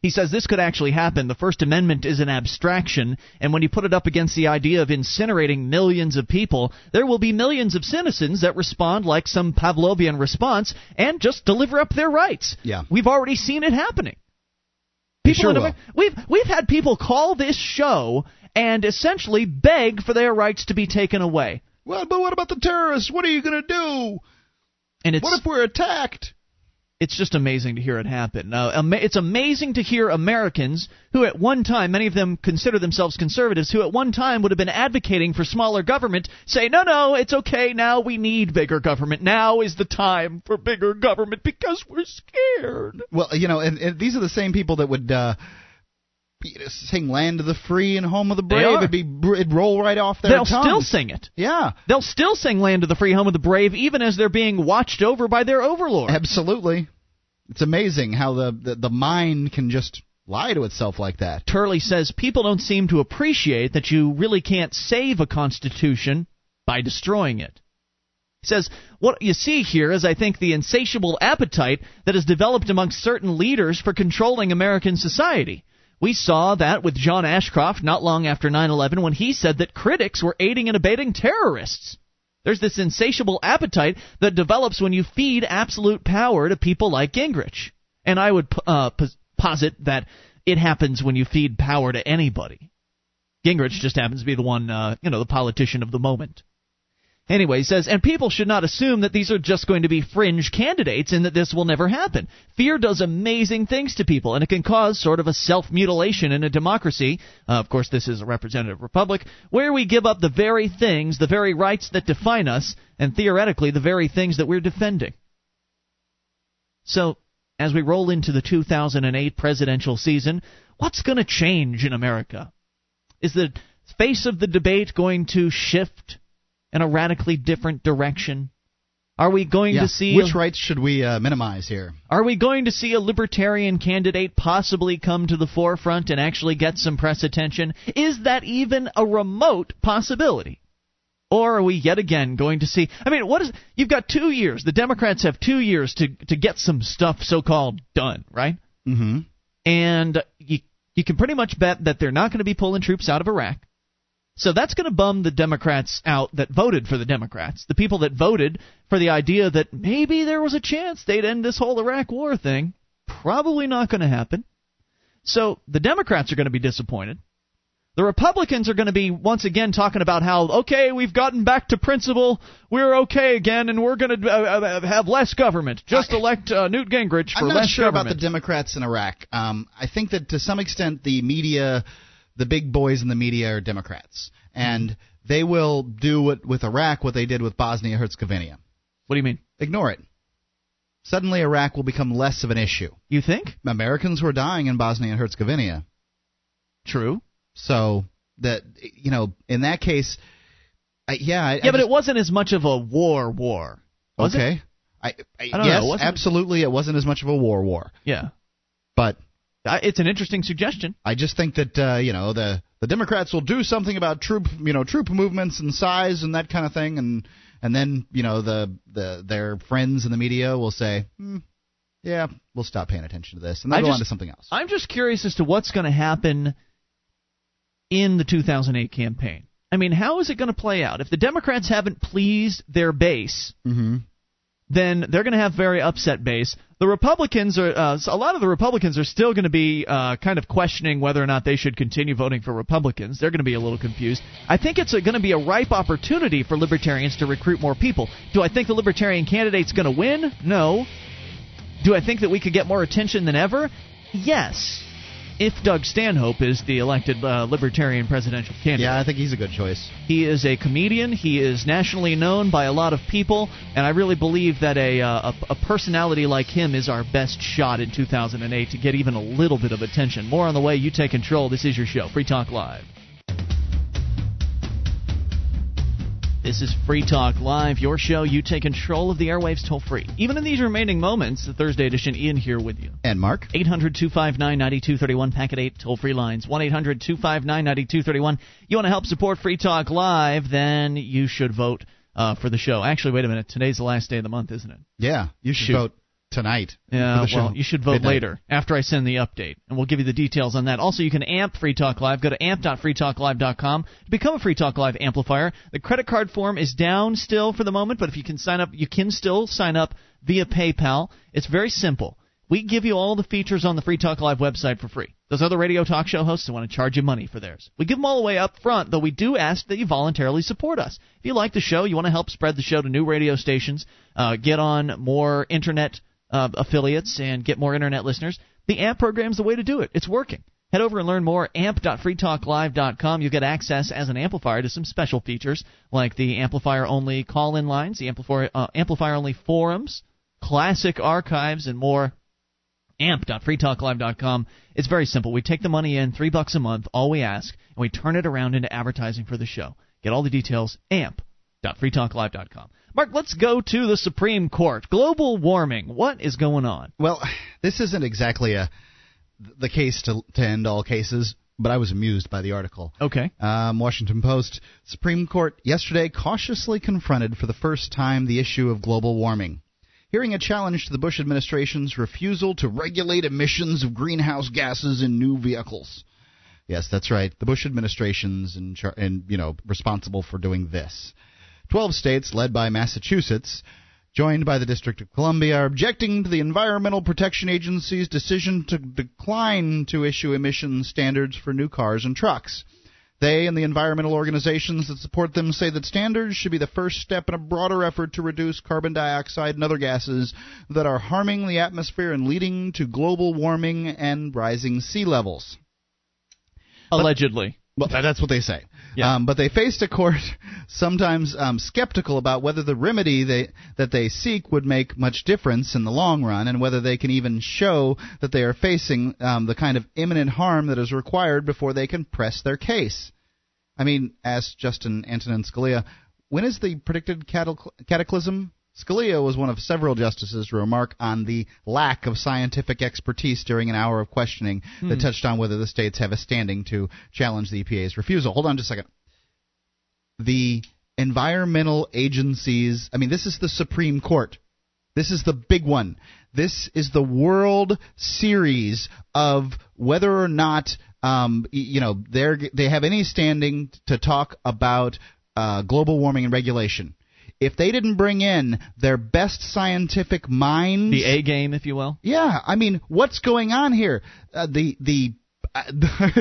He says this could actually happen. The First Amendment is an abstraction, and when you put it up against the idea of incinerating millions of people, there will be millions of citizens that respond like some Pavlovian response and just deliver up their rights. Yeah. We've already seen it happening. People sure in will. We've we've had people call this show and essentially beg for their rights to be taken away. Well, but what about the terrorists? What are you going to do? And it's What if we're attacked? It's just amazing to hear it happen. Uh, it's amazing to hear Americans who, at one time, many of them consider themselves conservatives, who at one time would have been advocating for smaller government, say, no, no, it's okay. Now we need bigger government. Now is the time for bigger government because we're scared. Well, you know, and, and these are the same people that would uh, sing "Land of the Free" and "Home of the Brave." It'd be it'd roll right off their They'll tongues. still sing it. Yeah, They'll still sing Land of the Free, Home of the Brave, even as they're being watched over by their overlord. absolutely. It's amazing how the, the the mind can just lie to itself like that. Turley says people don't seem to appreciate that you really can't save a constitution by destroying it. He says, What you see here is, I think, the insatiable appetite that has developed amongst certain leaders for controlling American society. We saw that with John Ashcroft not long after 9 11 when he said that critics were aiding and abetting terrorists. There's this insatiable appetite that develops when you feed absolute power to people like Gingrich. And I would uh, posit that it happens when you feed power to anybody. Gingrich just happens to be the one, uh, you know, the politician of the moment. Anyway, he says, and people should not assume that these are just going to be fringe candidates and that this will never happen. Fear does amazing things to people, and it can cause sort of a self mutilation in a democracy. Uh, of course, this is a representative republic, where we give up the very things, the very rights that define us, and theoretically, the very things that we're defending. So, as we roll into the 2008 presidential season, what's going to change in America? Is the face of the debate going to shift in a radically different direction? Are we going Yeah. to see Which rights should we uh, minimize here? are we going to see a libertarian candidate possibly come to the forefront and actually get some press attention? Is that even a remote possibility? Or are we yet again going to see I mean, what is you've got 2 years. The Democrats have 2 years to to get some stuff so-called done, right? Mm-hmm. and you you can pretty much bet that they're not going to be pulling troops out of Iraq. So that's going to bum the Democrats out that voted for the Democrats. The people that voted for the idea that maybe there was a chance they'd end this whole Iraq war thing. Probably not going to happen. So the Democrats are going to be disappointed. The Republicans are going to be once again talking about how, okay, we've gotten back to principle, we're okay again, and we're going to uh, uh, have less government. Just elect uh, Newt Gingrich for less government. I'm not sure government. about the Democrats in Iraq. Um, I think that to some extent the media, the big boys in the media are Democrats, and they will do what, with Iraq what they did with Bosnia Herzegovina. What do you mean? Ignore it. Suddenly, Iraq will become less of an issue. You think? Americans were dying in Bosnia and Herzegovina, True. so that you know, in that case, I, yeah, I, Yeah, but it wasn't as much of a war war. Was okay. It? I, I, I don't know, yes, wasn't it? absolutely, it wasn't as much of a war war, Yeah. but I- It's an interesting suggestion. I just think that uh, you know the the Democrats will do something about troop you know troop movements and size and that kind of thing, and and then you know the the their friends in the media will say, hmm, yeah, we'll stop paying attention to this, and they'll I go just- on to something else. I'm just curious as to what's going to happen in the 2008 campaign. I mean, how is it going to play out? If the Democrats haven't pleased their base, Mm-hmm. Then they're going to have very upset base. The Republicans are uh, a lot of the Republicans are still going to be uh, kind of questioning whether or not they should continue voting for Republicans. They're going to be a little confused. I think it's going to be a ripe opportunity for libertarians to recruit more people. Do I think the libertarian candidate's going to win? No. Do I think that we could get more attention than ever? Yes if Doug Stanhope is the elected uh, Libertarian presidential candidate. Yeah, I think he's a good choice. He is a comedian. He is nationally known by a lot of people, and I really believe that a, uh, a, a personality like him is our best shot in 2008 to get even a little bit of attention. More on the way. You take control. This is your show, Free Talk Live. This is Free Talk Live, your show. You take control of the airwaves toll free. Even in these remaining moments, the Thursday edition, Ian here with you. And Mark. 800 259 9231, packet 8, toll free lines. 1 800 259 9231. You want to help support Free Talk Live, then you should vote uh, for the show. Actually, wait a minute. Today's the last day of the month, isn't it? Yeah, you should, Shoot. vote tonight. Yeah, well, show. you should vote Midnight. later after I send the update, and we'll give you the details on that. Also, you can amp Free Talk Live. Go to amp.freetalklive.com to become a Free Talk Live amplifier. The credit card form is down still for the moment, but if you can sign up, you can still sign up via PayPal. It's very simple. We give you all the features on the Free Talk Live website for free. Those other radio talk show hosts want to charge you money for theirs. We give them all away up front, though we do ask that you voluntarily support us. If you like the show, you want to help spread the show to new radio stations, uh, get on more internet uh, affiliates and get more internet listeners, the AMP program is the way to do it. It's working. Head over and learn more. amp.freetalklive.com. You'll get access as an amplifier to some special features like the amplifier only call in lines, the amplifier, uh, amplifier only forums, classic archives, and more. amp.freetalklive.com. It's very simple. We take the money in, three bucks a month, all we ask, and we turn it around into advertising for the show. Get all the details. amp.freetalklive.com. Mark, let's go to the Supreme Court. Global warming. What is going on? Well, this isn't exactly a the case to, to end all cases, but I was amused by the article. Okay. Um, Washington Post Supreme Court yesterday cautiously confronted for the first time the issue of global warming. Hearing a challenge to the Bush administration's refusal to regulate emissions of greenhouse gases in new vehicles. Yes, that's right. The Bush administration's in char- and you know responsible for doing this. Twelve states, led by Massachusetts, joined by the District of Columbia, are objecting to the Environmental Protection Agency's decision to decline to issue emission standards for new cars and trucks. They and the environmental organizations that support them say that standards should be the first step in a broader effort to reduce carbon dioxide and other gases that are harming the atmosphere and leading to global warming and rising sea levels. Allegedly. Well, that's what they say. Yeah. Um, but they faced a court (laughs) sometimes um, skeptical about whether the remedy they, that they seek would make much difference in the long run, and whether they can even show that they are facing um, the kind of imminent harm that is required before they can press their case. I mean, asked Justin Antonin Scalia, when is the predicted catacl- cataclysm? Scalia was one of several justices to remark on the lack of scientific expertise during an hour of questioning that Hmm. touched on whether the states have a standing to challenge the EPA's refusal. Hold on just a second. The environmental agencies, I mean, this is the Supreme Court. This is the big one. This is the World Series of whether or not um, you know they they have any standing to talk about uh, global warming and regulation. If they didn't bring in their best scientific minds, The A game, if you will. yeah, I mean, what's going on here? Uh, the the uh, (laughs)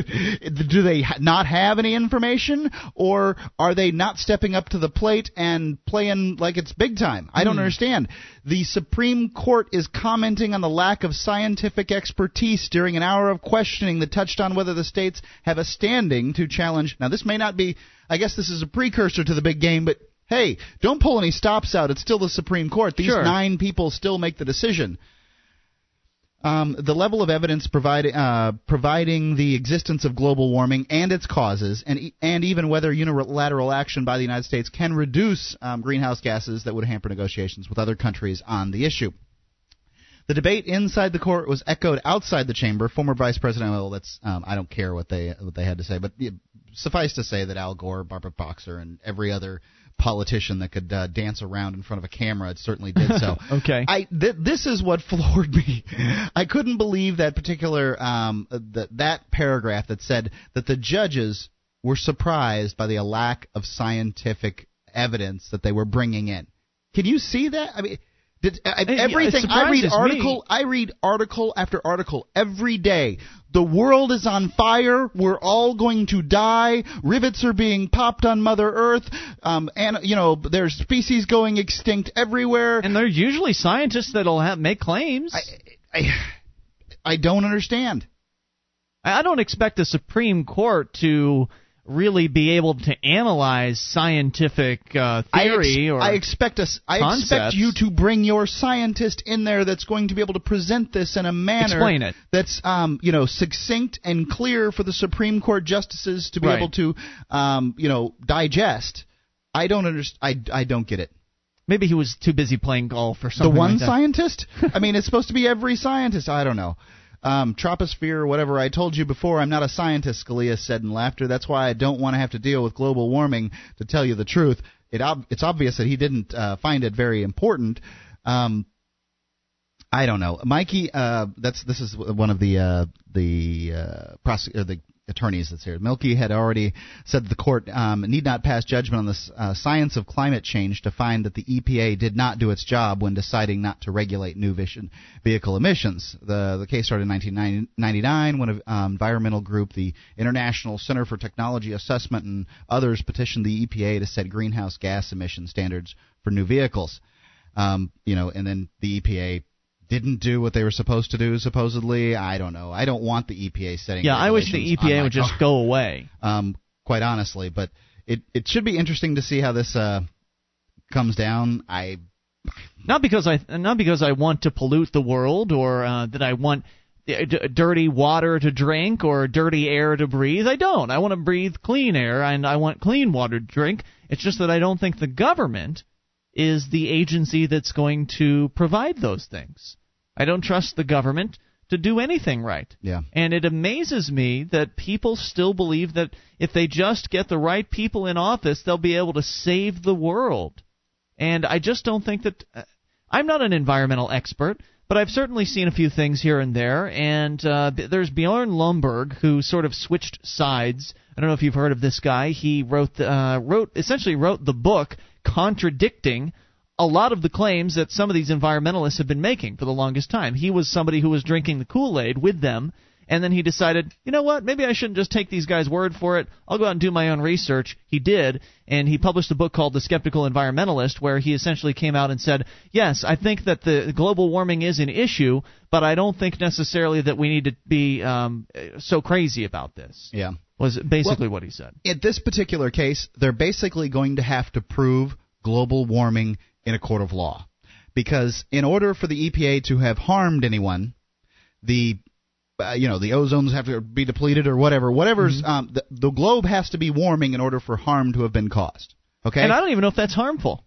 do they not have any information, or are they not stepping up to the plate and playing like it's big time? I don't Hmm. understand. The Supreme Court is commenting on the lack of scientific expertise during an hour of questioning that touched on whether the states have a standing to challenge. Now, this may not be. I guess this is a precursor to the big game, but hey, don't pull any stops out. It's still the Supreme Court. These Sure. nine people still make the decision. Um, the level of evidence providing uh, providing the existence of global warming and its causes, and and even whether unilateral action by the United States can reduce um, greenhouse gases that would hamper negotiations with other countries on the issue. The debate inside the court was echoed outside the chamber. Former Vice President, well, that's um, I don't care what they what they had to say, but suffice to say that Al Gore, Barbara Boxer, and every other politician that could uh, dance around in front of a camera It certainly did so. (laughs) Okay. I th- this is what (laughs) floored me. I couldn't believe that particular um, uh, that that paragraph that said that the judges were surprised by the lack of scientific evidence that they were bringing in. Can you see that? I mean, Did, I, It- everything I read article me. I read article after article every day. The world is on fire. We're all going to die. Rivets are being popped on Mother Earth. Um, and you know, there's species going extinct everywhere. And they're usually scientists that'll have, make claims. I, I, I don't understand. I I don't expect the Supreme Court to really be able to analyze scientific uh, I, theory ex- or I expect us. I expect you to bring your scientist in there that's going to be able to present this in a manner Explain it. that's um, you know succinct and clear for the Supreme Court justices to be Right. able to um, you know digest. I don't understand. I I don't get it. maybe he was too busy playing golf or something. The one like scientist? (laughs) I mean, it's supposed to be every scientist. I don't know. Um, troposphere whatever. I told you before, I'm not a scientist. Scalia said in laughter. That's why I don't want to have to deal with global warming. To tell you the truth, it ob- it's obvious that he didn't uh, find it very important. Um, I don't know, Milkey. Uh, that's this is one of the uh, the uh, or the attorneys that's here. Milkey had already said that the court um, need not pass judgment on the uh, science of climate change to find that the EPA did not do its job when deciding not to regulate new vision vehicle emissions. The the case started in 1999 when an um, environmental group, the International Center for Technology Assessment, and others petitioned the EPA to set greenhouse gas emission standards for new vehicles. Um, you know, and then the EPA didn't do what they were supposed to do. Supposedly, I don't know. I don't want the EPA setting. Yeah, I wish the EPA would just go away. Um, quite honestly, but it it should be interesting to see how this uh comes down. I (laughs) Not because I not because I want to pollute the world or uh, that I want uh, d- dirty water to drink or dirty air to breathe. I don't. I want to breathe clean air and I want clean water to drink. It's just that I don't think the government is the agency that's going to provide those things. I don't trust the government to do anything right. yeah. And it amazes me that people still believe that if they just get the right people in office, they'll be able to save the world. And I just don't think that. Uh, I'm not an environmental expert, but I've certainly seen a few things here and there. And uh, there's Bjorn Lomborg, who sort of switched sides. I don't know if you've heard of this guy. He wrote uh, wrote essentially wrote the book contradicting a lot of the claims that some of these environmentalists have been making for the longest time. He was somebody who was drinking the Kool Aid with them, and then he decided, you know what, maybe I shouldn't just take these guys' word for it. I'll go out and do my own research. He did, and he published a book called The Skeptical Environmentalist, where he essentially came out and said, yes, I think that the global warming is an issue, but I don't think necessarily that we need to be um, so crazy about this. Yeah. Was basically what he said. In this particular case, they're basically going to have to prove global warming in a court of law. Because in order for the EPA to have harmed anyone, the uh, you know the ozones have to be depleted or whatever. Whatever's um, the, the globe has to be warming in order for harm to have been caused. Okay. And I don't even know if that's harmful.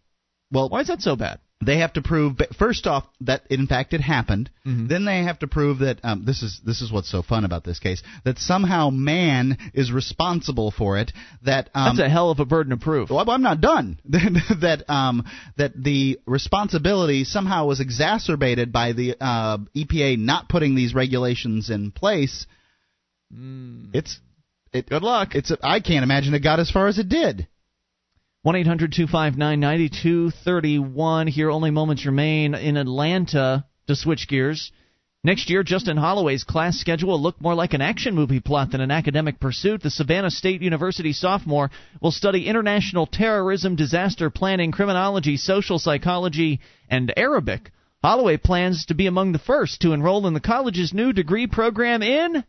well, Why is that so bad? They have to prove first off that in fact it happened. Mhm. Then they have to prove that um, this is this is what's so fun about this case that somehow man is responsible for it. That um, That's a hell of a burden of proof. well, I'm not done. (laughs) that um, that the responsibility somehow was exacerbated by the uh, EPA not putting these regulations in place. It's it. Good luck. It's I can't imagine it got as far as it did. 1 800 259 9231. Here, only moments remain in Atlanta to switch gears. Next year, Justin Holloway's class schedule will look more like an action movie plot than an academic pursuit. The Savannah State University sophomore will study international terrorism, disaster planning, criminology, social psychology, and Arabic. Holloway plans to be among the first to enroll in the college's new degree program in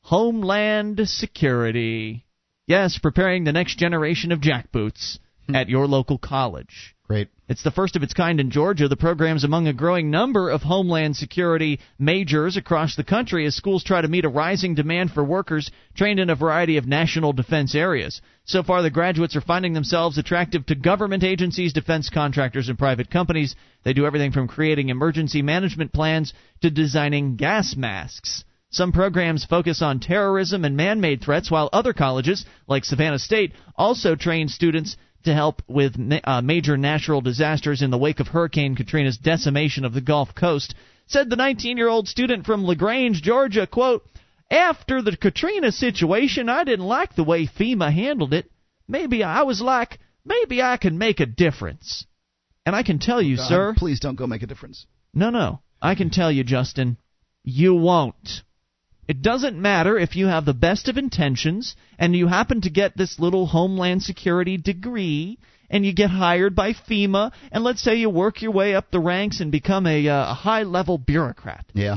Homeland Security. Yes, preparing the next generation of jackboots hmm. at your local college. Great. It's the first of its kind in Georgia. The program's among a growing number of homeland security majors across the country as schools try to meet a rising demand for workers trained in a variety of national defense areas. So far, the graduates are finding themselves attractive to government agencies, defense contractors, and private companies. They do everything from creating emergency management plans to designing gas masks. Some programs focus on terrorism and man made threats, while other colleges, like Savannah State, also train students to help with ma- uh, major natural disasters in the wake of Hurricane Katrina's decimation of the Gulf Coast. Said the 19 year old student from LaGrange, Georgia, quote, After the Katrina situation, I didn't like the way FEMA handled it. Maybe I was like, maybe I can make a difference. And I can tell you, God, sir. Please don't go make a difference. No, no. I can tell you, Justin, you won't. It doesn't matter if you have the best of intentions and you happen to get this little Homeland Security degree and you get hired by FEMA and let's say you work your way up the ranks and become a, uh, a high level bureaucrat. Yeah.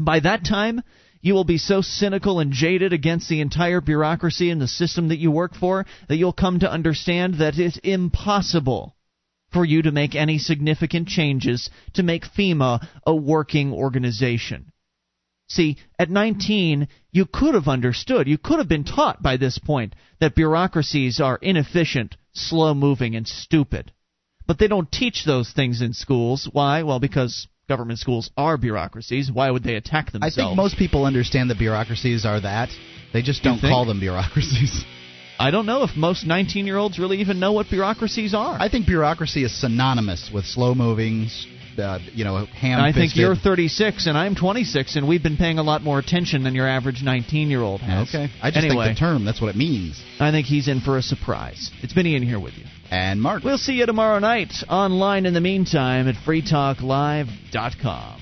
By that time, you will be so cynical and jaded against the entire bureaucracy and the system that you work for that you'll come to understand that it's impossible for you to make any significant changes to make FEMA a working organization. See, at 19, you could have understood, you could have been taught by this point that bureaucracies are inefficient, slow moving, and stupid. But they don't teach those things in schools. Why? Well, because government schools are bureaucracies. Why would they attack themselves? I think most people understand that bureaucracies are that. They just don't call them bureaucracies. (laughs) I don't know if most 19 year olds really even know what bureaucracies are. I think bureaucracy is synonymous with slow moving, uh, you know, ham I think you're 36 and I'm 26, and we've been paying a lot more attention than your average 19 year old has. Okay. I just anyway, think the term, that's what it means. I think he's in for a surprise. It's Benny in here with you. And Mark. We'll see you tomorrow night online in the meantime at freetalklive.com.